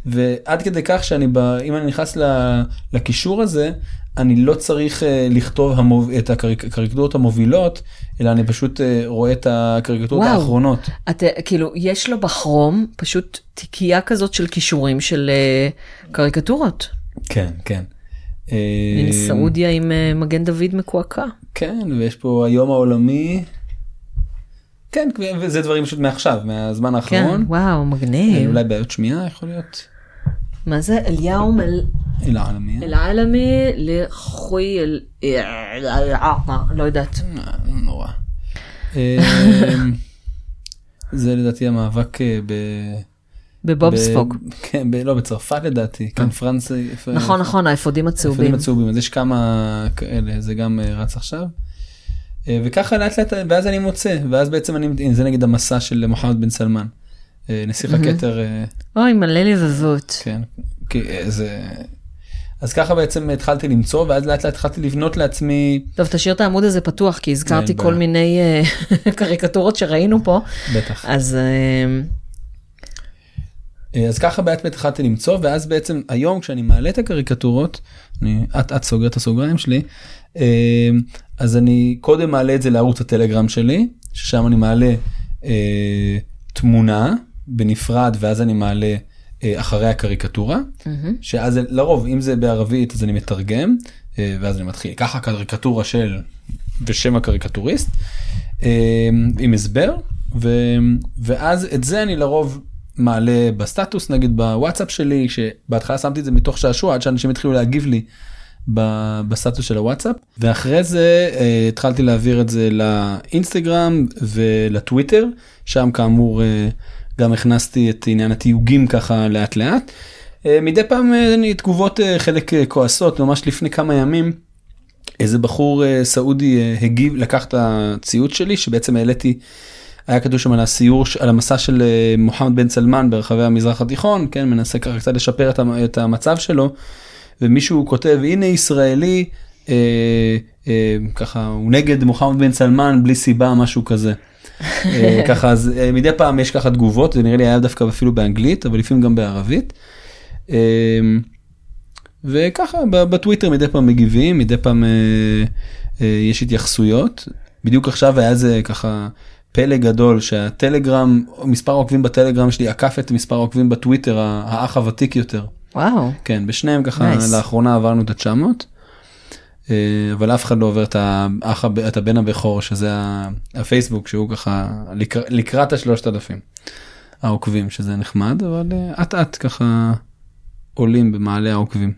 ועד כדי כך שאני אם אני נכנס ל- לקישור הזה אני לא צריך אה, לכתוב המוב, את הקריקטורות המובילות אלא אני פשוט אה, רואה את הקריקטורות וואו. האחרונות. אתה, כאילו, יש לו בכרום פשוט תיקייה כזאת של כישורים של אה, קריקטורות. כן כן. אה, הנה סעודיה עם אה, מגן דוד מקועקע. כן ויש פה היום העולמי. כן וזה דברים פשוט מעכשיו מהזמן כן, האחרון. וואו, אה, מגניב. אולי בעיות שמיעה יכול להיות. מה זה? אל-יום אל- אל העולמי. אל-עלמי לחוי אל... לא יודעת. אה, נורא. אה, זה לדעתי המאבק אה, ב... בבובספוג. כן, ב- לא בצרפת לדעתי, כאן פרנס. נכון, נכון, האפודים האפודים הצהובים. הצהובים אז יש כמה כאלה זה גם אה, רץ עכשיו. וככה לאט לאט ואז אני מוצא ואז בעצם אני זה נגיד המסע של מוחמד בן סלמן. אה, נסיך הכתר אה, אוי, מלא לבבות. כן כי, אה, זה אז ככה בעצם התחלתי למצוא ואז לאט לאט התחלתי לבנות לעצמי טוב, תשאיר את העמוד הזה פתוח, כי הזכרתי כל. מיני קריקטורות שראינו פה. בטח אז אז ככה בעצם התחלתי למצוא ואז בעצם היום כשאני מעלה את הקריקטורות אני אט אט סוגר את הסוגריים שלי אז אני קודם מעלה את זה לערוץ הטלגרם שלי ששם אני מעלה אה, תמונה בנפרד ואז אני מעלה אה, אחרי הקריקטורה שאז זה- לרוב אם זה בערבית אז אני מתרגם אה, ואז אני מתחיל. ככה קריקטורה של ושם הקריקטוריסט אה, עם הסבר ו, ואז את זה אני לרוב מעלה בסטטוס נגיד בוואטסאפ שלי שבהתחלה שמתי את זה מתוך שעשוע עד שאנשים התחילו להגיב לי בסטטוס של הוואטסאפ. ואחרי זה אה, התחלתי להעביר את זה לאינסטגרם ולטוויטר שם כאמור אה, גם הכנסתי את עניין התיוגים ככה לאט לאט. אה, מדי פעם אה, תגובות אה, חלק כועסות ממש לפני כמה ימים. איזה בחור סעודי הגיב לקח את הציוץ שלי שבעצם העליתי. היה כתוב שם על הסיור על המסע של מוחמד בן סלמן ברחבי המזרח התיכון כן מנסה ככה קצת לשפר את המצב שלו. ומישהו כותב הנה ישראלי אה, אה, ככה הוא נגד מוחמד בן סלמן בלי סיבה משהו כזה. אה, ככה אז אה, מדי פעם יש ככה תגובות זה נראה לי היה דווקא אפילו באנגלית אבל לפעמים גם בערבית. אה, וככה בטוויטר מדי פעם מגיבים מדי פעם יש התייחסויות בדיוק עכשיו היה זה ככה פלא גדול שהטלגרם מספר העוקבים בטלגרם שלי עקף את מספר העוקבים בטוויטר האח הוותיק יותר. וואו. כן בשניהם ככה Nice. לאחרונה עברנו את ה-900. אה, אבל אף אחד לא עובר את האח את הבן הבכור שזה הפייסבוק שהוא ככה לקראת, לקראת השלושת אלפים העוקבים שזה נחמד אבל אה, אט אט ככה עולים במעלה העוקבים.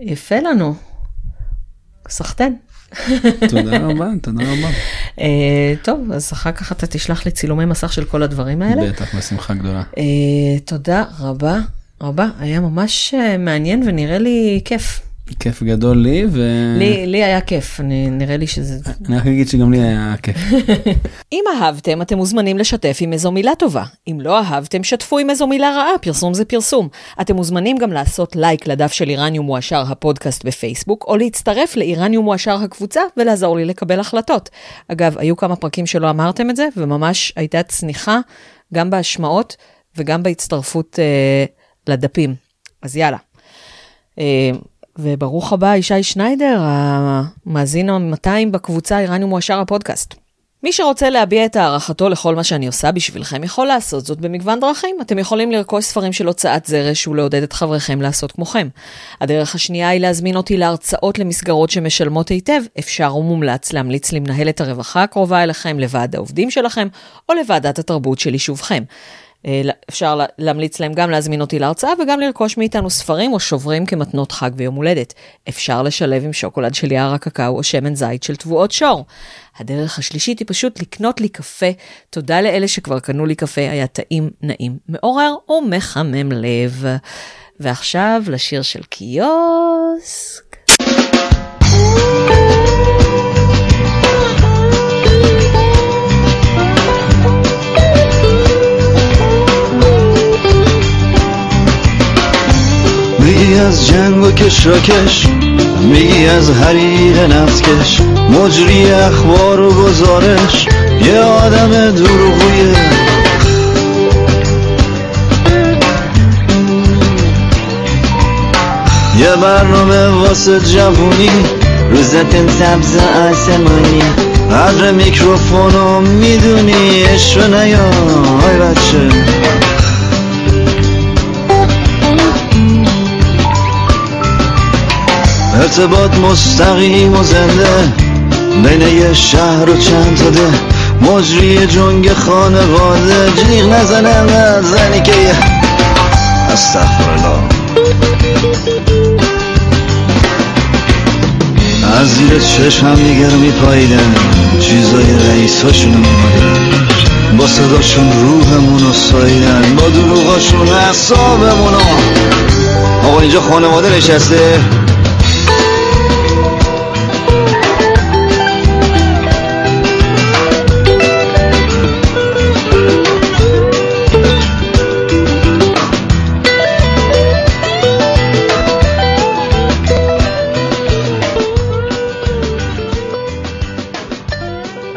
יפה לנו. סחטיין. תודה רבה תודה רבה אה, טוב, אז אחר כך אתה תשלח לי צילומי מסך של כל הדברים האלה. בטח בשמחה גדולה. אה, תודה רבה רבה, היה ממש מעניין ונראה לי כיף. כיף גדול לי ואני לי, לי היה כיף, אני, נראה לי שזה... רק אגיד שגם לי היה כיף. אם אהבתם, אתם מוזמנים לשתף עם איזו מילה טובה. אם לא אהבתם, שתפו עם איזו מילה רעה, פרסום זה פרסום. אתם מוזמנים גם לעשות לייק לדף של איראניום מועשר הפודקאסט בפייסבוק, או להצטרף לאיראניום מועשר הקבוצה ולעזור לי לקבל החלטות. אגב, היו כמה פרקים שלא אמרתם את זה, וממש הייתה צניחה גם בהשמעות וגם בהצטרפות אה, לדפים. אז יאללה. אה, וברוך הבא, ישי שניידר, המאזין ה-200 בקבוצה איראניום מועשר הפודקאסט. מי שרוצה להביע את הערכתו לכל מה שאני עושה בשבילכם יכול לעשות זאת במגוון דרכים. אתם יכולים לרכוש ספרים של הוצאת זרש ולעודד את חבריכם לעשות כמוכם. הדרך השנייה היא להזמין אותי להרצאות למסגרות שמשלמות היטב. אפשר ומומלץ להמליץ למנהלת הרווחה הקרובה אליכם, לוועד העובדים שלכם או לוועדת התרבות של יישובכם. אה, אפשר לה- להמליץ להם גם להזמין אותי להרצאה וגם לרכוש מאיתנו ספרים או שוברים כמתנות חג ויום הולדת. אפשר לשלב עם שוקולד של יער הקקאו או שמן זית של תבואות שור. הדרך השלישית היא פשוט לקנות לי קפה. תודה לאלה שכבר קנו לי קפה, היה טעים, נעים, מעורר ומחמם לב. ועכשיו לשיר של קיוסק. میگی از جنگ و کشاکش میگی از حریق نفتکش. مجری اخبار و گزارش. یه آدم دروغویه. یه برنامه واسه جوونی. روزتن سبز آسمانی. قدر میکروفونو می‌دونی عشق نیا های بچه. ارتباط مستقیم و زنده. بین یه شهر و چند تا ده. مجری جنگ خانواده. جیغ نزنه انقدر زنی که یه استغفرالله. از زیر چشم هم دیگه رو میپاییدن. چیزای رئیساشونو میمادن با صداشون روحمونو ساییدن. با دروغاشون اعصابمونو آقا اینجا خانواده نشسته.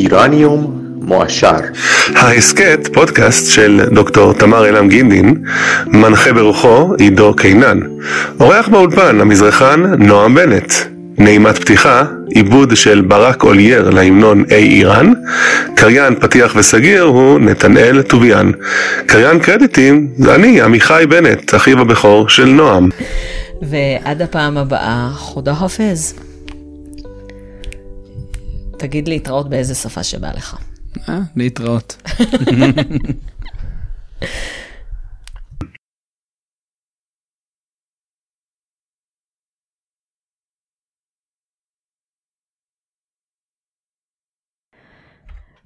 איראניום מועשר. ההסכת, פודקאסט של דוקטור תמר אלעם גינדין, מנחה ברוחו עידו קינן. אורח באולפן, המזרחן נועם בנט. נעימת פתיחה, עיבוד של ברק אולייר להמנון אי איראן, קריין פתיח וסגיר הוא נתנאל טוביאן. קריין קרדיטים זה אני, עמיחי בנט, אחיו הבכור של נועם. ועד הפעם הבאה, חודה חפז. תגיד להתראות באיזה שפה שבא לך. אה, להתראות.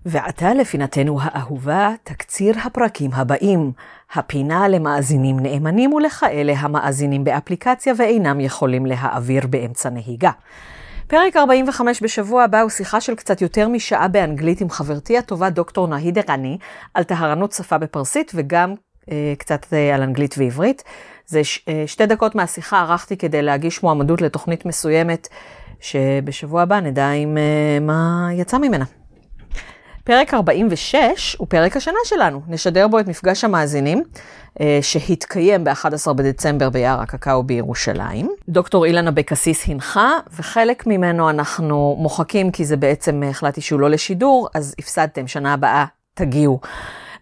ועתה לפינתנו האהובה, תקציר הפרקים הבאים, הפינה למאזינים נאמנים ולכאלה המאזינים באפליקציה ואינם יכולים להעביר באמצע נהיגה. פרק 45 בשבוע הבא הוא שיחה של קצת יותר משעה באנגלית עם חברתי הטובה דוקטור נהיד ערני, על טהרנות שפה בפרסית וגם אה, קצת אה, על אנגלית ועברית. זה ש, אה, שתי דקות מהשיחה ערכתי כדי להגיש מועמדות לתוכנית מסוימת, שבשבוע הבא נדע אם אה, מה יצא ממנה. פרק 46 הוא פרק השנה שלנו, נשדר בו את מפגש המאזינים, אה, שהתקיים ב-11 בדצמבר ביער הקקאו בירושלים. דוקטור אילן אבקסיס הנחה, וחלק ממנו אנחנו מוחקים, כי זה בעצם אה, החלטתי שהוא לא לשידור, אז הפסדתם, שנה הבאה תגיעו.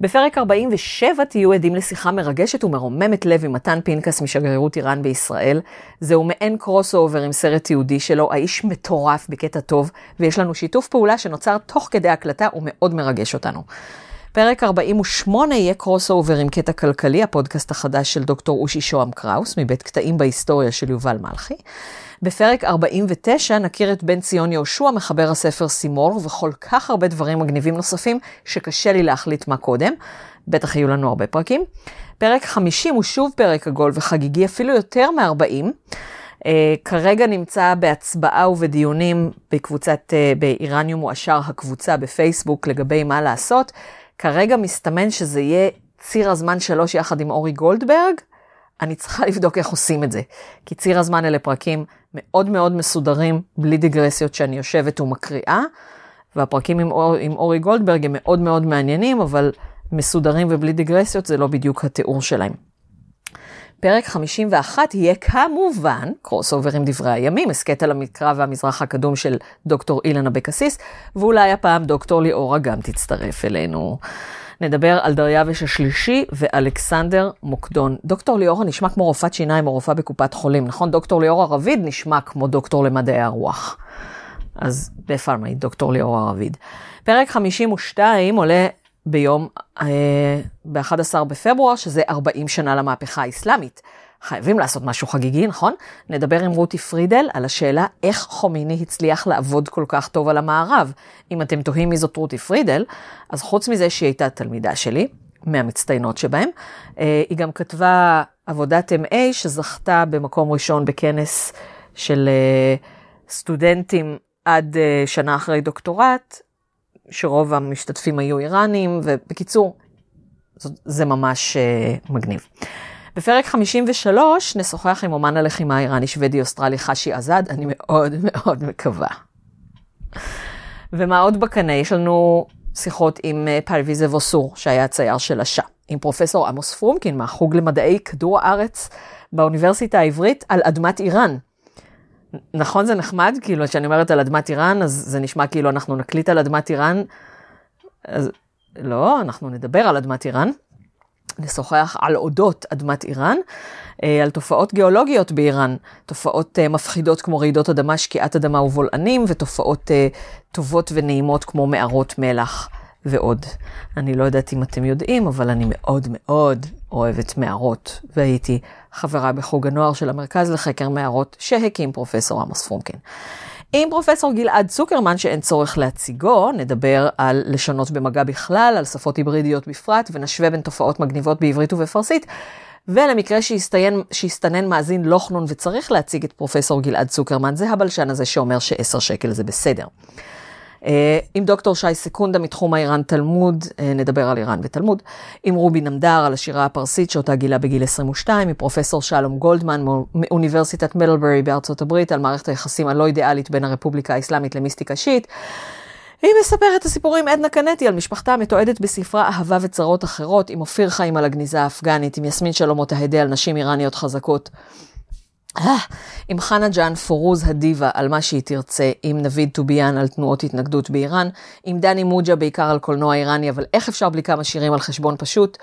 בפרק 47 תהיו עדים לשיחה מרגשת ומרוממת לב עם מתן פנקס משגרירות איראן בישראל. זהו מעין crossover עם סרט תיעודי שלו, האיש מטורף בקטע טוב, ויש לנו שיתוף פעולה שנוצר תוך כדי הקלטה ומאוד מרגש אותנו. פרק 48 יהיה קרוס אובר עם קטע כלכלי, הפודקאסט החדש של דוקטור אושי שוהם קראוס, מבית קטעים בהיסטוריה של יובל מלכי. בפרק 49 נכיר את בן ציון יהושע, מחבר הספר סימור, וכל כך הרבה דברים מגניבים נוספים, שקשה לי להחליט מה קודם. בטח יהיו לנו הרבה פרקים. פרק 50 הוא שוב פרק עגול וחגיגי, אפילו יותר מ-40. Uh, כרגע נמצא בהצבעה ובדיונים בקבוצת, uh, באיראניום מועשר הקבוצה בפייסבוק לגבי מה לעשות. כרגע מסתמן שזה יהיה ציר הזמן שלוש יחד עם אורי גולדברג. אני צריכה לבדוק איך עושים את זה. כי ציר הזמן אלה פרקים מאוד מאוד מסודרים, בלי דיגרסיות שאני יושבת ומקריאה, והפרקים עם, אור, עם אורי גולדברג הם מאוד מאוד מעניינים, אבל מסודרים ובלי דיגרסיות זה לא בדיוק התיאור שלהם. פרק 51 יהיה כמובן crossover עם דברי הימים, הסכת על המקרא והמזרח הקדום של דוקטור אילן אבקסיס, ואולי הפעם דוקטור ליאורה גם תצטרף אלינו. נדבר על דריווש השלישי ואלכסנדר מוקדון. דוקטור ליאורה נשמע כמו רופאת שיניים או רופאה בקופת חולים, נכון? דוקטור ליאורה רביד נשמע כמו דוקטור למדעי הרוח. אז בפארמאי, דוקטור ליאורה רביד. פרק 52 עולה ביום, אה, ב-11 בפברואר, שזה 40 שנה למהפכה האסלאמית. חייבים לעשות משהו חגיגי, נכון? נדבר עם רותי פרידל על השאלה איך חומיני הצליח לעבוד כל כך טוב על המערב. אם אתם תוהים מי זאת רותי פרידל, אז חוץ מזה שהיא הייתה תלמידה שלי, מהמצטיינות שבהם, אה, היא גם כתבה עבודת MA שזכתה במקום ראשון בכנס של אה, סטודנטים עד אה, שנה אחרי דוקטורט, שרוב המשתתפים היו איראנים, ובקיצור, זה ממש מגניב. בפרק 53 נשוחח עם אומן הלחימה האיראני-שוודי-אוסטרלי חשי עזד, אני מאוד מאוד מקווה. ומה עוד בקנה? יש לנו שיחות עם אה, פרוויזה ווסור, שהיה הצייר של השעה, עם פרופסור עמוס פרומקין מהחוג למדעי כדור הארץ באוניברסיטה העברית על אדמת איראן. נכון זה נחמד? כאילו, כשאני אומרת על אדמת איראן, אז זה נשמע כאילו אנחנו נקליט על אדמת איראן. אז לא, אנחנו נדבר על אדמת איראן. נשוחח על אודות אדמת איראן, אה, על תופעות גיאולוגיות באיראן, תופעות אה, מפחידות כמו רעידות אדמה, שקיעת אדמה ובולענים, ותופעות אה, טובות ונעימות כמו מערות מלח ועוד. אני לא יודעת אם אתם יודעים, אבל אני מאוד מאוד אוהבת מערות, והייתי חברה בחוג הנוער של המרכז לחקר מערות שהקים פרופסור עמוס פרומקין. עם פרופסור גלעד צוקרמן, שאין צורך להציגו, נדבר על לשונות במגע בכלל, על שפות היברידיות בפרט, ונשווה בין תופעות מגניבות בעברית ובפרסית. ולמקרה שהסתיין, שהסתנן מאזין לוחנון וצריך להציג את פרופסור גלעד צוקרמן, זה הבלשן הזה שאומר שעשר שקל זה בסדר. אה, עם דוקטור שי סקונדה מתחום האיראן תלמוד, אה, נדבר על איראן ותלמוד. עם רובי נמדר על השירה הפרסית שאותה גילה בגיל 22, עם פרופסור שלום גולדמן מאוניברסיטת מידלברי בארצות הברית על מערכת היחסים הלא אידיאלית בין הרפובליקה האסלאמית למיסטיקה שיעית. היא מספרת את הסיפורים עדנה קנטי על משפחתה המתועדת בספרה אהבה וצרות אחרות, עם אופיר חיים על הגניזה האפגנית, עם יסמין שלומות ההדה על נשים איראניות חזקות. אה, עם חנה ג'אן פורוז הדיבה על מה שהיא תרצה, עם נביד טוביאן על תנועות התנגדות באיראן, עם דני מוג'ה בעיקר על קולנוע איראני, אבל איך אפשר בלי כמה שירים על חשבון פשוט,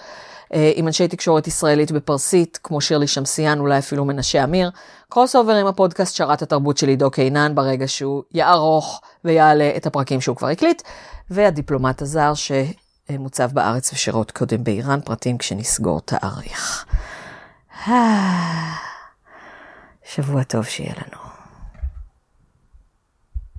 אה, עם אנשי תקשורת ישראלית בפרסית, כמו שירלי שמסיאן, אולי אפילו מנשה אמיר, crossover עם הפודקאסט שרת התרבות של עידו קינן, ברגע שהוא יערוך ויעלה את הפרקים שהוא כבר הקליט, והדיפלומט הזר שמוצב בארץ ושירות קודם באיראן, פרטים כשנסגור תאריך. שבוע טוב שיהיה לנו.